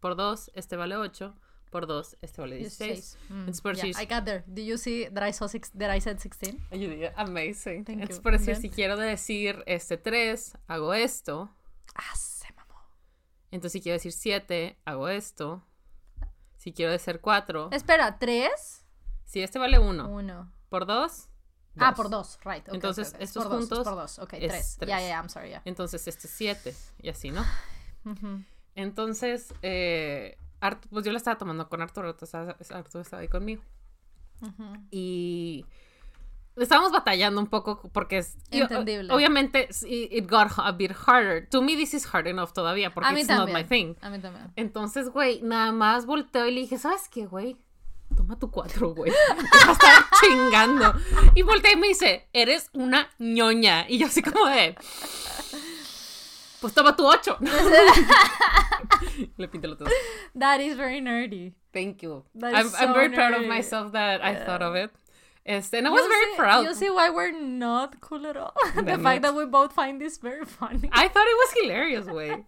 [SPEAKER 1] Por dos, este vale ocho. Por dos, este vale dieciséis.
[SPEAKER 2] Mm,
[SPEAKER 1] Entonces, por
[SPEAKER 2] yeah, I got there. Did you see that I saw six, that I said 16?
[SPEAKER 1] Yo diría, amazing.
[SPEAKER 2] Thank
[SPEAKER 1] Entonces,
[SPEAKER 2] you.
[SPEAKER 1] por decir,
[SPEAKER 2] And
[SPEAKER 1] si quiero decir este 3, hago esto.
[SPEAKER 2] Ah, se mamó.
[SPEAKER 1] Entonces, si quiero decir 7, hago esto. Si quiero decir 4,
[SPEAKER 2] Espera, ¿tres?
[SPEAKER 1] si este vale 1,
[SPEAKER 2] Uno.
[SPEAKER 1] por 2,
[SPEAKER 2] Ah, por dos, right. okay,
[SPEAKER 1] Entonces,
[SPEAKER 2] okay, okay.
[SPEAKER 1] estos
[SPEAKER 2] por dos,
[SPEAKER 1] juntos
[SPEAKER 2] por dos, ok,
[SPEAKER 1] es
[SPEAKER 2] tres.
[SPEAKER 1] tres.
[SPEAKER 2] Ya, ya, I'm sorry, ya.
[SPEAKER 1] Entonces, este es 7, y así, ¿no? Entonces, eh, Art- pues yo la estaba tomando con Arturo, entonces Arturo estaba ahí conmigo.
[SPEAKER 2] Ujú.
[SPEAKER 1] Y estábamos batallando un poco porque es
[SPEAKER 2] Entendible.
[SPEAKER 1] o- obviamente it got a bit harder. To me this is hard enough todavía porque
[SPEAKER 2] A
[SPEAKER 1] it's not
[SPEAKER 2] también.
[SPEAKER 1] my thing.
[SPEAKER 2] A mí también.
[SPEAKER 1] Entonces, güey, nada más volteo y le dije, ¿sabes qué, güey? Toma tu cuatro, güey. Deja de estar chingando. Y volteé y me dice, eres una ñoña. Y yo así como de... Pues toma tu 8. Le pinté los dedos.
[SPEAKER 2] That is very nerdy.
[SPEAKER 1] Thank you.
[SPEAKER 2] That
[SPEAKER 1] I'm,
[SPEAKER 2] is
[SPEAKER 1] I'm
[SPEAKER 2] so
[SPEAKER 1] very proud of myself that I thought of it. Este, and I was
[SPEAKER 2] You
[SPEAKER 1] very
[SPEAKER 2] see-
[SPEAKER 1] proud.
[SPEAKER 2] You see why we're not cool at all? the
[SPEAKER 1] Damn
[SPEAKER 2] fact
[SPEAKER 1] it.
[SPEAKER 2] that we both find this very funny.
[SPEAKER 1] I thought it was hilarious, güey.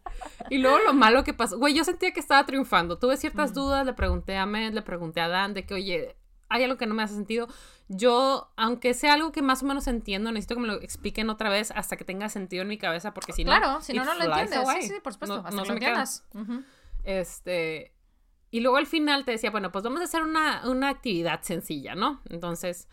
[SPEAKER 1] Y luego lo malo que pasó. Güey, yo sentía que estaba triunfando. Tuve ciertas dudas, le pregunté a Med, le pregunté a Dan de que, oye, hay algo que no me hace sentido. Yo, aunque sea algo que más o menos entiendo, necesito que me lo expliquen otra vez hasta que tenga sentido en mi cabeza, porque si no.
[SPEAKER 2] claro, si no, no lo entiendes.
[SPEAKER 1] away.
[SPEAKER 2] Sí, sí, por supuesto.
[SPEAKER 1] No-
[SPEAKER 2] hasta
[SPEAKER 1] no
[SPEAKER 2] que
[SPEAKER 1] se
[SPEAKER 2] lo entiendas.
[SPEAKER 1] Este. Y luego al final te decía, bueno, pues vamos a hacer una, una actividad sencilla, ¿no? Entonces,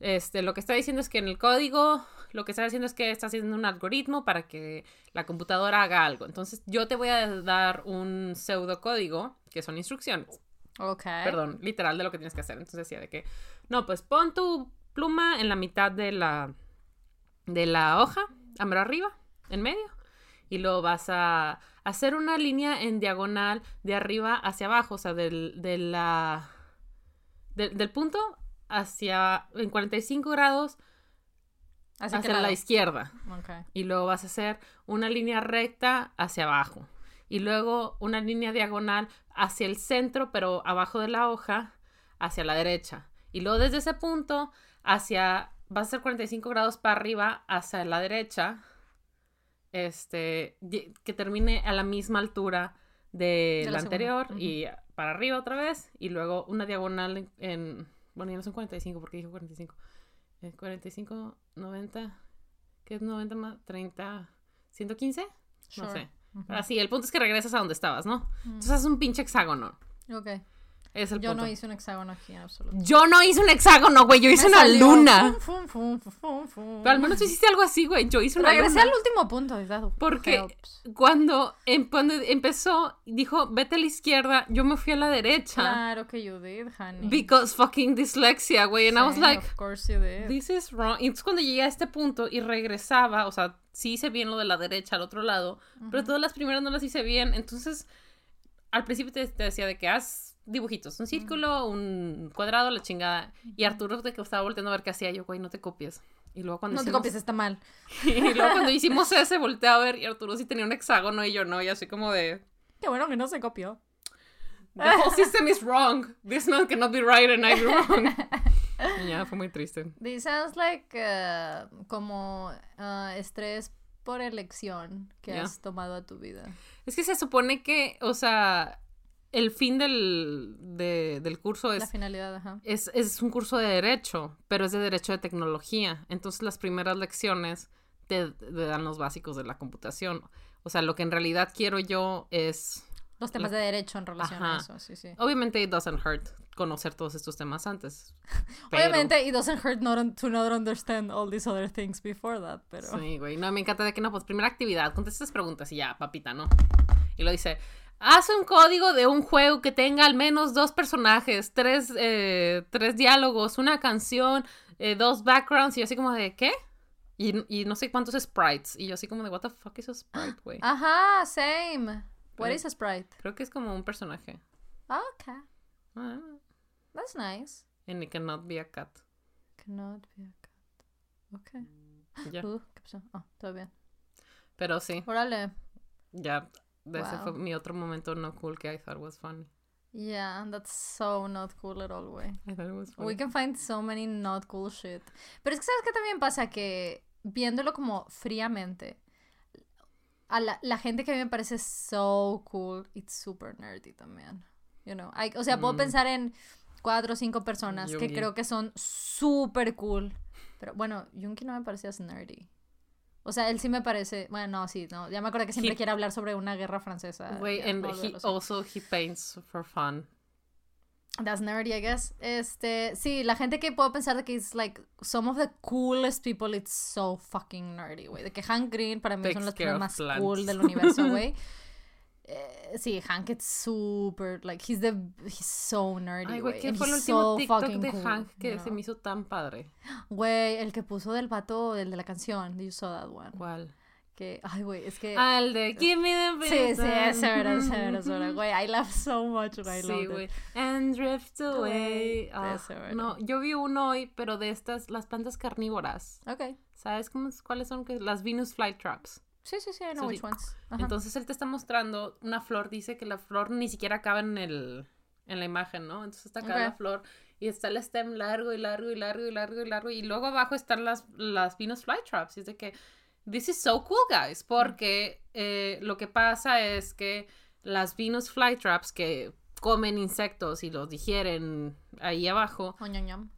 [SPEAKER 1] este, lo que está diciendo es que en el código, lo que está haciendo es que está haciendo un algoritmo para que la computadora haga algo. Entonces, yo te voy a dar un pseudocódigo, que son instrucciones.
[SPEAKER 2] Ok.
[SPEAKER 1] Perdón, literal de lo que tienes que hacer. Entonces decía de que, no, pues pon tu pluma en la mitad de la, de la hoja, a mero arriba, en medio. Y luego vas a hacer una línea en diagonal de arriba hacia abajo, o sea, del, de la, del- del punto hacia, en 45 grados
[SPEAKER 2] que
[SPEAKER 1] hacia la izquierda.
[SPEAKER 2] Ok.
[SPEAKER 1] Y luego vas a hacer una línea recta hacia abajo. Y luego una línea diagonal hacia el centro, pero abajo de la hoja, hacia la derecha. Y luego desde ese punto hacia, va a ser 45 grados para arriba, hacia la derecha, este, que termine a la misma altura de,
[SPEAKER 2] De
[SPEAKER 1] la, anterior y para arriba otra vez. Y luego una diagonal en, en- bueno, ya no son 45 porque dijo 45. Eh, 45, 90, ¿qué es 90 más? 30, 115? No
[SPEAKER 2] Sure. Ujú.
[SPEAKER 1] Pero así, el punto es que regresas a donde estabas, ¿no? Entonces haces un pinche hexágono.
[SPEAKER 2] Ok.
[SPEAKER 1] Es el
[SPEAKER 2] Yo
[SPEAKER 1] punto.
[SPEAKER 2] no hice un hexágono aquí en absoluto.
[SPEAKER 1] Yo no hice un hexágono, güey. Yo hice
[SPEAKER 2] Me
[SPEAKER 1] una
[SPEAKER 2] salió
[SPEAKER 1] luna.
[SPEAKER 2] fum, fum, fum, fum, fum.
[SPEAKER 1] Pero al menos tú hiciste algo así, güey. Yo hice una
[SPEAKER 2] Regresé
[SPEAKER 1] luna.
[SPEAKER 2] al último punto. that
[SPEAKER 1] Porque
[SPEAKER 2] helps.
[SPEAKER 1] cuando, em- cuando empezó, dijo, vete a la izquierda, yo me fui a la derecha.
[SPEAKER 2] Claro que you did, honey.
[SPEAKER 1] Because fucking dyslexia, güey. And I was
[SPEAKER 2] Sí,
[SPEAKER 1] like,
[SPEAKER 2] Of course you did.
[SPEAKER 1] This is wrong. Y entonces cuando llegué a este punto y regresaba, o sea, sí hice bien lo de la derecha al otro lado, pero todas las primeras no las hice bien. Entonces, al principio te, te decía de que haz dibujitos, un círculo, un cuadrado, la chingada. Y Arturo de que estaba volteando a ver qué hacía yo, güey, no te copies. Y luego cuando
[SPEAKER 2] No te
[SPEAKER 1] hicimos-
[SPEAKER 2] copies, está mal.
[SPEAKER 1] Y luego cuando hicimos ese, volteé a ver y Arturo sí tenía un hexágono y yo no, y así como de...
[SPEAKER 2] Qué bueno que no se copió.
[SPEAKER 1] The whole system is wrong. This man cannot be right and I be wrong. Y ya, fue muy triste.
[SPEAKER 2] This sounds like uh, como uh, estrés por elección que has tomado a tu vida.
[SPEAKER 1] Es que se supone que, o sea, el fin del, de- del curso
[SPEAKER 2] La
[SPEAKER 1] es,
[SPEAKER 2] finalidad, ajá.
[SPEAKER 1] es, es un curso de derecho, pero es de derecho de tecnología. Entonces las primeras lecciones te, te dan los básicos de la computación. O sea, lo que en realidad quiero yo es,
[SPEAKER 2] Los temas de derecho en relación
[SPEAKER 1] Ajá.
[SPEAKER 2] a eso, sí, sí.
[SPEAKER 1] obviamente it doesn't hurt conocer todos estos temas antes. pero-
[SPEAKER 2] Obviamente, it doesn't hurt not to not understand all these other things before that, pero...
[SPEAKER 1] Sí, güey. No, me encanta de que no, pues primera actividad, contesta estas preguntas y ya, papita, ¿no? Y lo dice, haz un código de un juego que tenga al menos dos personajes, tres, eh, tres diálogos, una canción, eh, dos backgrounds, y yo así como de, ¿qué? Y, y no sé cuántos sprites, y yo así como de, what the fuck is a sprite, güey?
[SPEAKER 2] Ajá, same. What
[SPEAKER 1] Pero-
[SPEAKER 2] is a sprite?
[SPEAKER 1] Creo que es como un personaje.
[SPEAKER 2] Okay,
[SPEAKER 1] Ah,
[SPEAKER 2] that's nice.
[SPEAKER 1] and it cannot be a cat.
[SPEAKER 2] Cannot be a cat. Okay.
[SPEAKER 1] Ya.
[SPEAKER 2] Uh, ¿Qué pasó? Oh, todo bien.
[SPEAKER 1] Pero sí,
[SPEAKER 2] Órale.
[SPEAKER 1] ya, de ese
[SPEAKER 2] Wow.
[SPEAKER 1] fue mi otro momento no cool que I thought was funny.
[SPEAKER 2] Yeah, that's so not cool at all, güey.
[SPEAKER 1] I thought it was funny.
[SPEAKER 2] We can find so many not cool shit. Pero es que sabes que también pasa que viéndolo como fríamente, a la, la gente que a mí me parece so cool, it's super nerdy también. You know, I- o sea, puedo
[SPEAKER 1] Mm.
[SPEAKER 2] pensar en cuatro o cinco personas que
[SPEAKER 1] Jungi.
[SPEAKER 2] creo que son super cool. Pero bueno, Junki no me parece as nerdy. O sea, él sí me parece. Bueno, no, sí, no. Ya me acuerdo que siempre
[SPEAKER 1] He-
[SPEAKER 2] quiere hablar sobre una guerra francesa.
[SPEAKER 1] Wait, and he also he paints for fun.
[SPEAKER 2] That's nerdy, I guess. Este, sí, la gente que puedo pensar de que es like some of the coolest people, it's so fucking nerdy, güey. De que Hank Green para mí
[SPEAKER 1] Takes
[SPEAKER 2] son
[SPEAKER 1] of
[SPEAKER 2] más cool del universo, güey. Eh, sí, Hank it's super, like, he's the, he's so nerdy,
[SPEAKER 1] Ay,
[SPEAKER 2] güey.
[SPEAKER 1] güey, ¿qué fue el último
[SPEAKER 2] so
[SPEAKER 1] TikTok de
[SPEAKER 2] cool,
[SPEAKER 1] Hank que se me hizo tan padre?
[SPEAKER 2] Güey, el que puso del pato, el de la canción, you saw that one.
[SPEAKER 1] ¿Cuál?
[SPEAKER 2] Que, ay, güey, es que...
[SPEAKER 1] Ah, el de Give me the
[SPEAKER 2] sí, sí, ese era, ese era, ese era. Güey, I laugh so much I
[SPEAKER 1] Sí, güey. And drift away.
[SPEAKER 2] Away.
[SPEAKER 1] Ah,
[SPEAKER 2] Ese era.
[SPEAKER 1] no, yo vi uno hoy, pero de estas, las plantas carnívoras.
[SPEAKER 2] Ok.
[SPEAKER 1] ¿Sabes cómo, cuáles son? Las Venus flytraps.
[SPEAKER 2] Sí, sí, sí, I know
[SPEAKER 1] So,
[SPEAKER 2] which ones. Ajá.
[SPEAKER 1] Entonces él te está mostrando una flor, dice que la flor ni siquiera acaba en el en la imagen, ¿no? Entonces está acá la flor y está el stem largo y largo y largo y largo y largo y luego abajo están las las Venus flytraps y es de que this is so cool guys porque eh, lo que pasa es que las Venus flytraps que comen insectos y los digieren ahí abajo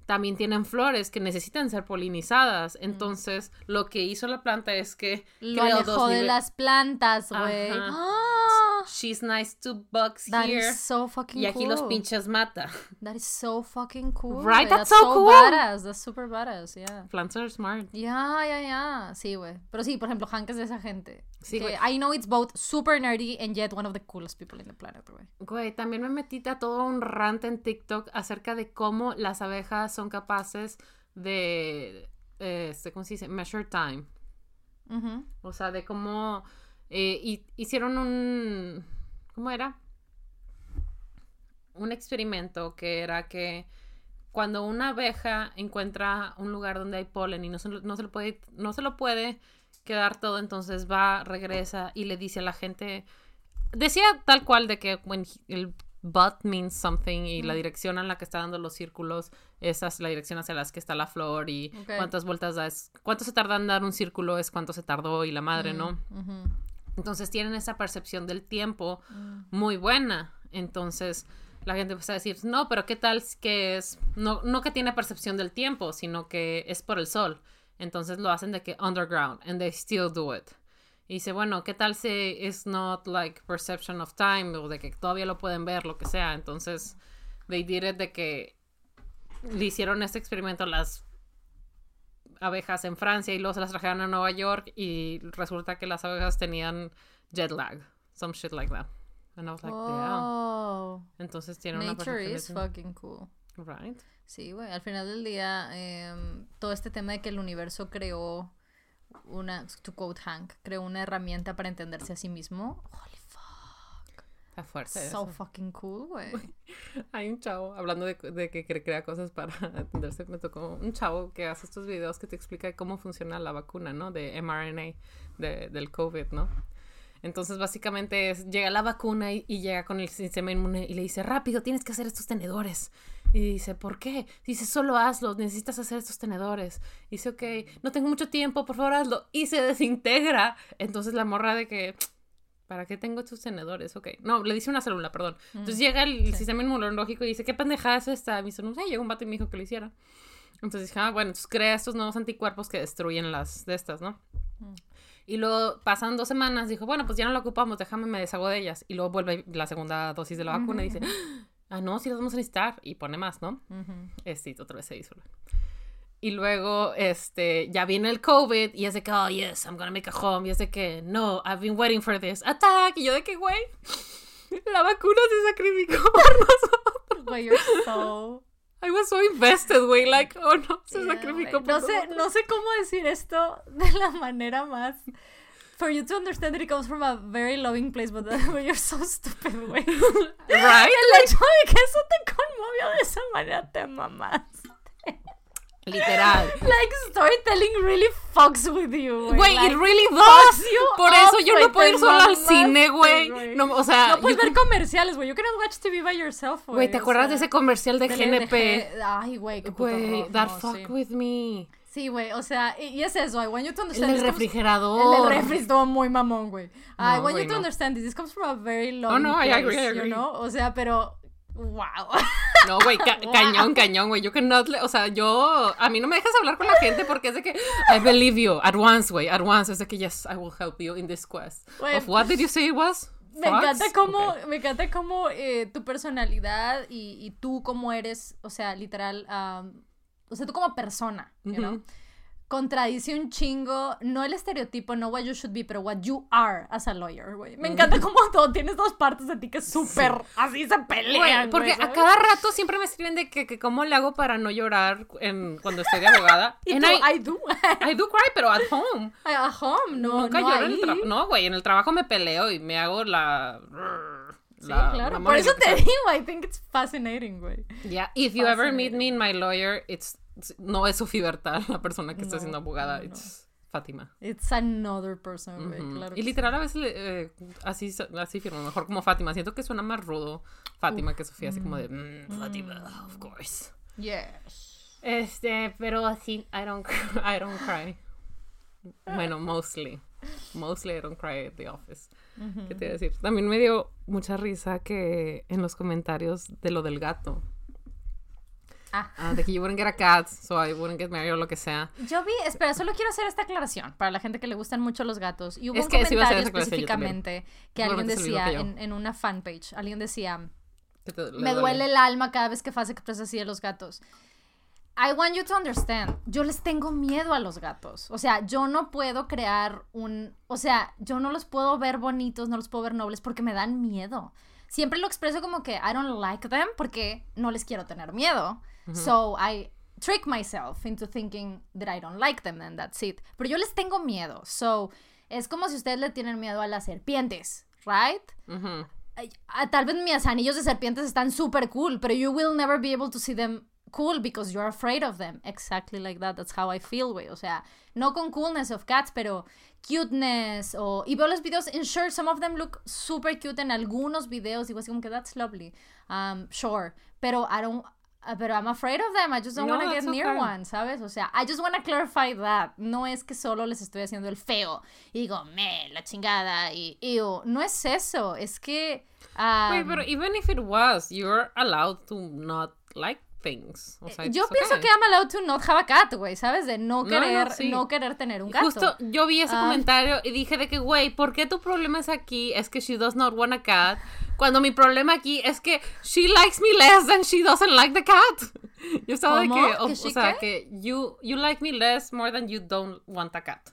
[SPEAKER 1] también tienen flores que necesitan ser polinizadas. Entonces, lo que hizo la planta es que
[SPEAKER 2] Lo alejó
[SPEAKER 1] dos
[SPEAKER 2] de las plantas, güey. ¡Ah!
[SPEAKER 1] She's nice to bugs
[SPEAKER 2] That
[SPEAKER 1] here.
[SPEAKER 2] is so fucking
[SPEAKER 1] Y aquí los pinches mata.
[SPEAKER 2] That is so fucking cool.
[SPEAKER 1] Right?
[SPEAKER 2] güey.
[SPEAKER 1] That's so cool.
[SPEAKER 2] badass. That's super badass, yeah.
[SPEAKER 1] Plants are smart.
[SPEAKER 2] Ya, ya, ya. Sí, güey. Pero sí, por ejemplo, Hank es de esa gente.
[SPEAKER 1] Sí, güey.
[SPEAKER 2] I know it's both super nerdy and yet one of the coolest people in the planet, güey.
[SPEAKER 1] Güey, también me metí a todo un rant en TikTok acerca de cómo las abejas son capaces de, este, ¿cómo se dice? Measure time.
[SPEAKER 2] Ujú.
[SPEAKER 1] O sea, de cómo eh, hi- hicieron un... ¿Cómo era? Un experimento que era que cuando una abeja encuentra un lugar donde hay polen y no se, lo- no se lo puede, no se lo puede quedar todo, entonces va, regresa y le dice a la gente, decía tal cual de que when he- el but means something y la dirección en la que está dando los círculos, esa es la dirección hacia las que está la flor y cuántas vueltas da es, cuánto se tarda en dar un círculo es cuánto se tardó y la madre, ¿no?
[SPEAKER 2] Ujú.
[SPEAKER 1] Entonces tienen esa percepción del tiempo
[SPEAKER 2] Mm.
[SPEAKER 1] muy buena. Entonces la gente empieza a decir, no, pero ¿qué tal que es? No, no que tiene percepción del tiempo, sino que es por el sol. Entonces lo hacen de que underground, and they still do it. Y dice, bueno, ¿qué tal si es not like perception of time? O de que todavía lo pueden ver, lo que sea. Entonces, they did it de que le hicieron este experimento las abejas en Francia y luego se las trajeron a Nueva York y resulta que las abejas tenían jet lag, some shit like that. And I was like, damn.
[SPEAKER 2] Oh.
[SPEAKER 1] Entonces tienen una
[SPEAKER 2] Nature is fucking cool.
[SPEAKER 1] Right.
[SPEAKER 2] Sí, güey, al final del día, em, todo este tema de que el universo creó una, to quote Hank, creó una herramienta para entenderse a sí mismo. Holy.
[SPEAKER 1] Está fuerte.
[SPEAKER 2] So
[SPEAKER 1] eso.
[SPEAKER 2] fucking cool, güey.
[SPEAKER 1] Hay un chavo, hablando de, de que cre- crea cosas para atenderse, me tocó un chavo que hace estos videos que te explica cómo funciona la vacuna, ¿no? De mRNA, de, del COVID, ¿no? Entonces, básicamente, es, llega la vacuna y, y llega con el sistema inmune y le dice, rápido, tienes que hacer estos tenedores. Y dice, ¿por qué? Dice, solo hazlos, necesitas hacer estos tenedores. dice, ok, no tengo mucho tiempo, por favor hazlo. Y se desintegra. Entonces la morra de que, ¿para qué tengo estos tenedores? Ok, no, le dice una célula, perdón. Entonces llega el, el sistema inmunológico y dice, ¿qué pendejada es esta? Me dice, no sé, llegó un vato y me dijo que lo hiciera. Entonces dije, ah, bueno, entonces crea estos nuevos anticuerpos que destruyen las de estas, ¿no? Y luego pasan dos semanas, dijo, bueno, pues ya no lo ocupamos, déjame, me deshago de ellas. Y luego vuelve la segunda dosis de la vacuna y dice, ah, no, sí las vamos a necesitar. Y pone más, ¿no?
[SPEAKER 2] Ujú.
[SPEAKER 1] Este, otra vez se disuelve. Y luego, este, ya viene el COVID y es de que, oh, yes, I'm gonna make a home. Y es de que, no, I've been waiting for this. Attack. Y yo de que, güey, la vacuna se sacrificó por nosotros.
[SPEAKER 2] Güey, you're so...
[SPEAKER 1] I was so invested, güey, like, oh, no, se
[SPEAKER 2] Yeah,
[SPEAKER 1] sacrificó por
[SPEAKER 2] No sé,
[SPEAKER 1] nosotros.
[SPEAKER 2] no sé cómo decir esto de la manera más... For you to understand that it comes from a very loving place, but güey, you're so stupid, güey.
[SPEAKER 1] Right?
[SPEAKER 2] El hecho de que eso te conmovió de esa manera te mamás.
[SPEAKER 1] Literal.
[SPEAKER 2] Like storytelling really fucks with you, güey. Like,
[SPEAKER 1] it really
[SPEAKER 2] fucks
[SPEAKER 1] does.
[SPEAKER 2] you
[SPEAKER 1] Por eso yo no puedo ir sola al cine, güey. No, o sea,
[SPEAKER 2] No puedes
[SPEAKER 1] you
[SPEAKER 2] ver comerciales, güey. You cannot watch TV by yourself, güey.
[SPEAKER 1] Güey, ¿te acuerdas de ese comercial de GNP?
[SPEAKER 2] Ay, güey, qué
[SPEAKER 1] Güey, that fuck with me.
[SPEAKER 2] Sí, güey, o sea, y, es eso, I want you to
[SPEAKER 1] El
[SPEAKER 2] understand.
[SPEAKER 1] del
[SPEAKER 2] comes-
[SPEAKER 1] refrigerador.
[SPEAKER 2] El del refri estuvo muy mamón, güey. I want you to understand this. This comes from a very long
[SPEAKER 1] Oh, no, I agree, I
[SPEAKER 2] you
[SPEAKER 1] agree.
[SPEAKER 2] know? O sea, pero... Wow.
[SPEAKER 1] No, güey, ca- cañón, cañón, güey. Yo cannot, o sea, yo, a mí no me dejas hablar con la gente porque es de que, I believe you, at once, güey, at once. Es de que, yes, I will help you in this quest.
[SPEAKER 2] Güey,
[SPEAKER 1] Of what did you say it was?
[SPEAKER 2] Me encanta cómo, me encanta cómo eh, tu personalidad y, y tú cómo eres, o sea, literal, um, o sea, tú como persona, you know. Contradice un chingo, no el estereotipo, no what you should be, pero what you are as a lawyer, güey. Me encanta cómo todo, tienes dos partes de ti que súper, así se pelean,
[SPEAKER 1] porque
[SPEAKER 2] güey,
[SPEAKER 1] a cada rato siempre me escriben de que, que cómo le hago para no llorar en, cuando estoy de abogada.
[SPEAKER 2] Y
[SPEAKER 1] And
[SPEAKER 2] tú,
[SPEAKER 1] I,
[SPEAKER 2] I do.
[SPEAKER 1] I do cry, pero at home.
[SPEAKER 2] At home, no,
[SPEAKER 1] Nunca
[SPEAKER 2] no
[SPEAKER 1] lloro en el trabajo. No, güey, en el trabajo me peleo y me hago la...
[SPEAKER 2] Sí,
[SPEAKER 1] la
[SPEAKER 2] claro.
[SPEAKER 1] mamona
[SPEAKER 2] Por eso te digo, I think it's fascinating, güey.
[SPEAKER 1] Yeah, if you ever meet me in my lawyer, it's no es Sofía Bertal, la persona que está siendo abogada.
[SPEAKER 2] no.
[SPEAKER 1] It's Fátima.
[SPEAKER 2] It's another person. Claro
[SPEAKER 1] y
[SPEAKER 2] sí.
[SPEAKER 1] literal a veces le- eh, así, así firmo, mejor como Fátima. Siento que suena más rudo Fátima que Sofía, así como de "Mm, Fátima, of course.
[SPEAKER 2] Yes.
[SPEAKER 1] Este, pero sí, I don't, I don't cry. Bueno, mostly. Mostly I don't cry at the office. ¿Qué te iba a decir? También me dio mucha risa que en los comentarios de lo del gato.
[SPEAKER 2] Ah.
[SPEAKER 1] Ah, de que you wouldn't get a cat, so I wouldn't get married o lo que sea.
[SPEAKER 2] Yo vi, espera, solo quiero hacer esta aclaración para la gente que le gustan mucho los gatos. Y hubo
[SPEAKER 1] Es
[SPEAKER 2] un
[SPEAKER 1] que
[SPEAKER 2] comentario específicamente que alguien decía
[SPEAKER 1] que
[SPEAKER 2] en, en una fanpage, alguien decía,
[SPEAKER 1] Que te-
[SPEAKER 2] me duele el alma cada vez que Fase expresa así de los gatos. I want you to understand. Yo les tengo miedo a los gatos. O sea, yo no puedo crear un. O sea, yo no los puedo ver bonitos, no los puedo ver nobles porque me dan miedo. Siempre lo expreso como que I don't like them porque no les quiero tener miedo. So I trick myself into thinking that I don't like them and that's it. Pero yo les tengo miedo. So es como si ustedes le tienen miedo a las serpientes, right? Ah, tal vez mis anillos de serpientes están súper cool, pero you will never be able to see them cool because you're afraid of them. Exactly like that. That's how I feel, güey. O sea, no con coolness of cats, pero cuteness o... Y veo los videos, and sure, some of them look super cute en algunos videos. Digo así como que that's lovely. Um, sure. Pero I don't... uh, Pero I'm afraid of them. I just don't
[SPEAKER 1] No,
[SPEAKER 2] want to get near
[SPEAKER 1] okay.
[SPEAKER 2] one, ¿sabes? O sea, I just want to clarify that. No es que solo les estoy haciendo el feo. Y digo, me, la chingada. Y, ew. No es eso. Es que...
[SPEAKER 1] Wait,
[SPEAKER 2] um,
[SPEAKER 1] pero even if it was, you're allowed to not like things. O sea,
[SPEAKER 2] Yo pienso
[SPEAKER 1] okay.
[SPEAKER 2] que I'm allowed to not have a cat, güey, ¿sabes? De no
[SPEAKER 1] No,
[SPEAKER 2] querer,
[SPEAKER 1] no, sí.
[SPEAKER 2] no querer tener un gato.
[SPEAKER 1] Justo, yo vi ese
[SPEAKER 2] Ah.
[SPEAKER 1] comentario y dije de que, güey, ¿por qué tu problema es aquí? Es que she does not want a cat. Cuando mi problema aquí es que she likes me less than she doesn't like the cat. Yo estaba de que, o,
[SPEAKER 2] ¿Que
[SPEAKER 1] o
[SPEAKER 2] she
[SPEAKER 1] sea,
[SPEAKER 2] qué?
[SPEAKER 1] que you, you like me less more than you don't want a cat.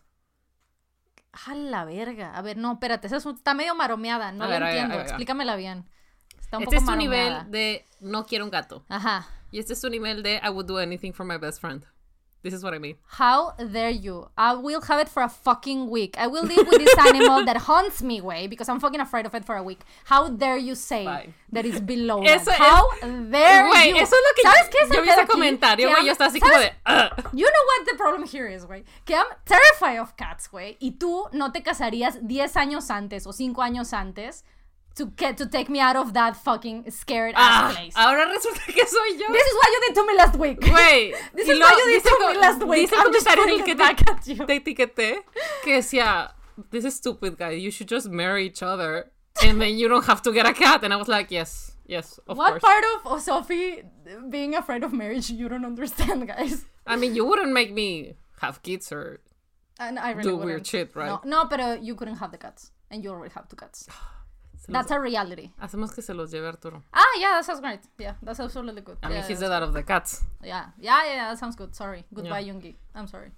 [SPEAKER 2] A la verga. A ver, no, espérate, esa está medio maromeada, no la
[SPEAKER 1] ver,
[SPEAKER 2] entiendo.
[SPEAKER 1] ver.
[SPEAKER 2] Explícamela bien. Está un
[SPEAKER 1] Este es tu nivel de no quiero un gato.
[SPEAKER 2] Ajá.
[SPEAKER 1] Y este es tu nivel de I would do anything for my best friend. This is what I mean.
[SPEAKER 2] How dare you? I will have it for a fucking week. I will live with this animal that haunts me, güey, because I'm fucking afraid of it for a week. How dare you say
[SPEAKER 1] Fine.
[SPEAKER 2] that is below
[SPEAKER 1] Eso
[SPEAKER 2] that?
[SPEAKER 1] es-
[SPEAKER 2] How dare
[SPEAKER 1] Güey,
[SPEAKER 2] you?
[SPEAKER 1] eso es lo que
[SPEAKER 2] ¿Sabes qué es
[SPEAKER 1] yo vi ese comentario, güey, yo estaba así como de "Ugh".
[SPEAKER 2] You know what the problem here is, güey. Que I'm terrified of cats, güey. Y tú no te casarías 10 años antes o 5 años antes to get to take me out of that fucking scared
[SPEAKER 1] Ah,
[SPEAKER 2] ass place.
[SPEAKER 1] ahora resulta que soy yo.
[SPEAKER 2] This is what you did to me last week.
[SPEAKER 1] Wait.
[SPEAKER 2] This is
[SPEAKER 1] lo-
[SPEAKER 2] what you did to me last week.
[SPEAKER 1] Dice
[SPEAKER 2] I'm just
[SPEAKER 1] en el que
[SPEAKER 2] it back at you.
[SPEAKER 1] te, te etiqueté que decía, this is stupid guy, you should just marry each other and then you don't have to get a cat. And I was like, yes, yes, of
[SPEAKER 2] What
[SPEAKER 1] course.
[SPEAKER 2] part of, Sophie being afraid of marriage you don't understand, guys?
[SPEAKER 1] I mean, you wouldn't make me have kids or
[SPEAKER 2] And I really
[SPEAKER 1] do
[SPEAKER 2] wouldn't.
[SPEAKER 1] weird shit, right?
[SPEAKER 2] No, no, pero you couldn't have the cats. And you already have two cats.
[SPEAKER 1] Se los-
[SPEAKER 2] That's a reality.
[SPEAKER 1] Hacemos que se los lleve Arturo.
[SPEAKER 2] Ah, yeah, that sounds great. Yeah, that's absolutely good.
[SPEAKER 1] I mean,
[SPEAKER 2] yeah,
[SPEAKER 1] he's the dad of the cats.
[SPEAKER 2] Yeah, yeah, yeah, that sounds good. Sorry. Goodbye,
[SPEAKER 1] Yeah.
[SPEAKER 2] Yungi. I'm sorry.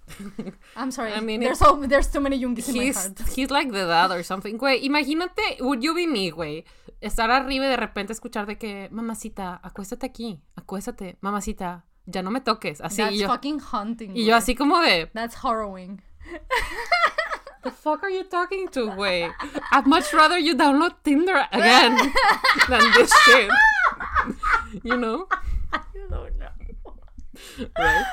[SPEAKER 2] I'm sorry.
[SPEAKER 1] I mean,
[SPEAKER 2] there's so there's too many Yungis in my
[SPEAKER 1] He's,
[SPEAKER 2] heart.
[SPEAKER 1] he's like the dad or something. Güey, imagínate, would you be me, güey? Estar arriba y de repente escuchar de que, mamacita, acuéstate aquí, acuéstate, mamacita, ya no me toques. Así,
[SPEAKER 2] That's
[SPEAKER 1] y yo,
[SPEAKER 2] fucking haunting.
[SPEAKER 1] y yo así como de,
[SPEAKER 2] That's harrowing.
[SPEAKER 1] the fuck are you talking to, güey? I'd much rather you download Tinder again than this shit. You know?
[SPEAKER 2] I don't know.
[SPEAKER 1] Right?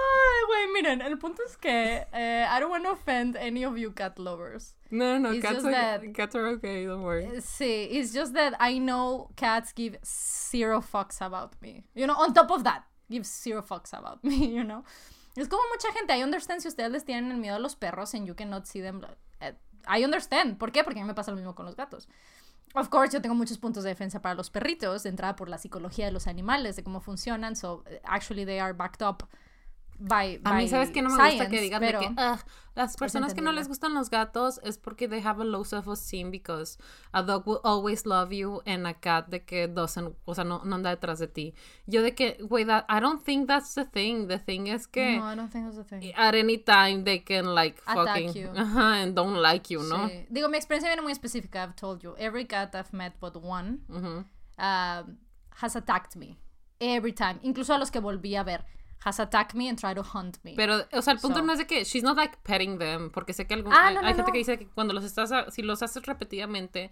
[SPEAKER 2] Ay, güey, miren, el punto es que eh, I don't want to offend any of you cat lovers.
[SPEAKER 1] No, no,
[SPEAKER 2] It's
[SPEAKER 1] cats are,
[SPEAKER 2] that-
[SPEAKER 1] cats are okay, don't worry.
[SPEAKER 2] See, it's just that I know cats give zero fucks about me. You know, on top of that, give zero fucks about me, you know. Es como mucha gente, I understand si ustedes les tienen el miedo a los perros and you cannot see them. eh, I understand. ¿Por qué? Porque a mí me pasa lo mismo con los gatos. Of course, yo tengo muchos puntos de defensa para los perritos, de entrada por la psicología de los animales, de cómo funcionan. So, eh, actually, they are backed up by.
[SPEAKER 1] A mí,
[SPEAKER 2] by
[SPEAKER 1] ¿sabes qué no me gusta
[SPEAKER 2] science,
[SPEAKER 1] que digan de que "Ugh, las personas que no les gustan los gatos es porque they have a low self-esteem because a dog will always love you and a cat de que doesn't, o sea, no, no anda detrás de ti. Yo de que, güey, that, I don't think that's the thing. The thing es que
[SPEAKER 2] No, I don't think that's the thing.
[SPEAKER 1] at any time they can like
[SPEAKER 2] Attack
[SPEAKER 1] fucking,
[SPEAKER 2] you.
[SPEAKER 1] ajá, and don't like you, ¿no?
[SPEAKER 2] Sí. Digo, mi experiencia viene muy específica. I've told you. Every cat I've met but one um, has attacked me. Every time. Incluso a los que volví a ver. Has attacked me and tried to hunt me.
[SPEAKER 1] Pero, o sea, el punto
[SPEAKER 2] So-
[SPEAKER 1] no es de que she's not like petting them, porque sé que algún,
[SPEAKER 2] Ah,
[SPEAKER 1] hay,
[SPEAKER 2] no,
[SPEAKER 1] hay
[SPEAKER 2] no,
[SPEAKER 1] gente
[SPEAKER 2] no.
[SPEAKER 1] que dice que cuando los estás, a- si los haces repetidamente,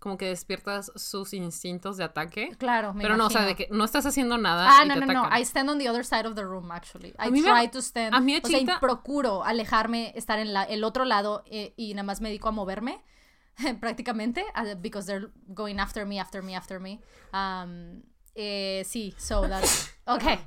[SPEAKER 1] como que despiertas sus instintos de ataque.
[SPEAKER 2] Claro, me
[SPEAKER 1] Pero no, o sea, de
[SPEAKER 2] imagino.
[SPEAKER 1] que no estás haciendo nada.
[SPEAKER 2] Ah,
[SPEAKER 1] y
[SPEAKER 2] no,
[SPEAKER 1] te
[SPEAKER 2] no, no.
[SPEAKER 1] atacan.
[SPEAKER 2] I stand on the other side of the room, actually. I
[SPEAKER 1] mí me-
[SPEAKER 2] try to stand.
[SPEAKER 1] a mí de
[SPEAKER 2] o sea, y procuro alejarme, estar en la, el otro lado eh, y nada más me dedico a moverme, prácticamente, because they're going after me, after me, after me. Um, eh, sí, so that's... Okay.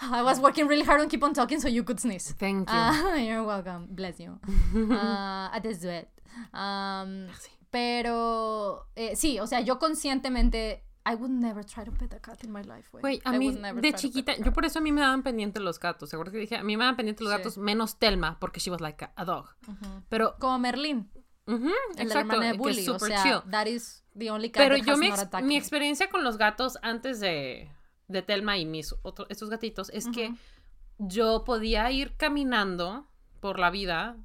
[SPEAKER 2] I was working really hard on keep on talking so you could sneeze.
[SPEAKER 1] Thank you.
[SPEAKER 2] Ah, you're welcome. Bless you. Just do it. Um, pero eh, sí, o sea, yo conscientemente I would never try to pet a cat in my life. güey.
[SPEAKER 1] A
[SPEAKER 2] I
[SPEAKER 1] mí de chiquita, yo por eso a mí me daban pendiente los gatos. ¿Se acuerdas que dije? A mí me daban pendiente los
[SPEAKER 2] Sí.
[SPEAKER 1] gatos menos Telma, porque she was like a, a dog.
[SPEAKER 2] Ujú.
[SPEAKER 1] Pero,
[SPEAKER 2] Como Merlin, de la
[SPEAKER 1] exacto,
[SPEAKER 2] de
[SPEAKER 1] que es
[SPEAKER 2] Bully. O
[SPEAKER 1] super
[SPEAKER 2] sea,
[SPEAKER 1] chill.
[SPEAKER 2] that is the only cat
[SPEAKER 1] Pero
[SPEAKER 2] that
[SPEAKER 1] yo
[SPEAKER 2] has
[SPEAKER 1] mi,
[SPEAKER 2] not
[SPEAKER 1] mi experiencia con los gatos antes de, de Telma y mis otros, estos gatitos es que
[SPEAKER 2] Ujú.
[SPEAKER 1] yo podía ir caminando por la vida,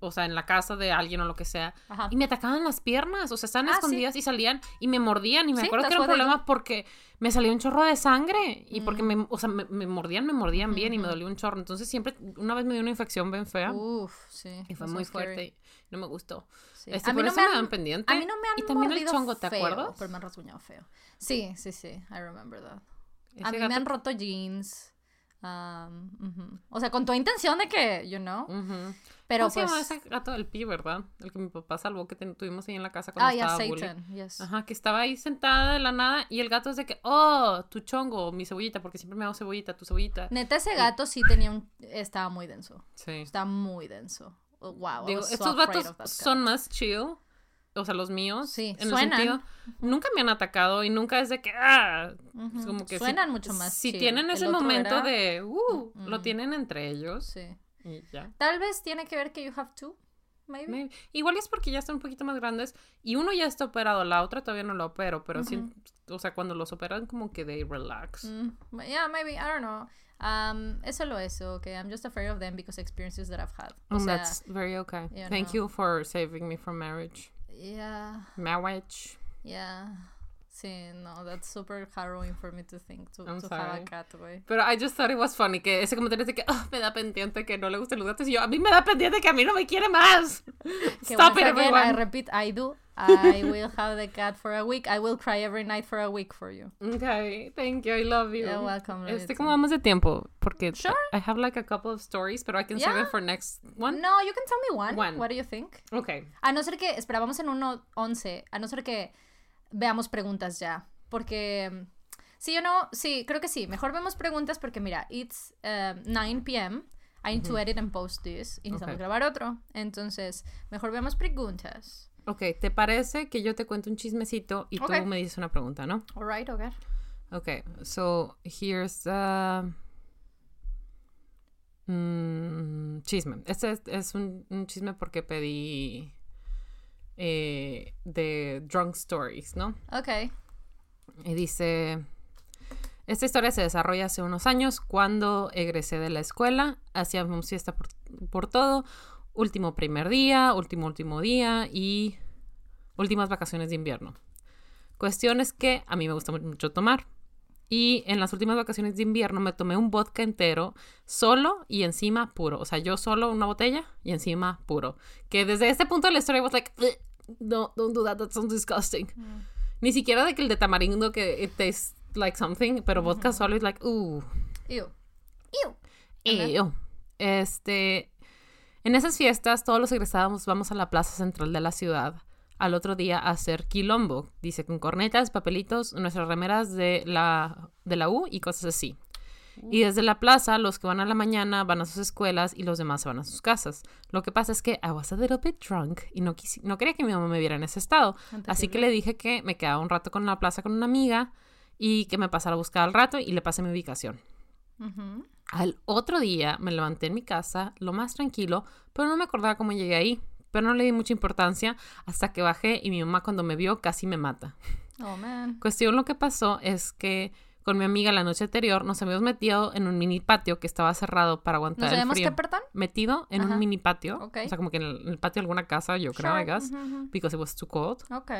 [SPEAKER 1] o sea, en la casa de alguien o lo que sea,
[SPEAKER 2] Ajá.
[SPEAKER 1] y me atacaban las piernas, o sea, estaban
[SPEAKER 2] Ah, sí.
[SPEAKER 1] escondidas y salían y me mordían y me
[SPEAKER 2] Sí,
[SPEAKER 1] acuerdo que era un problema porque me salió un chorro de sangre y porque
[SPEAKER 2] Mm.
[SPEAKER 1] me, o sea, me, me mordían, me mordían bien y me dolió un chorro, entonces siempre, una vez me dio una infección bien fea
[SPEAKER 2] Uf, sí.
[SPEAKER 1] y fue muy
[SPEAKER 2] scary.
[SPEAKER 1] fuerte y no me gustó.
[SPEAKER 2] Sí.
[SPEAKER 1] Este,
[SPEAKER 2] a mí
[SPEAKER 1] por
[SPEAKER 2] no
[SPEAKER 1] eso
[SPEAKER 2] me
[SPEAKER 1] me
[SPEAKER 2] han-
[SPEAKER 1] dan pendiente.
[SPEAKER 2] A mí no me han
[SPEAKER 1] Y también el chongo, ¿te
[SPEAKER 2] feo,
[SPEAKER 1] acuerdas?
[SPEAKER 2] Pero me han rasguñado feo. Sí, sí, sí. I remember that. A mí
[SPEAKER 1] gato-
[SPEAKER 2] me han roto jeans. um, ujú. O sea, con toda intención de que, you know.
[SPEAKER 1] Ujú.
[SPEAKER 2] Pero
[SPEAKER 1] ¿Cómo se
[SPEAKER 2] pues.
[SPEAKER 1] ese gato del pi, verdad? El que mi papá salvó que ten- tuvimos ahí en la casa cuando
[SPEAKER 2] Ah,
[SPEAKER 1] estaba bully.
[SPEAKER 2] Satan. Yes.
[SPEAKER 1] Ajá, que estaba ahí sentada de la nada y el gato es de que, oh, tu chongo, mi cebollita, porque siempre me hago cebollita, tu cebollita.
[SPEAKER 2] Neta, ese gato sí tenía un. Estaba muy denso.
[SPEAKER 1] Sí.
[SPEAKER 2] Estaba muy denso. Wow.
[SPEAKER 1] Digo,
[SPEAKER 2] so
[SPEAKER 1] estos gatos son más chill, o sea, los míos.
[SPEAKER 2] Sí,
[SPEAKER 1] en
[SPEAKER 2] suenan.
[SPEAKER 1] el sentido, nunca me han atacado y nunca es de que, ah,
[SPEAKER 2] Ujú.
[SPEAKER 1] es como que si-
[SPEAKER 2] Suenan mucho más.
[SPEAKER 1] Si
[SPEAKER 2] chill.
[SPEAKER 1] tienen ese momento
[SPEAKER 2] era-
[SPEAKER 1] de, uh, lo
[SPEAKER 2] Mm.
[SPEAKER 1] tienen entre ellos
[SPEAKER 2] Sí.
[SPEAKER 1] y ya.
[SPEAKER 2] Tal vez tiene que ver que you have two. Maybe.
[SPEAKER 1] Maybe. Igual es porque ya están un poquito más grandes y uno ya está operado, la otra todavía no la opero, pero sí, o sea, cuando los operan como que they relax.
[SPEAKER 2] Mm, yeah, maybe. I don't know. Um, es solo eso, okay. I'm just afraid of them because experiences that I've had. O
[SPEAKER 1] And
[SPEAKER 2] sea,
[SPEAKER 1] that's very okay. Thank
[SPEAKER 2] know.
[SPEAKER 1] you for saving me from marriage.
[SPEAKER 2] Yeah,
[SPEAKER 1] Marriage.
[SPEAKER 2] yeah. Sí, no, that's super harrowing for me to think to,
[SPEAKER 1] I'm
[SPEAKER 2] to have a cat, güey.
[SPEAKER 1] Pero I just thought it was funny que ese comentario de que "Ah, me da pendiente que no le gusten los gatos y yo a mí me da pendiente que a mí no me quiere más. Stop
[SPEAKER 2] once
[SPEAKER 1] it
[SPEAKER 2] again, I repeat, I do. I will have the cat for a week. I will cry every night for a week for you.
[SPEAKER 1] Okay, thank you. I love you.
[SPEAKER 2] You're welcome,
[SPEAKER 1] Este cómo vamos de tiempo porque
[SPEAKER 2] Sure.
[SPEAKER 1] I have like a couple of stories, pero I can save
[SPEAKER 2] Yeah.
[SPEAKER 1] it for next one.
[SPEAKER 2] No, you can tell me one.
[SPEAKER 1] One.
[SPEAKER 2] What do you think?
[SPEAKER 1] Okay.
[SPEAKER 2] A no ser que, espera, vamos en 1.11. A no ser que veamos preguntas ya. Porque, sí o no, sí, creo que sí. Mejor vemos preguntas porque, mira, it's um, 9 p.m. I need to edit and post this. Y necesitamos
[SPEAKER 1] Ok.
[SPEAKER 2] grabar otro. Entonces, mejor vemos preguntas.
[SPEAKER 1] Okay, ¿te parece que yo te cuento un chismecito y
[SPEAKER 2] Ok.
[SPEAKER 1] tú me dices una pregunta, no?
[SPEAKER 2] Alright, okay.
[SPEAKER 1] Okay, so here's uh, mm, chisme. Este es, es un, un chisme porque pedí eh, de Drunk Stories, ¿no?
[SPEAKER 2] Ok.
[SPEAKER 1] Y dice, esta historia se desarrolla hace unos años cuando egresé de la escuela, hacíamos fiesta por, por todo, último primer día, último último día y últimas vacaciones de invierno. Cuestión es que a mí me gusta mucho tomar. Y en las últimas vacaciones de invierno me tomé un vodka entero, solo y encima puro. O sea, yo solo una botella y encima puro. Que desde este punto de la historia was like, "Ugh, no, don't do that, that sounds disgusting. Ni siquiera de que el de tamarindo que it tastes like something, pero vodka solo es like, uh,
[SPEAKER 2] Ew. Ew.
[SPEAKER 1] ew. Este, en esas fiestas todos los egresados vamos a la plaza central de la ciudad al otro día a hacer quilombo, dice con cornetas, papelitos, nuestras remeras de la, de la U y cosas así. Y desde la plaza, los que van a la mañana van a sus escuelas y los demás se van a sus casas. Lo que pasa es que I was a little bit drunk y no, quisi- no quería que mi mamá me viera en ese estado. Así que le dije que me quedaba un rato con la plaza con una amiga y que me pasara a buscar al rato y le pasé mi ubicación. Al otro día me levanté en mi casa, lo más tranquilo, pero no me acordaba cómo llegué ahí. Pero no le di mucha importancia hasta que bajé y mi mamá cuando me vio casi me mata.
[SPEAKER 2] Oh, man.
[SPEAKER 1] Cuestión lo que pasó es que con mi amiga la noche anterior nos habíamos metido en un mini patio que estaba cerrado para
[SPEAKER 2] ¿No
[SPEAKER 1] aguantar el
[SPEAKER 2] sabemos
[SPEAKER 1] frío.
[SPEAKER 2] qué, perdón?
[SPEAKER 1] Metido en
[SPEAKER 2] Ajá.
[SPEAKER 1] un mini patio,
[SPEAKER 2] Ok.
[SPEAKER 1] o sea, como que en el, en el patio de alguna casa, yo creo, I guess, because it was too cold.
[SPEAKER 2] Ok.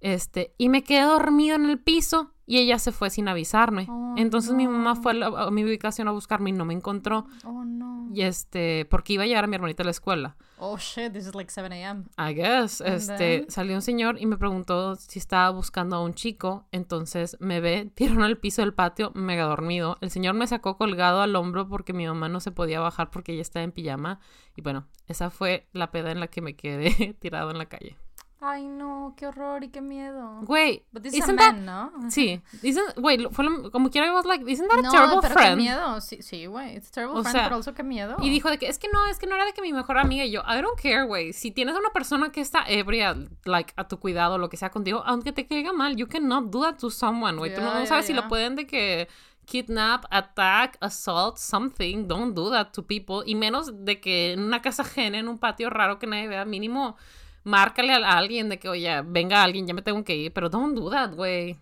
[SPEAKER 1] Este, y me quedé dormido en el piso y ella se fue sin avisarme.
[SPEAKER 2] Oh,
[SPEAKER 1] Entonces mi mamá fue a, la- a mi ubicación a buscarme y no me encontró.
[SPEAKER 2] Oh no.
[SPEAKER 1] Y este, porque iba a llevar a mi hermanita a la escuela.
[SPEAKER 2] Oh shit, this is like 7 a.m.
[SPEAKER 1] I guess.
[SPEAKER 2] And
[SPEAKER 1] Este,
[SPEAKER 2] then?
[SPEAKER 1] salió un señor y me preguntó si estaba buscando a un chico. Entonces me ve, tiró al piso del patio, mega dormido. El señor me sacó colgado al hombro porque mi mamá no se podía bajar porque ella estaba en pijama. Y bueno, esa fue la peda en la que me quedé tirado en la calle.
[SPEAKER 2] Ay no, qué horror y qué miedo.
[SPEAKER 1] Güey,
[SPEAKER 2] a
[SPEAKER 1] isn't that...
[SPEAKER 2] man, ¿no?
[SPEAKER 1] Sí, isn't... Güey, fue lo- como quiera, was like, isn't that a
[SPEAKER 2] No,
[SPEAKER 1] terrible
[SPEAKER 2] pero qué
[SPEAKER 1] friend?
[SPEAKER 2] miedo. Sí, sí, güey. It's terrible
[SPEAKER 1] O
[SPEAKER 2] friend,
[SPEAKER 1] sea,
[SPEAKER 2] pero also qué miedo.
[SPEAKER 1] Y dijo de que es que no, es que no era de que mi mejor amiga y yo, I don't care, güey. Si tienes a una persona que está ebria, like, a tu cuidado, lo que sea contigo, aunque te caiga mal, you cannot do that to someone, güey. Tú no, sabes si lo pueden de que kidnap, attack, assault, something. Don't do that to people. Y menos de que en una casa ajena, en un patio raro que nadie vea, mínimo, márcale a alguien de que, oye, venga alguien, ya me tengo que ir. Pero don't do that, güey.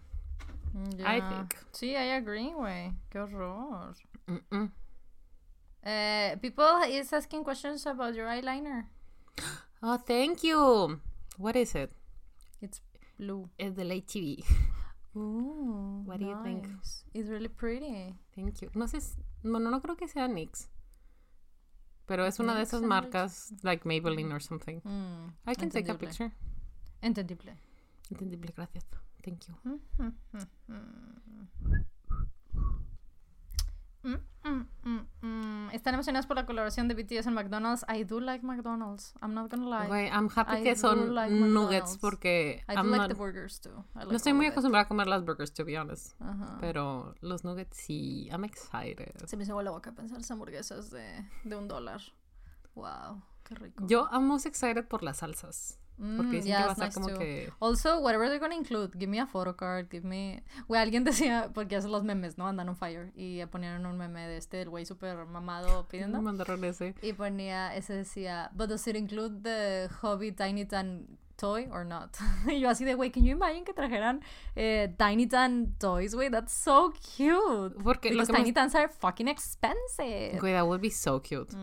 [SPEAKER 1] I think.
[SPEAKER 2] Sí, I agree, güey. Qué horror. Eh, people is asking questions about your eyeliner.
[SPEAKER 1] Oh, thank you. What is it?
[SPEAKER 2] It's blue.
[SPEAKER 1] Es del HTV.
[SPEAKER 2] Ooh,
[SPEAKER 1] What do you think?
[SPEAKER 2] It's really pretty.
[SPEAKER 1] Thank you. No sé, si- bueno, no creo que sea NYX. Pero es una de esas marcas, like Maybelline or something.
[SPEAKER 2] Mm,
[SPEAKER 1] I can take a picture.
[SPEAKER 2] Entendible.
[SPEAKER 1] Entendible, gracias. Thank you.
[SPEAKER 2] Mm, mm, mm, mm. ¿Están emocionados por la colaboración de BTS en McDonald's? I do like McDonald's. I'm not gonna lie.
[SPEAKER 1] I'm happy
[SPEAKER 2] I
[SPEAKER 1] que son
[SPEAKER 2] like
[SPEAKER 1] nuggets porque
[SPEAKER 2] I do
[SPEAKER 1] I'm
[SPEAKER 2] like
[SPEAKER 1] not-
[SPEAKER 2] the burgers too. I like
[SPEAKER 1] no estoy muy acostumbrada a comer las burgers, to be honest.
[SPEAKER 2] Ajá.
[SPEAKER 1] Pero los nuggets sí, I'm excited.
[SPEAKER 2] Se me hizo la boca pensar esas hamburguesas de, de un dólar. Wow, qué rico.
[SPEAKER 1] Yo I'm most excited por las salsas. Porque
[SPEAKER 2] Mm,
[SPEAKER 1] dicen
[SPEAKER 2] yeah,
[SPEAKER 1] que va a estar
[SPEAKER 2] nice
[SPEAKER 1] como
[SPEAKER 2] too.
[SPEAKER 1] que...
[SPEAKER 2] Also, whatever they're gonna include, give me a photo card, give me... Güey, alguien decía, porque hacen los memes, ¿no? Andan on fire. Y ponían un meme de este, el güey súper mamado pidiendo.
[SPEAKER 1] ese.
[SPEAKER 2] Y ponía, ese decía, but does it include the Hobby Tiny Tan toy or not? y yo así de, güey, can you imagine que trajeran eh, Tiny Tan toys, güey? That's so cute.
[SPEAKER 1] Porque lo
[SPEAKER 2] Because
[SPEAKER 1] que
[SPEAKER 2] Tiny. Tans are fucking expensive.
[SPEAKER 1] Güey, that would be so cute.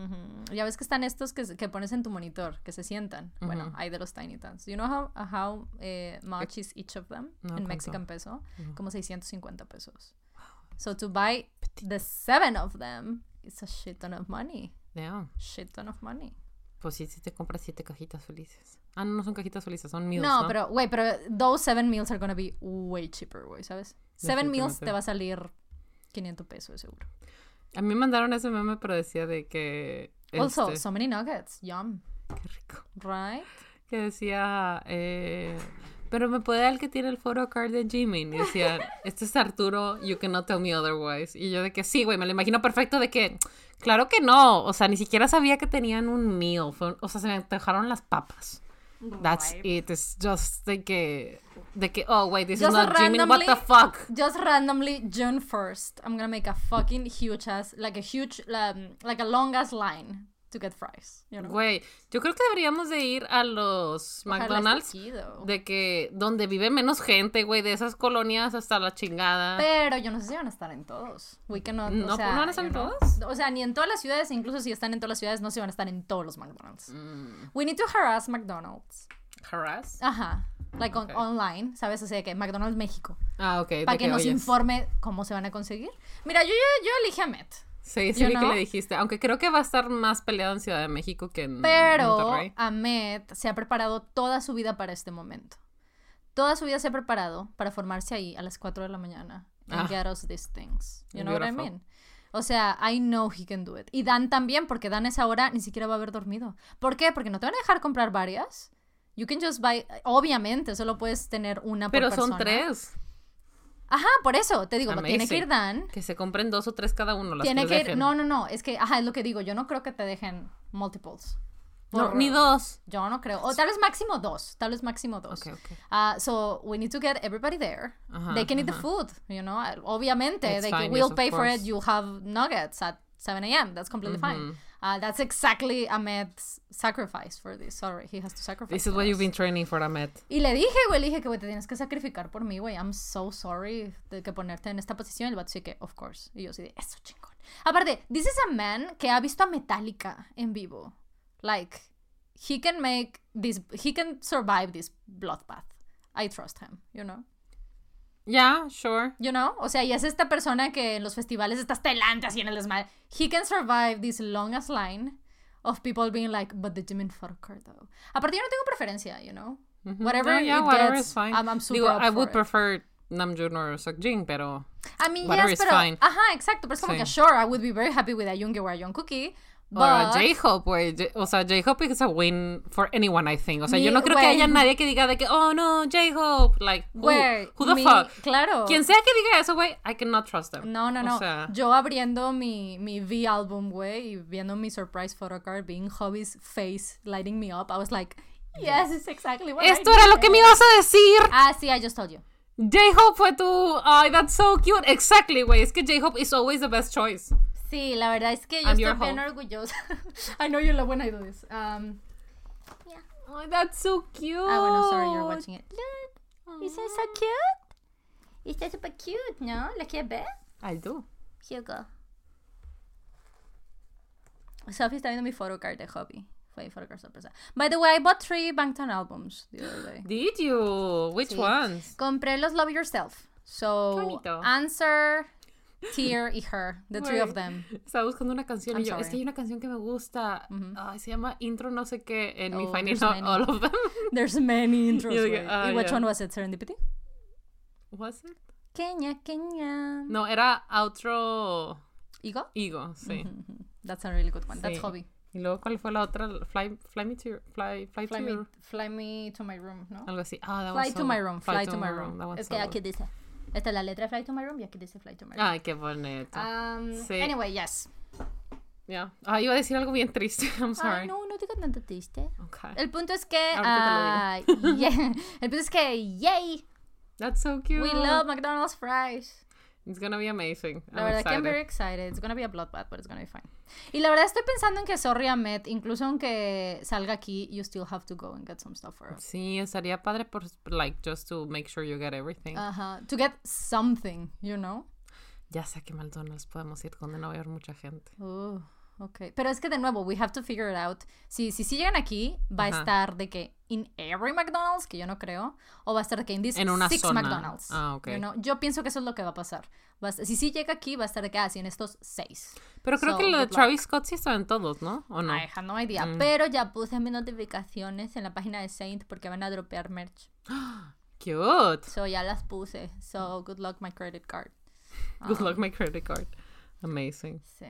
[SPEAKER 2] Ya ves que están estos que, que pones en tu monitor, que se sientan. Bueno, hay de los Tiny Tans. You know how, how eh, much is each of them
[SPEAKER 1] No,
[SPEAKER 2] in
[SPEAKER 1] ¿cuánto?
[SPEAKER 2] Mexican peso?
[SPEAKER 1] No.
[SPEAKER 2] Como 650 pesos. So to buy the seven of them, it's a shit ton of money.
[SPEAKER 1] Yeah.
[SPEAKER 2] Shit ton of money.
[SPEAKER 1] Pues sí, si te compras siete cajitas felices. Ah, no, no son cajitas felices, son meals,
[SPEAKER 2] no,
[SPEAKER 1] ¿no?
[SPEAKER 2] pero, güey, pero those seven meals are gonna be way cheaper, güey, ¿sabes? Seven meals te va a salir 500 pesos, de seguro.
[SPEAKER 1] A mí me mandaron ese meme, pero decía de que...
[SPEAKER 2] Also,
[SPEAKER 1] este,
[SPEAKER 2] so many nuggets. Yum.
[SPEAKER 1] Qué rico.
[SPEAKER 2] Right?
[SPEAKER 1] Que decía... Eh, pero me puede dar el que tiene el photo card de Jimin. Y decía, este es Arturo, you cannot tell me otherwise. Y yo de que sí, güey, me lo imagino perfecto de que... Claro que no. O sea, ni siquiera sabía que tenían un meal. Fue- o sea, se me antojaron las papas. That's
[SPEAKER 2] Right.
[SPEAKER 1] it. It's just de que... De que, oh, wait, this
[SPEAKER 2] Just
[SPEAKER 1] is not Jimin. What the fuck?
[SPEAKER 2] Just randomly, June 1st, I'm gonna make a fucking huge ass, like a huge, um, like a long ass line to get fries. You know?
[SPEAKER 1] Güey, yo creo que deberíamos de ir a los McDonald's de que donde vive menos gente, güey, de esas colonias hasta la chingada.
[SPEAKER 2] Pero yo no sé si van a estar en todos. We cannot,
[SPEAKER 1] No,
[SPEAKER 2] o sea,
[SPEAKER 1] ¿no van a estar en
[SPEAKER 2] know.
[SPEAKER 1] todos?
[SPEAKER 2] O sea, ni en todas las ciudades, incluso si están en todas las ciudades, no se van a estar en todos los McDonald's.
[SPEAKER 1] Mm,
[SPEAKER 2] We need to harass McDonald's.
[SPEAKER 1] harass.
[SPEAKER 2] Ajá. Like on- online, ¿sabes? O sea, que McDonald's México.
[SPEAKER 1] Ah, ok.
[SPEAKER 2] Para que nos
[SPEAKER 1] oyes.
[SPEAKER 2] informe cómo se van a conseguir. Mira, yo, yo, yo elegí a Met.
[SPEAKER 1] Sí, sí vi que
[SPEAKER 2] know.
[SPEAKER 1] le dijiste. Aunque creo que va a estar más peleado en Ciudad de México que en
[SPEAKER 2] Pero
[SPEAKER 1] Monterrey.
[SPEAKER 2] Ahmed se ha preparado toda su vida para este momento. Toda su vida se ha preparado para formarse ahí a las 4 de la mañana and
[SPEAKER 1] Ah.
[SPEAKER 2] get us these things. You know what I
[SPEAKER 1] Beautiful.
[SPEAKER 2] mean? O sea, I know he can do it. Y Dan también, porque Dan esa hora ni siquiera va a haber dormido. ¿Por qué? Porque no te van a dejar comprar varias. You can just buy. Obviamente, solo puedes tener una por
[SPEAKER 1] Pero
[SPEAKER 2] persona.
[SPEAKER 1] son tres.
[SPEAKER 2] Ajá, por eso te digo, tiene que ir. Dan.
[SPEAKER 1] Que se compren dos o tres cada uno. Las
[SPEAKER 2] Tiene
[SPEAKER 1] que
[SPEAKER 2] que ir.
[SPEAKER 1] dejen.
[SPEAKER 2] No, no, no. Es que, ajá, es lo que digo. Yo no creo que te dejen multiples.
[SPEAKER 1] No,
[SPEAKER 2] Por-
[SPEAKER 1] ni dos.
[SPEAKER 2] Yo no creo. O tal vez máximo dos. Tal vez máximo dos.
[SPEAKER 1] Ok, ok.
[SPEAKER 2] Uh, so we need to get everybody there. They can eat the food, you know. Obviamente,
[SPEAKER 1] It's
[SPEAKER 2] they
[SPEAKER 1] fine, yes, of
[SPEAKER 2] pay for it. You have nuggets at 7 a.m. That's completely fine. Uh, that's exactly Ahmed's sacrifice for this. Sorry, he has to sacrifice.
[SPEAKER 1] This is what you've been training for, Ahmed.
[SPEAKER 2] Y le dije, güey, le dije que, güey, te tienes que sacrificar por mí, güey. I'm so sorry de que ponerte en esta posición. El vato sí que, of course. Y yo sí de, eso chingón. Aparte, this is a man que ha visto a Metallica en vivo. Like, he can make this, he can survive this bloodbath. I trust him, you know.
[SPEAKER 1] Yeah, sure.
[SPEAKER 2] You know? O sea, y es esta persona que en los festivales está hasta delante así en el desmadre. He can survive this longest line of people being like, but the Jimin card though. Aparte, yo no tengo preferencia, you know? Whatever
[SPEAKER 1] No, yeah,
[SPEAKER 2] it
[SPEAKER 1] whatever
[SPEAKER 2] gets,
[SPEAKER 1] is fine.
[SPEAKER 2] I'm, I'm super
[SPEAKER 1] Digo,
[SPEAKER 2] up
[SPEAKER 1] I would
[SPEAKER 2] it.
[SPEAKER 1] prefer Namjoon or Seokjin, pero
[SPEAKER 2] I mean,
[SPEAKER 1] whatever
[SPEAKER 2] yes,
[SPEAKER 1] is
[SPEAKER 2] pero...
[SPEAKER 1] fine.
[SPEAKER 2] Ajá, exacto. Pero es como
[SPEAKER 1] Sí.
[SPEAKER 2] que, sure, I would be very happy with a Yoongi or a Jungkookie.
[SPEAKER 1] Or
[SPEAKER 2] But...
[SPEAKER 1] J-Hope, güey. O sea, J-Hope is a win for anyone, I think. O sea, yo
[SPEAKER 2] Mi-
[SPEAKER 1] no creo que
[SPEAKER 2] güey.
[SPEAKER 1] haya nadie que diga de que, oh, no, J-Hope. Like, who,
[SPEAKER 2] Güey,
[SPEAKER 1] who the
[SPEAKER 2] mi-
[SPEAKER 1] fuck?
[SPEAKER 2] Claro.
[SPEAKER 1] Quien sea que diga eso, güey, I cannot trust them.
[SPEAKER 2] No, no,
[SPEAKER 1] O
[SPEAKER 2] no.
[SPEAKER 1] sea,
[SPEAKER 2] Yo abriendo mi, mi V album, güey, y viendo mi surprise photo card, being Hobby's face lighting me up, I was like, yes, it's exactly what I
[SPEAKER 1] esto era lo que me ibas a decir.
[SPEAKER 2] Ah, sí, I just told you.
[SPEAKER 1] J-Hope fue tu. Ay, that's so cute. Exactly, güey. Es que J-Hope is always the best choice.
[SPEAKER 2] Sí, la verdad es que yo
[SPEAKER 1] I'm
[SPEAKER 2] estoy bien orgullosa. I know you love when I do this. Um,
[SPEAKER 1] Oh, that's so cute.
[SPEAKER 2] ah, bueno, sorry, you're watching it. Look, isn't it so cute? Está super cute, ¿no? ¿La quieres ver?
[SPEAKER 1] I do.
[SPEAKER 2] Here you go. Sophie está viendo mi photo card de Hobby. Fue sorpresa. By the way, I bought three Bangtan albums the other day.
[SPEAKER 1] Did you? Which
[SPEAKER 2] Sí.
[SPEAKER 1] ones?
[SPEAKER 2] Compré los Love Yourself. So,
[SPEAKER 1] bonito.
[SPEAKER 2] Answer, Tear y Her. The three of them.
[SPEAKER 1] Estaba buscando una canción
[SPEAKER 2] I'm
[SPEAKER 1] y yo, es
[SPEAKER 2] sorry.
[SPEAKER 1] que hay una canción que me gusta. Ay, se llama Intro no sé qué en mi
[SPEAKER 2] Oh,
[SPEAKER 1] Out
[SPEAKER 2] many.
[SPEAKER 1] All of Them.
[SPEAKER 2] There's many intros,
[SPEAKER 1] ah,
[SPEAKER 2] ¿Y which
[SPEAKER 1] yeah.
[SPEAKER 2] one was it? Serendipity?
[SPEAKER 1] Was it?
[SPEAKER 2] Kenya, Kenya.
[SPEAKER 1] No, era Outro
[SPEAKER 2] ¿Ego?
[SPEAKER 1] Ego, sí.
[SPEAKER 2] Mhm. That's a really good one. That's
[SPEAKER 1] Sí.
[SPEAKER 2] Hobby.
[SPEAKER 1] Y luego, ¿cuál fue la otra? Fly, fly me to your, fly, fly,
[SPEAKER 2] Fly
[SPEAKER 1] to
[SPEAKER 2] me,
[SPEAKER 1] your,
[SPEAKER 2] fly me to my room, ¿no?
[SPEAKER 1] algo así. Ah, that
[SPEAKER 2] Fly
[SPEAKER 1] was
[SPEAKER 2] to
[SPEAKER 1] so-
[SPEAKER 2] my room, fly, to my room.
[SPEAKER 1] That was
[SPEAKER 2] Es
[SPEAKER 1] so
[SPEAKER 2] que aquí dice. Esta es la letra de Fly to my room y aquí dice Fly to my room.
[SPEAKER 1] Ay, qué bonito.
[SPEAKER 2] Um,
[SPEAKER 1] Sí.
[SPEAKER 2] Anyway, yes.
[SPEAKER 1] Ya. Ah, iba a decir algo bien triste. I'm sorry.
[SPEAKER 2] Ay, no, no digas tanto triste.
[SPEAKER 1] Okay.
[SPEAKER 2] El punto es que. Ah, yeah. El punto es que, yay,
[SPEAKER 1] That's so cute.
[SPEAKER 2] we love McDonald's fries.
[SPEAKER 1] It's gonna be amazing.
[SPEAKER 2] La
[SPEAKER 1] I'm
[SPEAKER 2] verdad que I'm
[SPEAKER 1] excited.
[SPEAKER 2] very excited. It's gonna be a bloodbath, but it's gonna be fine. Y la verdad estoy pensando en que Sorry Ahmed, incluso aunque salga aquí, you still have to go and get some stuff for us.
[SPEAKER 1] Sí, estaría padre por, like, just to make sure you get everything.
[SPEAKER 2] Ajá. To get something, you know?
[SPEAKER 1] ya sé que McDonald's podemos ir donde no va a haber mucha gente.
[SPEAKER 2] Uh, ok. Pero es que de nuevo, we have to figure it out. Si, si, si llegan aquí, va a estar de que in every McDonald's, que yo no creo, o va a estar de que in this
[SPEAKER 1] En una
[SPEAKER 2] six
[SPEAKER 1] zona.
[SPEAKER 2] McDonald's.
[SPEAKER 1] Ah, ok.
[SPEAKER 2] you know? Yo pienso que eso es lo que va a pasar. Va a si sí llega aquí, va a estar de que, ah, sí, en estos seis.
[SPEAKER 1] Pero creo
[SPEAKER 2] So,
[SPEAKER 1] que lo de. Travis Scott sí estaba en todos, ¿no? ¿O no?
[SPEAKER 2] I have no idea.
[SPEAKER 1] Mm.
[SPEAKER 2] Pero ya puse mis notificaciones en la página de Saint porque van a dropear merch.
[SPEAKER 1] Cute.
[SPEAKER 2] So ya las puse. So good luck my credit card.
[SPEAKER 1] Good
[SPEAKER 2] Ah,
[SPEAKER 1] luck, my credit card. Amazing.
[SPEAKER 2] Sí.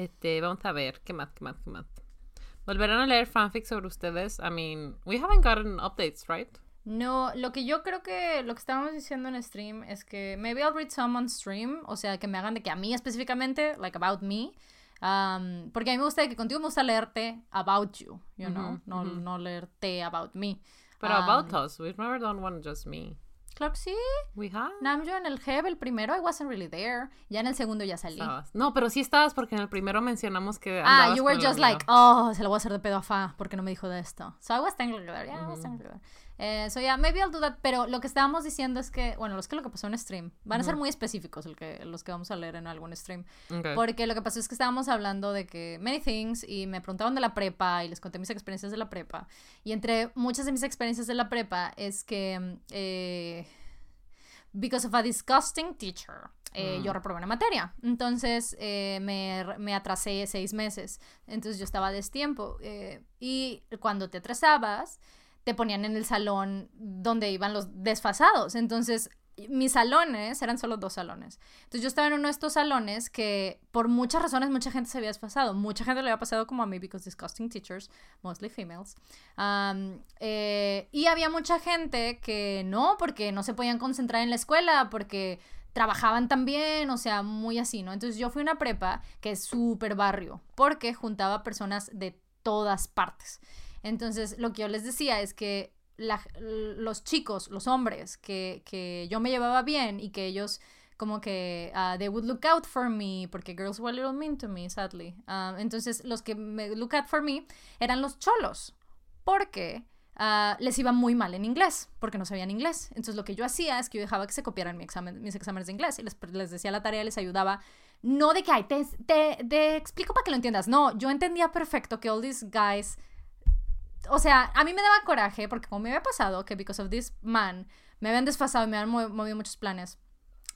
[SPEAKER 1] Este, vamos a ver, ¿qué más, qué más, qué más? ¿Volverán a leer fanfics sobre ustedes? I mean, we haven't gotten updates, right?
[SPEAKER 2] No, lo que yo creo que lo que estábamos diciendo en stream es que maybe I'll read some on stream, o sea, que me hagan de que a mí específicamente, like about me, um, porque a mí me gusta que contigo me gusta leerte about you, you know,
[SPEAKER 1] Ujú,
[SPEAKER 2] no,
[SPEAKER 1] ujú.
[SPEAKER 2] no leerte about me.
[SPEAKER 1] But
[SPEAKER 2] Um,
[SPEAKER 1] about us, we've never done one just me.
[SPEAKER 2] Que sí.
[SPEAKER 1] We have.
[SPEAKER 2] Namjo en el Heb, el primero, I wasn't really there. Ya en el segundo ya salí.
[SPEAKER 1] Estabas. No, pero sí estabas porque en el primero mencionamos que
[SPEAKER 2] Ah, you were just like, oh, se lo voy a hacer de pedo a Fa porque no me dijo de esto. So I was technically there. Yeah, I was technically there. Eh, so yeah, maybe I'll do that. Pero lo que estábamos diciendo es que, bueno, los que lo que pasó en stream van a ser muy específicos el que, los que vamos a leer en algún stream.
[SPEAKER 1] Ok.
[SPEAKER 2] Porque lo que pasó es que estábamos hablando de que many things y me preguntaban de la prepa y les conté mis experiencias de la prepa. Y entre muchas de mis experiencias de la prepa es que, eh, because of a disgusting teacher, eh, yo reprobé una materia. Entonces eh, me, me atrasé seis meses. Entonces yo estaba a destiempo. eh, y cuando te atrasabas, te ponían en el salón donde iban los desfasados. Entonces mis salones eran solo dos salones. Entonces yo estaba en uno de estos salones que por muchas razones mucha gente se había desfasado. Mucha gente le había pasado como a mí because disgusting teachers, mostly females. Eh, y había mucha gente que no, porque no se podían concentrar en la escuela, porque trabajaban también, o sea, muy así, ¿no? Entonces yo fui una prepa que es súper barrio, porque juntaba personas de todas partes. Entonces lo que yo les decía es que los chicos, los hombres, que, que yo me llevaba bien y que ellos como que uh, they would look out for me porque girls were a little mean to me sadly. Um, entonces los que me look out for me eran los cholos porque ah, les iba muy mal en inglés porque no sabían inglés. Entonces lo que yo hacía es que yo dejaba que se copiaran mis exámenes de inglés y les, les decía la tarea les ayudaba. No de que ay, te, te, te explico para que lo entiendas no yo entendía perfecto que all these guys o sea, a mí me daba coraje porque como me había pasado que because of this man me habían desfasado y me habían mo- movido muchos planes.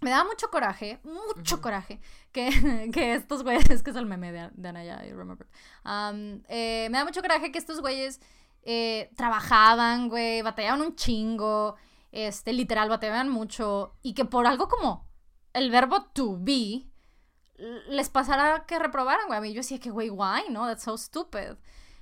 [SPEAKER 2] Me daba mucho coraje, mucho coraje, que, que estos güeyes, que es el meme de, de Anaya, I remember. Um, eh, me da mucho coraje que estos güeyes eh, trabajaban, güey, batallaban un chingo, este, literal, batallaban mucho, y que por algo como el verbo to be les pasara que reprobaran, güey. A mí yo decía que, güey, why, no? That's so stupid.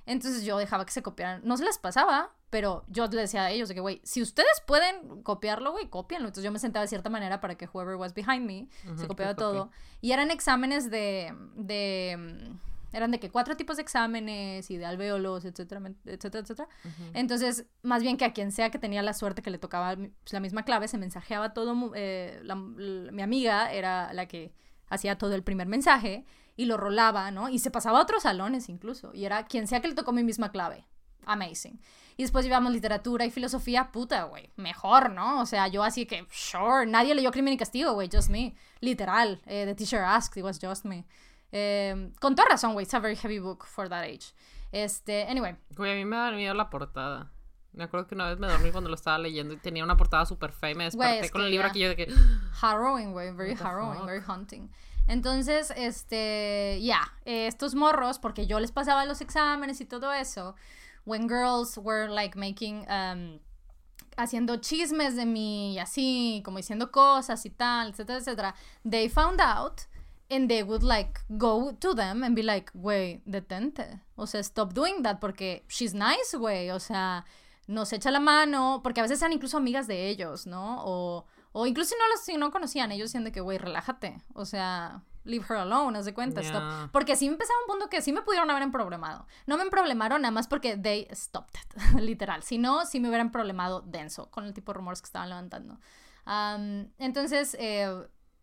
[SPEAKER 2] Entonces yo dejaba que se copiaran. No se les pasaba, pero yo les decía a ellos de que, güey, si ustedes pueden copiarlo, güey, cópienlo. Entonces yo me sentaba de cierta manera para que whoever was behind me se copiaba todo. Y eran exámenes de, de... mm, Eran de que cuatro tipos de exámenes y de alvéolos, etcétera, etcétera, etcétera. Entonces, más bien que a quien sea que tenía la suerte que le tocaba pues, la misma clave, se mensajeaba todo. eh, la- mi amiga era la que hacía todo el primer mensaje y lo rolaba, ¿no? Y se pasaba a otros salones incluso. Y era quien sea que le tocó mi misma clave. Amazing. Y después llevamos literatura y filosofía, puta, güey. Mejor, ¿no? O sea, yo así que, sure, nadie leyó Crimen y Castigo, güey, just me. Literal. Eh, the teacher asked, it was just me. Eh, con toda razón, güey, it's a very heavy book for that age. Este, anyway,
[SPEAKER 1] Güey, a mí me da miedo la portada. Me acuerdo que una vez me dormí cuando lo estaba leyendo y tenía una portada súper fea y me
[SPEAKER 2] Güey,
[SPEAKER 1] desperté
[SPEAKER 2] es
[SPEAKER 1] con
[SPEAKER 2] que
[SPEAKER 1] el libro
[SPEAKER 2] ya.
[SPEAKER 1] aquí yo de que...
[SPEAKER 2] harrowing, güey, very harrowing,
[SPEAKER 1] fuck?
[SPEAKER 2] very haunting. Entonces, este, ya, eh, estos morros, porque yo les pasaba los exámenes y todo eso, when girls were like making, um, haciendo chismes de mí y así, como diciendo cosas y tal, etcétera, etcétera, they found out and they would like go to them and be like, güey, detente, o sea, stop doing that porque she's nice, güey, o sea, nos echa la mano, porque a veces eran incluso amigas de ellos, ¿no? O, o incluso si no los si no conocían, ellos decían de que, güey, relájate, o sea, leave her alone, haz de cuenta, stop.
[SPEAKER 1] Yeah.
[SPEAKER 2] Porque sí empezaba un punto que sí me pudieron haber emproblemado. No me emproblemaron nada más porque they stopped it, literal. Si no, sí me hubieran problemado denso con el tipo de rumores que estaban levantando. Um, entonces, eh,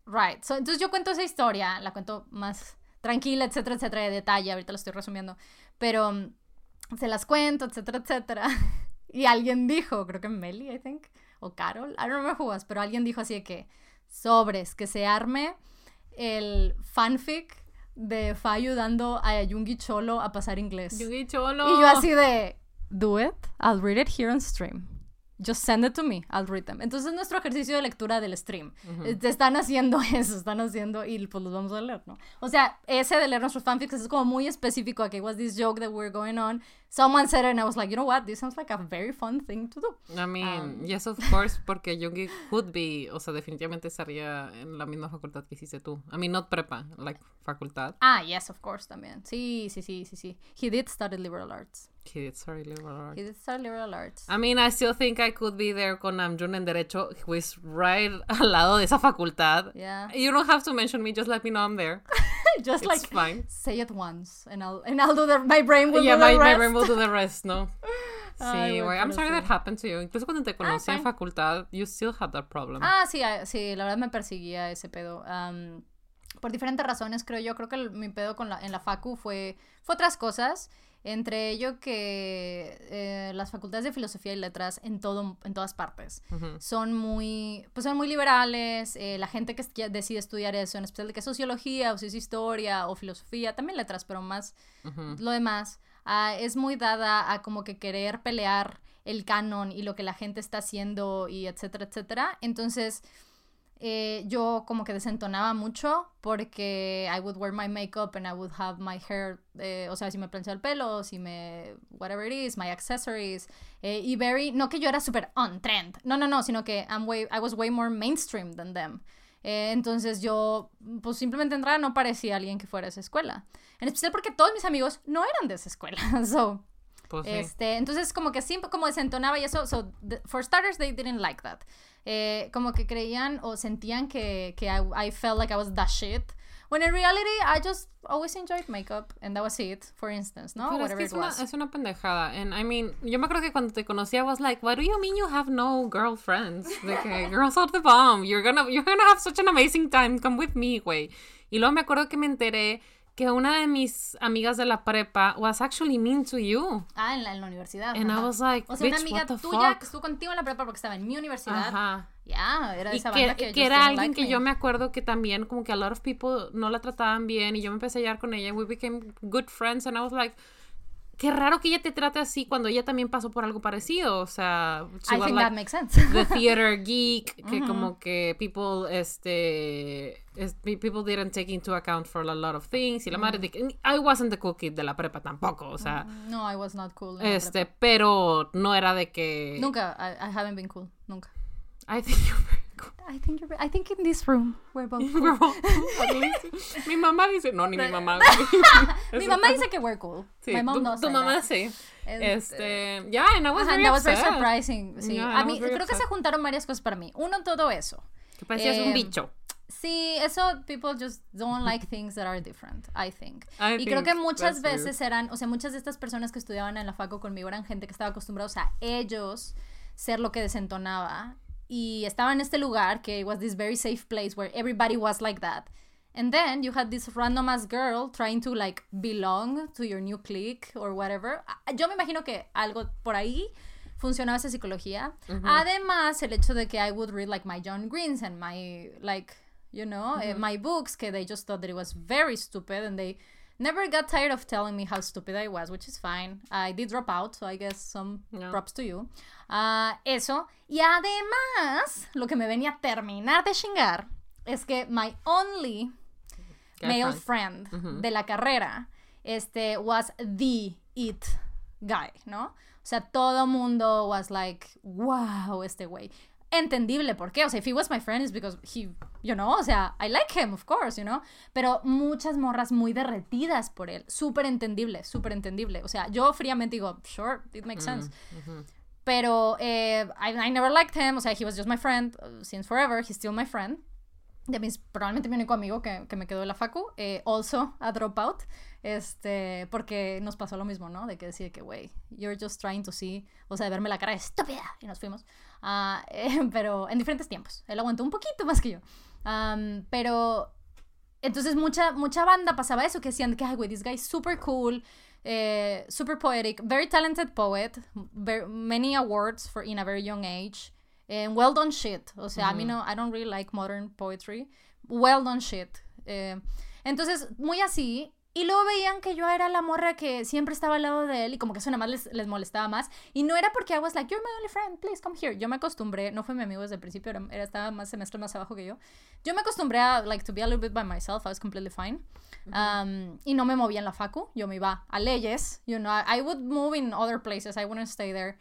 [SPEAKER 2] right. So, entonces yo cuento esa historia, la cuento más tranquila, etcétera, etcétera, de detalle. Ahorita la estoy resumiendo. Pero um, se las cuento, etcétera, etcétera. Y alguien dijo, creo que Meli, I think, o Carol, I don't remember who was, pero alguien dijo así de que sobres, que se arme el fanfic de Fa ayudando a Yungi Cholo a pasar inglés.
[SPEAKER 1] Yugi Cholo.
[SPEAKER 2] Y yo así de, do it, I'll read it here on stream. Just send it to me, I'll read them. Entonces nuestro ejercicio de lectura del stream.
[SPEAKER 1] Ujú.
[SPEAKER 2] Eh, Están haciendo eso, están haciendo y pues los vamos a leer, ¿no? O sea, ese de leer nuestros fanfics es como muy específico a que was this joke that we're going on. Someone said it and I was like, you know what, this sounds like a very fun thing to do.
[SPEAKER 1] I mean,
[SPEAKER 2] Um,
[SPEAKER 1] yes, of course, porque Yugi could be, o sea, definitivamente estaría en la misma facultad que hiciste tú. I mean, not prepa, like facultad.
[SPEAKER 2] Ah, yes, of course, también. Sí, sí, sí, sí, sí. He did study liberal arts.
[SPEAKER 1] He did study liberal arts.
[SPEAKER 2] He did study liberal arts.
[SPEAKER 1] I mean, I still think I could be there con Namjoon en Derecho, who is right al lado de esa facultad.
[SPEAKER 2] Yeah.
[SPEAKER 1] You don't have to mention me, just let me know I'm there.
[SPEAKER 2] Just
[SPEAKER 1] It's
[SPEAKER 2] like
[SPEAKER 1] fine.
[SPEAKER 2] say it once and I'll and I'll do the my brain will
[SPEAKER 1] yeah,
[SPEAKER 2] do
[SPEAKER 1] my,
[SPEAKER 2] the
[SPEAKER 1] my
[SPEAKER 2] rest.
[SPEAKER 1] brain will do the rest, ¿no? Sí,
[SPEAKER 2] güey.
[SPEAKER 1] I'm sorry that happened to you. Incluso cuando te conocí en
[SPEAKER 2] fine.
[SPEAKER 1] facultad, you still had that problem.
[SPEAKER 2] Ah, sí, ah, sí, la verdad me perseguía ese pedo. am, por diferentes razones, creo yo. Creo que el- mi pedo con la, en la facu fue, fue otras cosas. Entre ello que eh, las facultades de filosofía y letras en todo, en todas partes son muy, pues son muy liberales. eh, la gente que decide estudiar eso, en especial de que es sociología o si es historia o filosofía, también letras, pero más lo demás, ah, es muy dada a como que querer pelear el canon y lo que la gente está haciendo y etcétera, etcétera. Entonces, eh, yo como que desentonaba mucho porque I would wear my makeup and I would have my hair, eh, o sea, si me planchaba el pelo, si me, whatever it is, my accessories, eh, y very, no que yo era súper on trend, no, no, no, sino que I'm way, I was way more mainstream than them. Eh, entonces yo, pues simplemente entraba, no parecía alguien que fuera de esa escuela. En especial porque todos mis amigos no eran de esa escuela. So,
[SPEAKER 1] Pues sí.
[SPEAKER 2] este, entonces como que siempre como desentonaba y eso, so the- for starters they didn't like that. Eh, como que creían o sentían que, que I, I felt like I was the shit. When in reality I just always enjoyed makeup and that was it, for instance, ¿no?
[SPEAKER 1] Pero es
[SPEAKER 2] Whatever
[SPEAKER 1] que
[SPEAKER 2] it
[SPEAKER 1] es una,
[SPEAKER 2] was.
[SPEAKER 1] es una pendejada. And I mean, yo me acuerdo que cuando te conocí, I was like, what do you mean you have no girlfriends? De que, girls are the bomb. You're gonna, you're gonna have such an amazing time. Come with me, güey. Y luego me acuerdo que me enteré que una de mis amigas de la prepa was actually mean to you.
[SPEAKER 2] Ah, en la, en la universidad.
[SPEAKER 1] And I
[SPEAKER 2] ajá.
[SPEAKER 1] was like,
[SPEAKER 2] o sea, una amiga
[SPEAKER 1] what the
[SPEAKER 2] tuya
[SPEAKER 1] fuck?
[SPEAKER 2] que estuvo contigo en la prepa porque estaba en mi universidad.
[SPEAKER 1] Ajá.
[SPEAKER 2] Ya, era de
[SPEAKER 1] Y
[SPEAKER 2] esa
[SPEAKER 1] que,
[SPEAKER 2] banda que,
[SPEAKER 1] que era alguien
[SPEAKER 2] like
[SPEAKER 1] que
[SPEAKER 2] me.
[SPEAKER 1] yo me acuerdo que también como que a lot of people no la trataban bien y yo me empecé a llevar con ella and we became good friends and I was like qué raro que ella te trate así cuando ella también pasó por algo parecido. O sea,
[SPEAKER 2] I think
[SPEAKER 1] like
[SPEAKER 2] that makes sense.
[SPEAKER 1] the theater geek, que como que people, este, es- pe- people didn't take into account for a lot of things. Y la madre de que, I wasn't the cool kid de la prepa tampoco, o sea,
[SPEAKER 2] no, I was not cool.
[SPEAKER 1] este, pero no era de que...
[SPEAKER 2] Nunca, I, I haven't been cool. Nunca.
[SPEAKER 1] I think you're very cool.
[SPEAKER 2] I think I think in this room we're both cool.
[SPEAKER 1] Mi mamá dice, no, ni mi mamá.
[SPEAKER 2] Mi mamá dice que we're cool.
[SPEAKER 1] Sí,
[SPEAKER 2] My mom
[SPEAKER 1] tu,
[SPEAKER 2] does
[SPEAKER 1] tu mamá
[SPEAKER 2] that.
[SPEAKER 1] sí.
[SPEAKER 2] Este-
[SPEAKER 1] Este, yeah, and I was
[SPEAKER 2] Ajá,
[SPEAKER 1] very
[SPEAKER 2] that was very
[SPEAKER 1] upset.
[SPEAKER 2] surprising. Sí.
[SPEAKER 1] Yeah,
[SPEAKER 2] a
[SPEAKER 1] I
[SPEAKER 2] mí creo que se
[SPEAKER 1] upset.
[SPEAKER 2] juntaron varias cosas para mí. Uno, todo eso.
[SPEAKER 1] Que parecías un
[SPEAKER 2] Eh,
[SPEAKER 1] bicho.
[SPEAKER 2] Sí, eso people just don't like things that are different, I think.
[SPEAKER 1] I
[SPEAKER 2] y creo
[SPEAKER 1] think
[SPEAKER 2] que muchas veces eran, o sea, muchas de estas personas que estudiaban en la faco conmigo eran gente que estaba acostumbrados a ellos ser lo que desentonaba y estaba en este lugar que was this very safe place where everybody was like that. And then you had this random ass girl trying to like belong to your new clique or whatever. Ah, Yo me imagino que algo por ahí funcionaba esa psicología. Además, el hecho de que I would read like my John Greens and my like, you know, eh, my books, que they just thought that it was very stupid and they never got tired of telling me how stupid I was, which is fine. I did drop out, so I guess some props to you. Ah, eso. Y además, lo que me venía a terminar de chingar es que my only male friend de la carrera este was the it guy, ¿no? O sea, todo mundo was like, wow, este güey. Entendible, ¿por qué? O sea, if he was my friend is because he, you know, o sea, I like him, of course, you know. Pero muchas morras muy derretidas por él. Súper entendible, súper entendible. O sea, yo fríamente digo, sure, it makes sense. Pero eh, I, I never liked him. O sea, he was just my friend uh, since forever. He's still my friend. De mis, probablemente mi único amigo que, que me quedó en la facu. Eh, also a dropout. Este, porque nos pasó lo mismo, ¿no? De que decir que, güey, you're just trying to see. O sea, de verme la cara de estúpida. Y nos fuimos. Eh, pero en diferentes tiempos. Él aguantó un poquito más que yo. Pero entonces mucha, mucha banda pasaba eso, que decían que, ay, güey, this guy super cool, eh, super poetic, very talented poet, ver- many awards for in a very young age, and well done shit. O sea, a mí no, I don't really like modern poetry. Well done shit. Eh, entonces, muy así. Y luego veían que yo era la morra que siempre estaba al lado de él y como que eso nada más les, les molestaba más. Y no era porque I was like, you're my only friend, please come here. Yo me acostumbré, no fue mi amigo desde el principio, era, era- estaba más semestres más abajo que yo. Yo me acostumbré a, like, to be a little bit by myself. I was completely fine. Um, y no me movía en la facu. Yo me iba a leyes. You know, I, I would move in other places. I wouldn't stay there.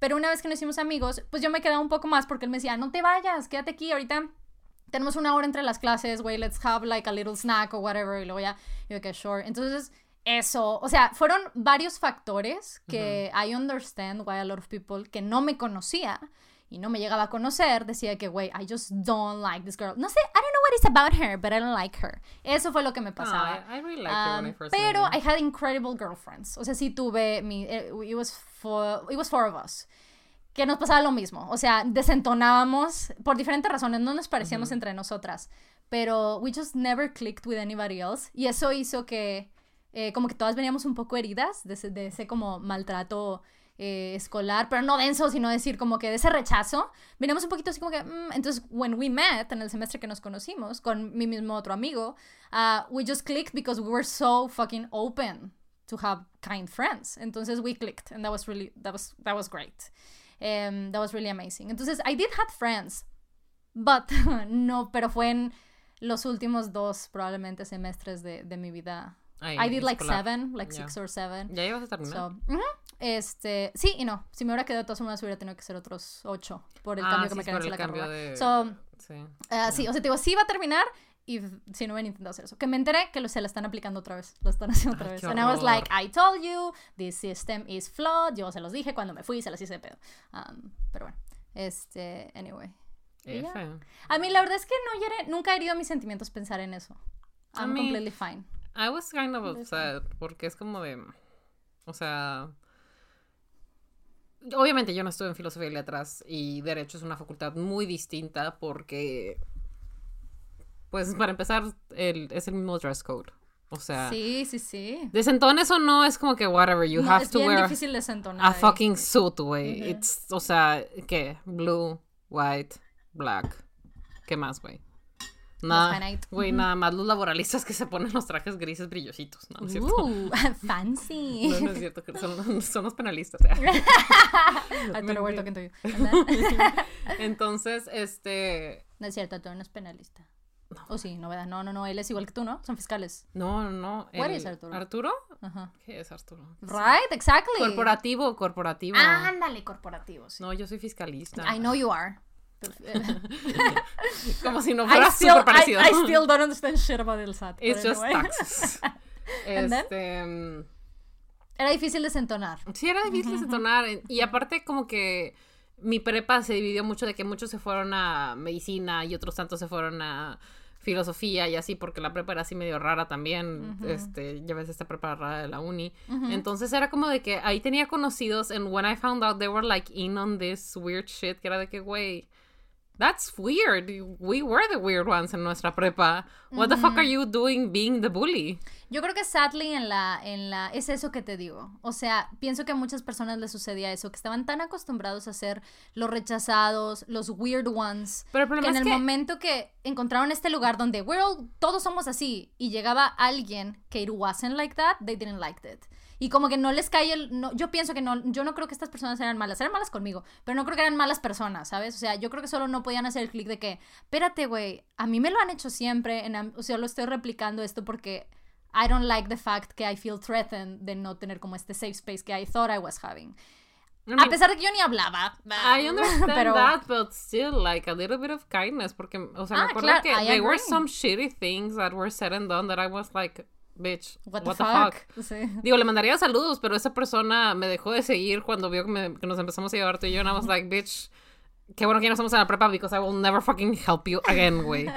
[SPEAKER 2] Pero una vez que nos hicimos amigos, pues yo me quedaba un poco más porque él me decía, no te vayas, quédate aquí ahorita. Tenemos una hora entre las clases, güey, let's have like a little snack o whatever. Y luego ya, yo que sure. Entonces, eso, o sea, fueron varios factores que I understand why a lot of people que no me conocía y no me llegaba a conocer decía que, güey, I just don't like this girl. No sé, I don't know what it's about her, but I don't like her. Eso fue lo que me pasaba.
[SPEAKER 1] I, I really when I
[SPEAKER 2] Um,
[SPEAKER 1] first
[SPEAKER 2] pero I had incredible girlfriends. O sea, sí tuve mi. eh, It was four, it was four of us. Que nos pasaba lo mismo. O sea, desentonábamos por diferentes razones. No nos parecíamos entre nosotras. Pero we just never clicked with anybody else. Y eso hizo que. eh, como que todas veníamos un poco heridas de ese, de ese como maltrato eh, escolar, pero no denso, sino decir como que de ese rechazo, veníamos un poquito así como que, mm, entonces, when we met, en el semestre que nos conocimos, con mi mismo otro amigo, uh, we just clicked because we were so fucking open to have kind friends. Entonces, we clicked, and that was really, that was, that was great. Um, that was really amazing. Entonces, I did have friends, but no, pero fue en los últimos dos, probablemente, semestres de, de mi vida.
[SPEAKER 1] Ay,
[SPEAKER 2] I did like
[SPEAKER 1] escolar.
[SPEAKER 2] seven, like
[SPEAKER 1] Ya.
[SPEAKER 2] six or seven.
[SPEAKER 1] Ya ibas a terminar.
[SPEAKER 2] So, ujú, este, sí y no. Si me hubiera quedado de todas formas, hubiera tenido que ser otros ocho por el
[SPEAKER 1] Ah,
[SPEAKER 2] cambio
[SPEAKER 1] sí,
[SPEAKER 2] que me en
[SPEAKER 1] el
[SPEAKER 2] la carrera.
[SPEAKER 1] de-
[SPEAKER 2] So,
[SPEAKER 1] Sí.
[SPEAKER 2] ah, sí, o sea, te digo, sí va a terminar y si no hubieran intentado hacer eso. Que me enteré que lo, se la están aplicando otra vez. Lo están haciendo otra
[SPEAKER 1] Ay,
[SPEAKER 2] vez. And I was like, I told you, this system is flawed. Yo se los dije cuando me fui y se las hice de pedo. Um, pero bueno, este, anyway. A mí la verdad es que no hiere- nunca he herido mis sentimientos pensar en eso. I'm
[SPEAKER 1] mí-
[SPEAKER 2] completely fine.
[SPEAKER 1] I was kind of upset porque es como de, o sea, obviamente yo no estuve en filosofía y letras y derecho es una facultad muy distinta porque, pues para empezar, el, es el mismo dress code. O sea,
[SPEAKER 2] Sí, sí, sí.
[SPEAKER 1] desentones o no es como que whatever, you
[SPEAKER 2] No,
[SPEAKER 1] have
[SPEAKER 2] es
[SPEAKER 1] to
[SPEAKER 2] bien
[SPEAKER 1] wear
[SPEAKER 2] difícil desentonar.
[SPEAKER 1] a
[SPEAKER 2] ahí.
[SPEAKER 1] fucking suit, güey.
[SPEAKER 2] Ujú.
[SPEAKER 1] It's, o sea, ¿qué? Blue, white, black. ¿Qué más, güey? Nada, güey, nada más los laboralistas que se ponen los trajes grises brillositos. No, no es cierto.
[SPEAKER 2] Uh, fancy.
[SPEAKER 1] No, no es cierto, que son, son los penalistas. ¿eh?
[SPEAKER 2] Arturo Huerta, ¿quién soy yo?
[SPEAKER 1] Entonces, este...
[SPEAKER 2] No es cierto, Arturo no es penalista. O sí, no, ¿verdad? No, no, no, él es igual que tú, ¿no? Son fiscales.
[SPEAKER 1] No, no, no. El-
[SPEAKER 2] is Arturo?
[SPEAKER 1] ¿Arturo?
[SPEAKER 2] Ajá.
[SPEAKER 1] ¿Qué es Arturo?
[SPEAKER 2] Right, exactly.
[SPEAKER 1] Corporativo, corporativo.
[SPEAKER 2] Ándale, corporativo, sí.
[SPEAKER 1] No, yo soy fiscalista.
[SPEAKER 2] I know you are.
[SPEAKER 1] Como si no
[SPEAKER 2] I
[SPEAKER 1] fuera
[SPEAKER 2] still,
[SPEAKER 1] súper
[SPEAKER 2] I,
[SPEAKER 1] parecido.
[SPEAKER 2] I still don't understand shit about el SAT.
[SPEAKER 1] It's just
[SPEAKER 2] anyway.
[SPEAKER 1] taxes. Este... mm,
[SPEAKER 2] Era difícil desentonar.
[SPEAKER 1] Sí, era difícil desentonar. Y aparte, como que mi prepa se dividió mucho de que muchos se fueron a medicina y otros tantos se fueron a filosofía y así, porque la prepa era así medio rara también. Este, ya ves esta prepa rara de la uni. Entonces era como de que ahí tenía conocidos, and when I found out they were like in on this weird shit, que era de que, güey. That's weird. We were the weird ones en nuestra prepa. What the fuck are you doing being the bully?
[SPEAKER 2] Yo creo que sadly en la, en la, es eso que te digo. O sea, pienso que a muchas personas les sucedía eso, que estaban tan acostumbrados a ser los rechazados, los weird ones,
[SPEAKER 1] Pero el
[SPEAKER 2] que en el
[SPEAKER 1] que
[SPEAKER 2] momento que encontraron este lugar donde we're all- todos somos así y llegaba alguien que it wasn't like that, they didn't like it. Y como que no les cae el... No, yo pienso que no... Yo no creo que estas personas eran malas. Eran malas conmigo. Pero no creo que eran malas personas, ¿sabes? O sea, yo creo que solo no podían hacer el clic de que... Espérate, güey. A mí me lo han hecho siempre. En, o sea, lo estoy replicando esto porque... I don't like the fact que I feel threatened de no tener como este safe space que I thought I was having.
[SPEAKER 1] I
[SPEAKER 2] A
[SPEAKER 1] mean,
[SPEAKER 2] pesar de que yo ni hablaba.
[SPEAKER 1] I understand
[SPEAKER 2] pero,
[SPEAKER 1] that, but still, like a little bit of kindness, porque, o sea, me
[SPEAKER 2] Ah,
[SPEAKER 1] acuerdo
[SPEAKER 2] claro,
[SPEAKER 1] que
[SPEAKER 2] I
[SPEAKER 1] there were
[SPEAKER 2] agree.
[SPEAKER 1] some shitty things that were said and done that I was like, bitch,
[SPEAKER 2] What,
[SPEAKER 1] what,
[SPEAKER 2] the, fuck?
[SPEAKER 1] fuck?
[SPEAKER 2] Sí.
[SPEAKER 1] Digo, le mandaría saludos, pero esa persona me dejó de seguir cuando vio que, me- que nos empezamos a llevar tú y yo, and I was like, bitch, qué bueno que ya no estamos en la prepa, because I will never fucking help you again, güey.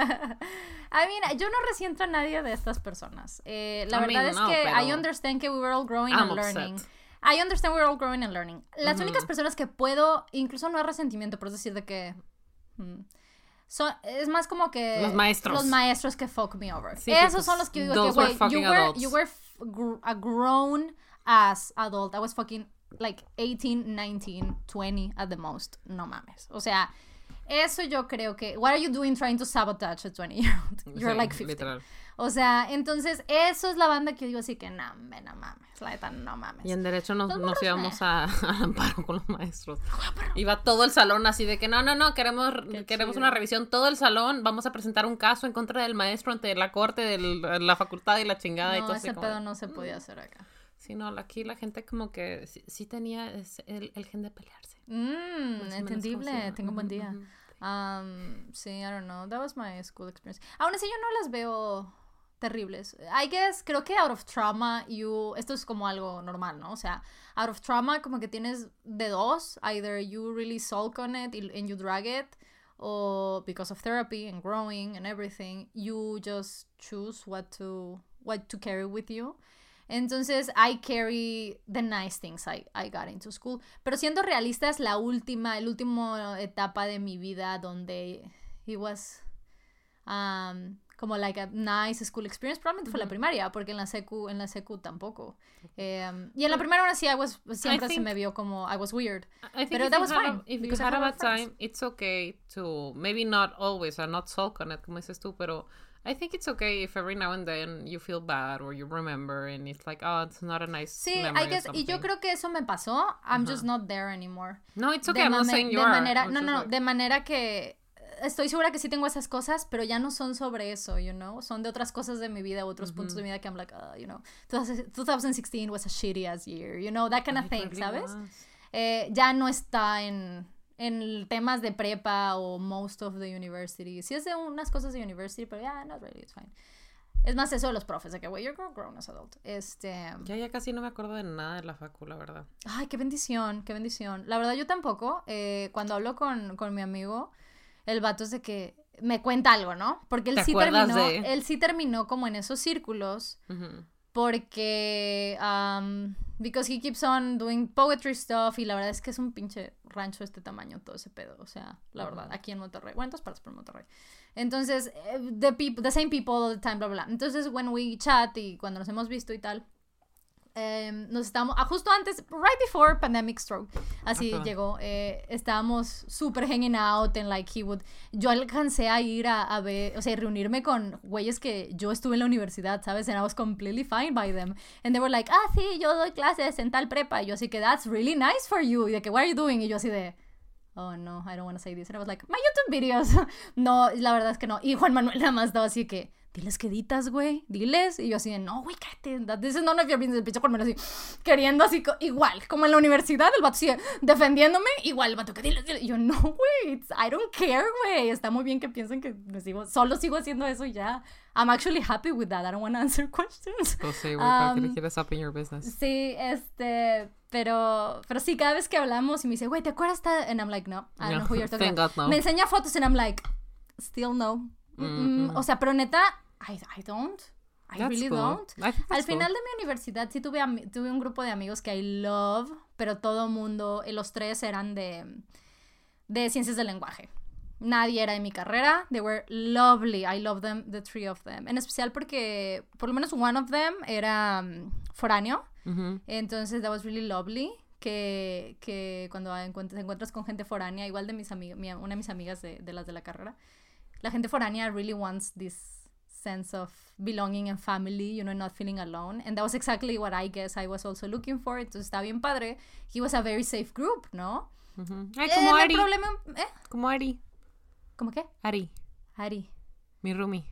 [SPEAKER 2] I mean, yo no resiento a nadie de estas personas. Eh, la
[SPEAKER 1] I
[SPEAKER 2] verdad
[SPEAKER 1] mean,
[SPEAKER 2] es
[SPEAKER 1] no,
[SPEAKER 2] que
[SPEAKER 1] pero-
[SPEAKER 2] I understand que we were all growing
[SPEAKER 1] I'm
[SPEAKER 2] and learning.
[SPEAKER 1] upset.
[SPEAKER 2] I understand we're all growing and learning. Las únicas personas que puedo, incluso no es resentimiento, pero es decir de que... mm, son, es más como que...
[SPEAKER 1] Los maestros.
[SPEAKER 2] Los maestros que fuck me over.
[SPEAKER 1] Sí,
[SPEAKER 2] Esos son los que digo que, güey, you were,
[SPEAKER 1] adults.
[SPEAKER 2] you were gr- a grown ass adult. I was fucking like 18, 19, 20 at the most. No mames. O sea, eso yo creo que... What are you doing trying to sabotage a 20 year old? You're
[SPEAKER 1] Sí,
[SPEAKER 2] like 15.
[SPEAKER 1] literal.
[SPEAKER 2] O sea, entonces eso es la banda que yo digo así que no, me, no mames, la neta no mames.
[SPEAKER 1] Y en derecho nos, nos íbamos a, al amparo con los maestros. Iba todo el salón así de que no, no, no, queremos,
[SPEAKER 2] Qué
[SPEAKER 1] queremos
[SPEAKER 2] chido.
[SPEAKER 1] una revisión. Todo el salón, vamos a presentar un caso en contra del maestro ante la corte de la facultad y la chingada y
[SPEAKER 2] no,
[SPEAKER 1] todo así
[SPEAKER 2] ese
[SPEAKER 1] como-
[SPEAKER 2] pedo no se podía hacer acá.
[SPEAKER 1] Sí, no, aquí la gente como que sí, sí tenía el, el gen de pelearse. Como
[SPEAKER 2] entendible, tengo un buen día. Um, sí, I don't know, that was my school experience. Aún así yo no las veo terribles. I guess, creo que out of trauma, you, esto es como algo normal, ¿no? O sea, out of trauma como que tienes de dos, either you really sulk on it and you drag it, or because of therapy and growing and everything, you just choose what to, what to carry with you. Entonces, I carry the nice things I, I got into school. Pero siendo realista, es la última, el último etapa de mi vida donde it was um, como like a nice school experience. Probablemente fue la primaria, porque en la secu, en la secu tampoco. Em, y en la primaria aún así, I was, siempre se
[SPEAKER 1] think-
[SPEAKER 2] me vio como I was weird.
[SPEAKER 1] I think
[SPEAKER 2] Pero that was
[SPEAKER 1] had a-
[SPEAKER 2] fine,
[SPEAKER 1] if you
[SPEAKER 2] because I
[SPEAKER 1] had a bad time, it's okay to maybe not always or not on it, como dices tú, pero I think it's okay if every now and then you feel bad or you remember and it's like, oh, it's not a nice
[SPEAKER 2] Sí, I guess, y yo creo que eso me pasó. I'm just not there anymore.
[SPEAKER 1] No, it's
[SPEAKER 2] de
[SPEAKER 1] okay. I'm not saying you
[SPEAKER 2] de
[SPEAKER 1] are.
[SPEAKER 2] manera,
[SPEAKER 1] I'm
[SPEAKER 2] no, no,
[SPEAKER 1] like-
[SPEAKER 2] de manera que estoy segura que sí tengo esas cosas, pero ya no son sobre eso, you know, son de otras cosas de mi vida, otros puntos de mi vida que I'm like, uh, you know, 2016 was a shitty ass year, you know, that kind of thing, ¿sabes? Eh, ya no está en, en temas de prepa o most of the university. Sí es de unas cosas de university, pero ya, not really, it's fine. Es más eso de los profes, de que, güey, you're grown, grown as adult. Este...
[SPEAKER 1] Ya, ya casi no me acuerdo de nada de la facu, la verdad.
[SPEAKER 2] Ay, qué bendición, qué bendición. La verdad, yo tampoco. eh, cuando hablo con, con mi amigo, el vato es de que me cuenta algo, ¿no? Porque él
[SPEAKER 1] ¿Te
[SPEAKER 2] sí terminó,
[SPEAKER 1] de?
[SPEAKER 2] él sí terminó como en esos círculos porque um, because he keeps on doing poetry stuff y la verdad es que es un pinche rancho de este tamaño todo ese pedo, o sea, la verdad, aquí en Monterrey, bueno, en todas partes por Monterrey. Entonces, eh, the people, the same people all the time, bla bla. bla. Entonces, when we chat y cuando nos hemos visto y tal, em, nos estábamos, ah, justo antes, right before pandemic stroke, así
[SPEAKER 1] Ajá.
[SPEAKER 2] llegó, eh, estábamos super hanging out and like he would, yo alcancé a ir a, a ver, o sea, reunirme con güeyes que yo estuve en la universidad, ¿sabes? And I was completely fine by them. And they were like, ah, sí, yo doy clases en tal prepa. Y yo así que, that's really nice for you. Y de que, what are you doing? Y yo así de, oh no, I don't want to say this. And I was like, my YouTube videos. no, la verdad es que no. Y Juan Manuel nada más estaba así que, diles que editas, güey, diles. Y yo así de, no, güey, cállate. none of your business. El pinche Manuel así, queriendo así, igual, como en la universidad, el vato así, de, defendiéndome, igual el vato que diles, diles. Y yo, no, güey, I don't care, güey. Está muy bien que piensen que me sigo, solo sigo haciendo eso y ya. I'm actually happy with that. I don't want to answer questions.
[SPEAKER 1] Pues sí, güey, para que
[SPEAKER 2] Um,
[SPEAKER 1] le quieras up in your business.
[SPEAKER 2] Sí, este, pero, pero sí, cada vez que hablamos y me dice, güey, ¿te acuerdas? esta-" And I'm like, no, I don't
[SPEAKER 1] No,
[SPEAKER 2] know who you're talking
[SPEAKER 1] thank
[SPEAKER 2] about.
[SPEAKER 1] God, no.
[SPEAKER 2] Me enseña fotos and I'm like, still no. Mm, mm.
[SPEAKER 1] Mm,
[SPEAKER 2] O sea, pero neta, I, I don't. I
[SPEAKER 1] That's
[SPEAKER 2] really
[SPEAKER 1] cool.
[SPEAKER 2] don't.
[SPEAKER 1] I
[SPEAKER 2] Al
[SPEAKER 1] cool.
[SPEAKER 2] final de mi universidad sí tuve, tuve un grupo de amigos que I love, pero todo mundo, eh, los tres eran de, de ciencias del lenguaje. Nadie era de mi carrera. They were lovely. I love them, the three of them. En especial porque, por lo menos one of them era mm, foráneo. Entonces, that was really lovely. Que, que cuando encuent- te encuentras con gente foránea, igual de mis amigas, una de mis amigas de, de las de la carrera, la gente foránea really wants this sense of belonging and family, you know, not feeling alone. And that was exactly what I guess I was also looking for. Entonces, está bien padre. He was a very safe group, ¿no?
[SPEAKER 1] Ujú. Ay,
[SPEAKER 2] Eh,
[SPEAKER 1] como
[SPEAKER 2] el
[SPEAKER 1] Ari.
[SPEAKER 2] problema, ¿eh?
[SPEAKER 1] Como Ari.
[SPEAKER 2] ¿Cómo qué?
[SPEAKER 1] Ari,
[SPEAKER 2] Ari.
[SPEAKER 1] mi roomie.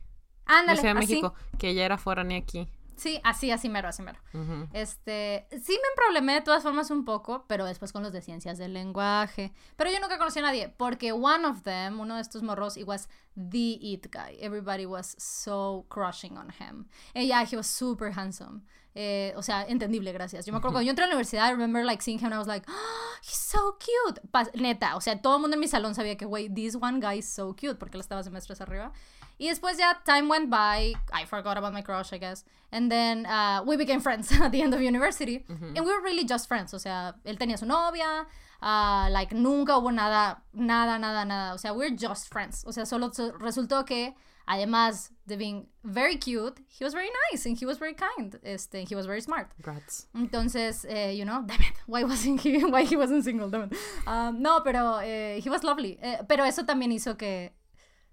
[SPEAKER 2] Ándale,
[SPEAKER 1] de Ciudad de
[SPEAKER 2] así.
[SPEAKER 1] México. Que ella era foránea aquí.
[SPEAKER 2] Sí, así, así mero, así mero.
[SPEAKER 1] Ujú.
[SPEAKER 2] Este, sí me problemé de todas formas un poco, pero después con los de ciencias del lenguaje. Pero yo nunca conocí a nadie, porque one of them, uno de estos morros, he was the it guy. Everybody was so crushing on him. And yeah, he was super handsome. Eh, o sea, entendible, gracias. Yo me acuerdo cuando yo entré a la universidad, I remember like seeing him and I was like, oh, he's so cute. Pas- neta, o sea, todo el mundo en mi salón sabía que, güey, this one guy is so cute, porque él estaba semestres arriba. Y después ya time went by, I forgot about my crush, I guess. And then uh, we became friends at the end of university. And we were really just friends. O sea, él tenía su novia, uh, like nunca hubo nada, nada, nada, nada. O sea, we're just friends. O sea, solo so- resultó que, además de being very cute, he was very nice and he was very kind. Este, he was very smart.
[SPEAKER 1] Congrats.
[SPEAKER 2] Entonces, eh, you know, damn it, why wasn't he, why he wasn't single, damn it. Um, no, pero eh, he was lovely. Eh, pero eso también hizo que,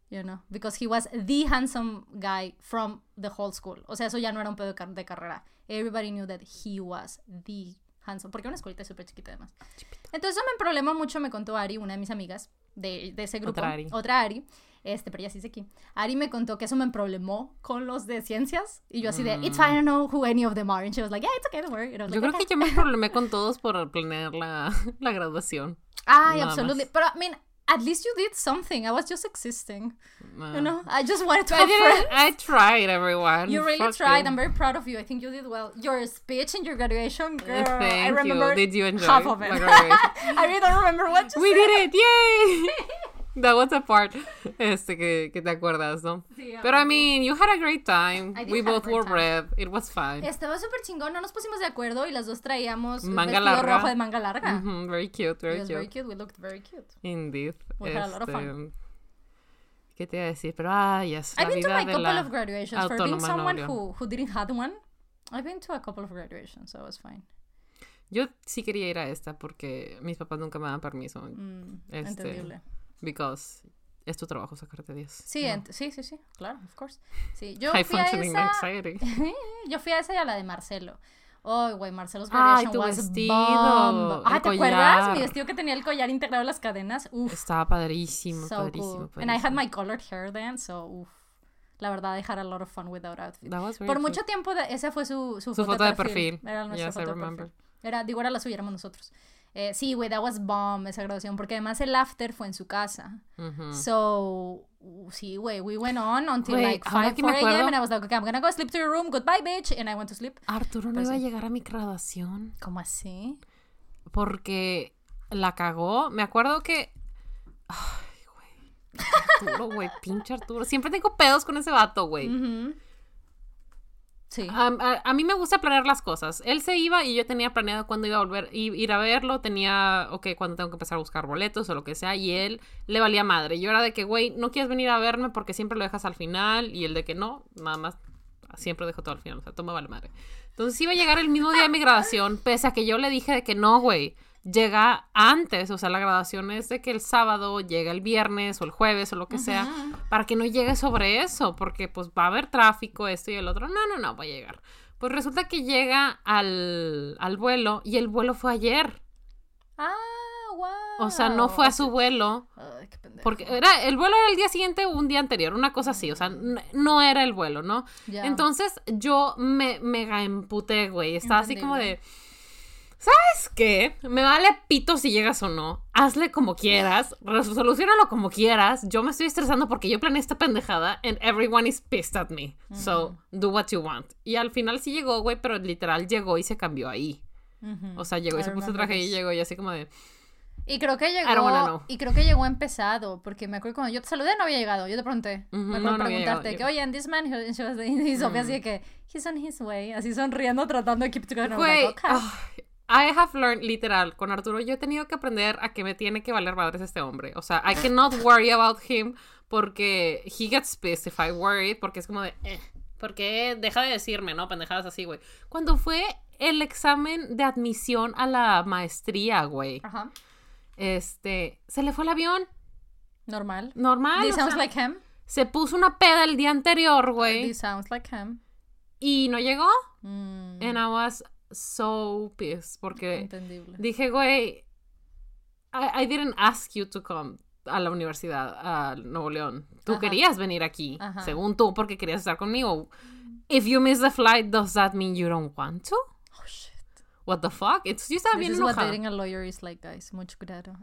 [SPEAKER 2] you know, because he was the handsome guy from the whole school. O sea, eso ya no era un pedo de, car- de carrera. Everybody knew that he was the handsome, porque una escuelita súper chiquita además. Entonces eso me problemó mucho, me contó Ari, una de mis amigas de, de ese grupo.
[SPEAKER 1] Otra Ari.
[SPEAKER 2] Otra Ari. Este, pero ya sí sé aquí. Ari me contó que eso me problemó con los de ciencias. Y yo así de, it's fine, I don't know who any of them are. And she was like, yeah, it's okay, don't worry.
[SPEAKER 1] Yo
[SPEAKER 2] like,
[SPEAKER 1] creo
[SPEAKER 2] "Okay."
[SPEAKER 1] que yo me problemé con todos por planear la, la graduación.
[SPEAKER 2] Ay,
[SPEAKER 1] más.
[SPEAKER 2] But I mean, at least you did something. I was just existing.
[SPEAKER 1] Ah.
[SPEAKER 2] You know, I just wanted to
[SPEAKER 1] I, didn't. I tried, everyone.
[SPEAKER 2] You really
[SPEAKER 1] Fuck
[SPEAKER 2] tried.
[SPEAKER 1] you.
[SPEAKER 2] I'm very proud of you. I think you did well. Your speech in your graduation, girl. I
[SPEAKER 1] Thank you.
[SPEAKER 2] remember
[SPEAKER 1] Did you enjoy
[SPEAKER 2] half of it. I really don't remember what you
[SPEAKER 1] We
[SPEAKER 2] said.
[SPEAKER 1] did it! Yay! That was the part este, que, que te acuerdas, ¿no?
[SPEAKER 2] Sí,
[SPEAKER 1] Pero I mean, you had a great time.
[SPEAKER 2] I did
[SPEAKER 1] We
[SPEAKER 2] have a
[SPEAKER 1] both
[SPEAKER 2] great
[SPEAKER 1] were
[SPEAKER 2] time.
[SPEAKER 1] red. It was fine.
[SPEAKER 2] Estaba súper chingón, no nos pusimos de acuerdo y las dos traíamos un
[SPEAKER 1] Manga
[SPEAKER 2] vestido
[SPEAKER 1] larga.
[SPEAKER 2] rojo de manga larga.
[SPEAKER 1] Mhm, very cute,
[SPEAKER 2] It
[SPEAKER 1] very
[SPEAKER 2] was
[SPEAKER 1] cute.
[SPEAKER 2] very cute. We looked very cute.
[SPEAKER 1] Indeed.
[SPEAKER 2] We had a lot of fun.
[SPEAKER 1] Este, ¿Qué te iba a decir? Pero, ah, yes.
[SPEAKER 2] I've been to
[SPEAKER 1] vida
[SPEAKER 2] my
[SPEAKER 1] de
[SPEAKER 2] couple
[SPEAKER 1] la
[SPEAKER 2] of graduations. For being
[SPEAKER 1] autónoma
[SPEAKER 2] someone
[SPEAKER 1] Nuevo León.
[SPEAKER 2] who, who didn't have one, I've been to a couple of graduations, so it was fine.
[SPEAKER 1] Yo sí quería ir a esta porque mis papás nunca me dan permiso.
[SPEAKER 2] Mm,
[SPEAKER 1] Este,
[SPEAKER 2] entendible.
[SPEAKER 1] Because es tu trabajo sacarte 10.
[SPEAKER 2] Sí,
[SPEAKER 1] No.
[SPEAKER 2] sí, sí, sí, claro, of course. Sí, yo
[SPEAKER 1] High
[SPEAKER 2] fui a
[SPEAKER 1] functioning
[SPEAKER 2] esa,
[SPEAKER 1] anxiety.
[SPEAKER 2] yo fui a esa y a la de Marcelo. Oh, güey, Marcelo's
[SPEAKER 1] Ay,
[SPEAKER 2] graduation
[SPEAKER 1] tu
[SPEAKER 2] was
[SPEAKER 1] vestido,
[SPEAKER 2] bomb. Ah, ¿te acuerdas? Mi
[SPEAKER 1] collar.
[SPEAKER 2] vestido que tenía el collar integrado en las cadenas. Uf,
[SPEAKER 1] Estaba padrísimo,
[SPEAKER 2] so
[SPEAKER 1] padrísimo,
[SPEAKER 2] cool. And I had
[SPEAKER 1] padrísimo.
[SPEAKER 2] my colored hair then, so uf. La verdad, I had a lot of fun with that outfit.
[SPEAKER 1] That was
[SPEAKER 2] Por mucho tiempo, de- esa fue su, su,
[SPEAKER 1] Su foto de perfil.
[SPEAKER 2] Era nuestra
[SPEAKER 1] Yes, I
[SPEAKER 2] foto de
[SPEAKER 1] remember.
[SPEAKER 2] perfil. Era, digo, era la suya, éramos nosotros. Eh, sí, güey, that was bomb esa graduación, porque además el after fue en su casa.
[SPEAKER 1] Ujú.
[SPEAKER 2] So, uh, sí, güey, we went on until like
[SPEAKER 1] ahora
[SPEAKER 2] 5,
[SPEAKER 1] que me
[SPEAKER 2] 4 a.m. and I was like, okay, I'm gonna go sleep to your room, goodbye, bitch. And I went to sleep.
[SPEAKER 1] Arturo no
[SPEAKER 2] Pues
[SPEAKER 1] iba a llegar a mi graduación
[SPEAKER 2] ¿Cómo así?
[SPEAKER 1] porque la cagó. Me acuerdo que. Ay, güey. Arturo, güey, pinche Arturo. Siempre tengo pedos con ese vato, güey.
[SPEAKER 2] Sí.
[SPEAKER 1] A, a- mí me gusta planear las cosas. Él se iba y yo tenía planeado cuándo iba a volver, ir a verlo. Tenía, ok, cuándo tengo que empezar a buscar boletos o lo que sea. Y él le valía madre. Yo era de que, güey, no quieres venir a verme porque siempre lo dejas al final. Y el de que no, nada más, siempre dejo todo al final. O sea, toma vale madre. Entonces iba a llegar el mismo día de mi graduación, pese a que yo le dije de que no, güey. Llega antes, o sea, la graduación es de que el sábado llega el viernes o el jueves o lo que sea, para que no llegue sobre eso, porque pues va a haber tráfico, esto y el otro. No, no, no, va a llegar. Pues resulta que llega al, al vuelo y el vuelo fue ayer.
[SPEAKER 2] Ah, wow.
[SPEAKER 1] O sea, no fue a su vuelo.
[SPEAKER 2] Ay, qué pendejo.
[SPEAKER 1] Porque era, el vuelo era el día siguiente o un día anterior, una cosa así, o sea, no era el vuelo, ¿no? Entonces yo me mega emputé, güey. Estaba así como de. ¿Sabes qué? Me vale pito si llegas o no. Hazle como quieras, solucionalo como quieras. Yo me estoy estresando porque yo planeé esta pendejada and everyone is pissed at me. So, do what you want. Y al final sí llegó, güey, pero literal llegó y se cambió ahí.
[SPEAKER 2] Ujú.
[SPEAKER 1] O sea, llegó y
[SPEAKER 2] I
[SPEAKER 1] se puso traje y
[SPEAKER 2] this.
[SPEAKER 1] llegó y así como de,
[SPEAKER 2] Y creo que llegó. Y creo que llegó empezado. Porque me acuerdo cuando yo te saludé, no había llegado. Yo te pregunté.
[SPEAKER 1] Ujú,
[SPEAKER 2] me
[SPEAKER 1] no,
[SPEAKER 2] acuerdo
[SPEAKER 1] no llegado,
[SPEAKER 2] que, oye, and this man. he- she was- Y así de que, he's on his way. Así sonriendo, tratando de keep together.
[SPEAKER 1] Güey,
[SPEAKER 2] like, okay.
[SPEAKER 1] ay, I have learned, literal, con Arturo yo he tenido que aprender a que me tiene que valer madres este hombre. O sea, I cannot worry about him porque he gets pissed if I worry, porque es como de, eh, porque deja de decirme, ¿no? Pendejadas así, güey. Cuando fue el examen de admisión a la maestría, güey,
[SPEAKER 2] Ajá.
[SPEAKER 1] este, se le fue el avión,
[SPEAKER 2] Normal.
[SPEAKER 1] normal.
[SPEAKER 2] This sounds
[SPEAKER 1] sea,
[SPEAKER 2] like him.
[SPEAKER 1] se puso una peda el día anterior, güey,
[SPEAKER 2] This sounds like him.
[SPEAKER 1] y no llegó.
[SPEAKER 2] Mm,
[SPEAKER 1] And I was so pissed porque
[SPEAKER 2] entendible.
[SPEAKER 1] Dije, güey, I, I didn't ask you to come a la universidad, a Nuevo León. Tú
[SPEAKER 2] Ajá.
[SPEAKER 1] querías venir aquí,
[SPEAKER 2] Ajá.
[SPEAKER 1] según tú, porque querías estar conmigo. If you miss the flight, does that mean you don't want to?
[SPEAKER 2] Oh.
[SPEAKER 1] What the fuck? Entonces yo estaba
[SPEAKER 2] This
[SPEAKER 1] bien
[SPEAKER 2] is what
[SPEAKER 1] enojada.
[SPEAKER 2] dating a lawyer is like, guys. Mucho cuidado.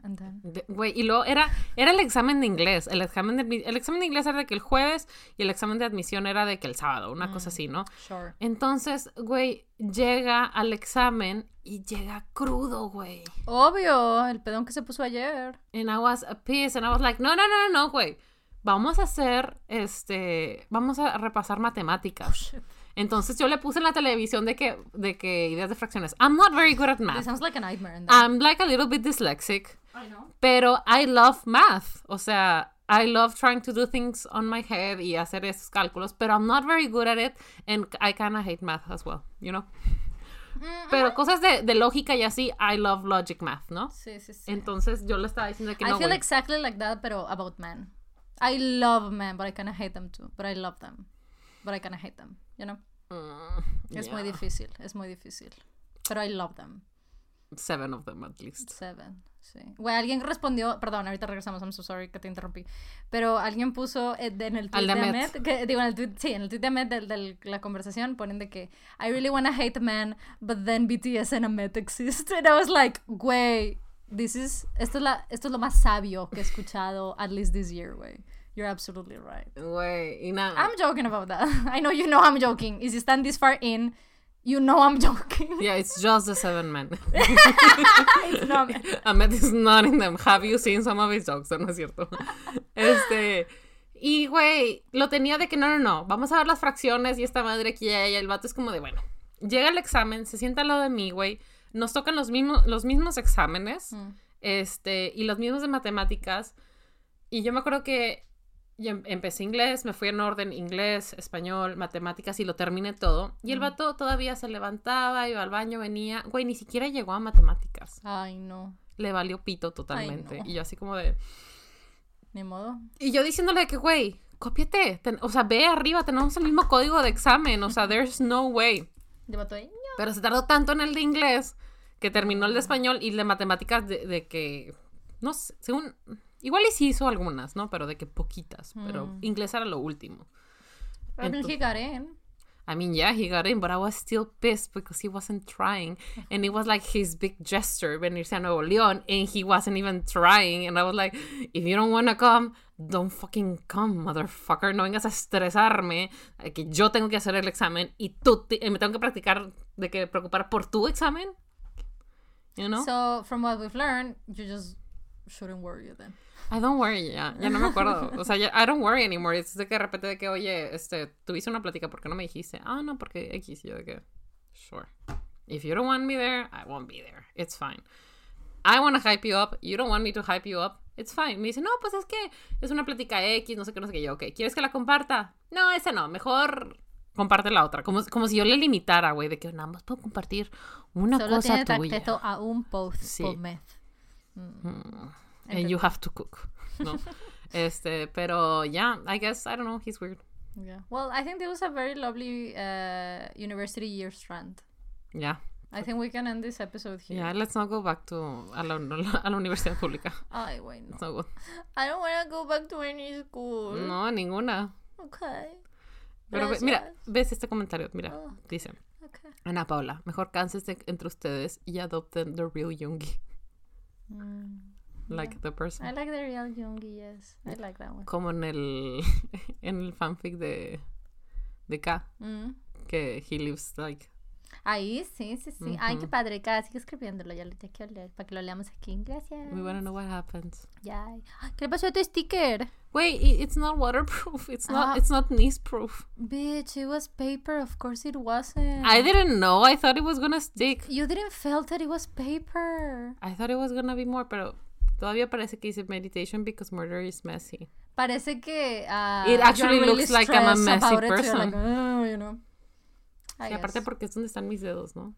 [SPEAKER 1] Güey, y luego era, era el examen de inglés. El examen de, el examen de inglés era de que el jueves y el examen de admisión era de que el sábado, una
[SPEAKER 2] Mm.
[SPEAKER 1] cosa así, ¿no?
[SPEAKER 2] Sure.
[SPEAKER 1] Entonces, güey, llega al examen y llega crudo, güey.
[SPEAKER 2] Obvio, el pedón que se puso ayer.
[SPEAKER 1] And I was pissed and I was like, no, no, no, no, no, güey. Vamos a hacer, este, vamos a repasar matemáticas.
[SPEAKER 2] Shit.
[SPEAKER 1] Entonces yo le puse en la televisión de que, de que ideas de fracciones. I'm not very good at
[SPEAKER 2] This
[SPEAKER 1] math.
[SPEAKER 2] sounds like a nightmare.
[SPEAKER 1] I'm like a little bit dyslexic,
[SPEAKER 2] I know.
[SPEAKER 1] pero I love math. O sea, I love trying to do things on my head y hacer esos cálculos, pero I'm not very good at it and I kind of hate math as well, you know?
[SPEAKER 2] Mm,
[SPEAKER 1] Pero cosas de, de lógica y así, I love logic math, ¿no?
[SPEAKER 2] Sí, sí, sí.
[SPEAKER 1] Entonces yo le estaba diciendo que
[SPEAKER 2] I
[SPEAKER 1] no,
[SPEAKER 2] feel
[SPEAKER 1] güey.
[SPEAKER 2] exactly like that, pero about men. I love men, but I kind of hate them too. But I love them. But I kind of hate them, you know?
[SPEAKER 1] Mm,
[SPEAKER 2] Es muy
[SPEAKER 1] yeah.
[SPEAKER 2] difícil, es muy difícil. Pero I love them.
[SPEAKER 1] Seven of them at least.
[SPEAKER 2] Seven, sí. Güey, alguien respondió, perdón, ahorita regresamos, I'm so sorry que te interrumpí. Pero alguien puso eh, en el tweet
[SPEAKER 1] Al
[SPEAKER 2] de. Ahmed, que, digo, en el tweet, sí, en el tweet de Ahmed de, de la conversación ponen de que I really wanna hate men, but then BTS and Ahmed exist. And I was like, güey, this is, esto es, la, esto es lo más sabio que he escuchado at least this year, güey. You're absolutely right.
[SPEAKER 1] Güey, y nada.
[SPEAKER 2] I'm joking about that. I know you know I'm joking. If you stand this far in, you know I'm joking.
[SPEAKER 1] Yeah, it's just the seven men.
[SPEAKER 2] It's not-
[SPEAKER 1] Ahmed is not in them. Have you seen some of his dogs? No es cierto. Este. Y, güey, lo tenía de que no, no, no. Vamos a ver las fracciones y esta madre aquí. Y el vato es como de, bueno. Llega el examen, se sienta al lado de mí, güey. Nos tocan los mismos, los mismos exámenes.
[SPEAKER 2] Mm.
[SPEAKER 1] Este. Y los mismos de matemáticas. Y yo me acuerdo que yo em- empecé inglés, me fui en orden inglés, español, matemáticas y lo terminé todo. Y el vato todavía se levantaba, iba al baño, venía. Güey, ni siquiera llegó a matemáticas.
[SPEAKER 2] Ay, no.
[SPEAKER 1] Le valió pito totalmente.
[SPEAKER 2] no.
[SPEAKER 1] Y yo así como de...
[SPEAKER 2] Ni modo.
[SPEAKER 1] Y yo diciéndole que, güey, cópiate. ten- o sea, ve arriba, tenemos el mismo código de examen. O sea, there's no way. Pero se tardó tanto en el de inglés que terminó el de español y el de matemáticas de, de que... No sé, según... Igual y sí hizo algunas, ¿no? Pero de que poquitas. Pero
[SPEAKER 2] Mm.
[SPEAKER 1] inglés era lo último.
[SPEAKER 2] I mean,
[SPEAKER 1] Ento-
[SPEAKER 2] he got in.
[SPEAKER 1] I mean, yeah, he got in, but I was still pissed because he wasn't trying. And it was like his big gesture venirse a Nuevo León, and he wasn't even trying. And I was like, if you don't want to come, don't fucking come, motherfucker. No vengas a estresarme, que yo tengo que hacer el examen y tú te- eh, me tengo que practicar de que preocupar por tu examen. You know?
[SPEAKER 2] So, from what we've learned, you just shouldn't worry then.
[SPEAKER 1] I don't worry, ya, ya no me acuerdo. O sea, ya, I don't worry anymore. Es de que de repente de que, oye, este, tuviste una plática, ¿por qué no me dijiste? Ah, no, porque X. Yo de que, sure. If you don't want me there, I won't be there. It's fine. I want to hype you up. You don't want me to hype you up. It's fine. Me dice, no, pues es que es una plática X, no sé qué, no sé qué. Yo, ok, ¿quieres que la comparta? No, ese no. Mejor comparte la otra. Como, como si yo le limitara, güey, de que nada más puedo compartir una
[SPEAKER 2] Solo
[SPEAKER 1] cosa
[SPEAKER 2] tienes
[SPEAKER 1] tuya.
[SPEAKER 2] acceso a un post
[SPEAKER 1] Sí.
[SPEAKER 2] por mes.
[SPEAKER 1] Mm. And you have to cook. ¿no? este, pero yeah, I guess, I don't know, he's weird.
[SPEAKER 2] Yeah. Well, I think it was a very lovely uh, university year strand.
[SPEAKER 1] Yeah.
[SPEAKER 2] I think we can end this episode here.
[SPEAKER 1] Yeah, let's not go back to a la, a la universidad pública.
[SPEAKER 2] Ay, güey, no.
[SPEAKER 1] It's not good.
[SPEAKER 2] I don't want to go back to any school.
[SPEAKER 1] No, ninguna.
[SPEAKER 2] Okay.
[SPEAKER 1] Pero ve- mira, ves este comentario, mira,
[SPEAKER 2] Oh.
[SPEAKER 1] dice
[SPEAKER 2] Okay.
[SPEAKER 1] Ana Paula, mejor cánsense entre ustedes y adopten the real Jungi,
[SPEAKER 2] Mm.
[SPEAKER 1] like the person.
[SPEAKER 2] I like the real Jungi, yes. I like that one.
[SPEAKER 1] Como en el en el fanfic de de K,
[SPEAKER 2] Mm.
[SPEAKER 1] que he lives like
[SPEAKER 2] Ahí, sí, sí, sí. Ay, qué padre. Cada sigue escribiéndolo. Ya lo tengo que leer para que lo leamos aquí. Gracias.
[SPEAKER 1] we wanna know what happens.
[SPEAKER 2] Ya. ¿Qué le pasó a tu sticker?
[SPEAKER 1] Wait, it's not waterproof. It's not
[SPEAKER 2] Ah.
[SPEAKER 1] it's not niece proof.
[SPEAKER 2] Bitch, it was paper. Of course it wasn't.
[SPEAKER 1] I didn't know. I thought it was gonna stick.
[SPEAKER 2] You didn't felt that it was paper.
[SPEAKER 1] I thought it was gonna be more, pero todavía parece que dice meditation because murder is messy.
[SPEAKER 2] Parece que uh,
[SPEAKER 1] It actually
[SPEAKER 2] really
[SPEAKER 1] looks like I'm a messy
[SPEAKER 2] it, you're like,
[SPEAKER 1] person.
[SPEAKER 2] "Oh", you know. I
[SPEAKER 1] Y aparte porque es donde están mis dedos, ¿no?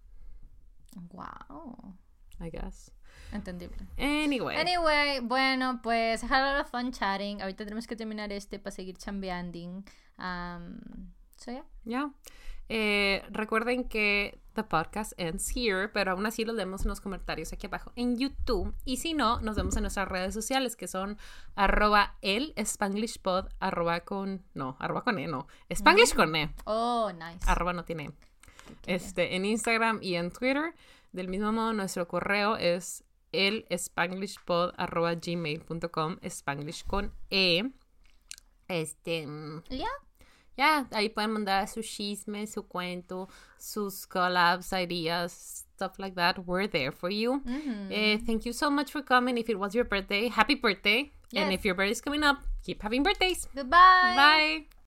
[SPEAKER 2] Wow.
[SPEAKER 1] I guess.
[SPEAKER 2] Entendible.
[SPEAKER 1] Anyway.
[SPEAKER 2] Anyway, bueno, pues had a lot of fun chatting. Ahorita tenemos que terminar este para seguir chambeando. Um, so yeah.
[SPEAKER 1] Ya. Eh, recuerden que the podcast ends here, pero aún así lo leemos en los comentarios aquí abajo en YouTube. Y si no, nos vemos en nuestras redes sociales que son arroba el Spanglish pod, arroba con, no, arroba con e, no, Spanglish con e,
[SPEAKER 2] Oh, nice.
[SPEAKER 1] arroba no tiene e. Este, en Instagram y en Twitter. Del mismo modo, nuestro correo es el spanglishpod arroba gmail.com, Spanglish con e. Este, mm,
[SPEAKER 2] Yeah.
[SPEAKER 1] Ya, ahí pueden mandar su chisme, su cuento, sus collabs, ideas, stuff like that. We're there for you. Eh, thank you so much for coming. If it was your birthday, happy birthday. And if your birthday is coming up, keep having birthdays.
[SPEAKER 2] Goodbye.
[SPEAKER 1] Bye.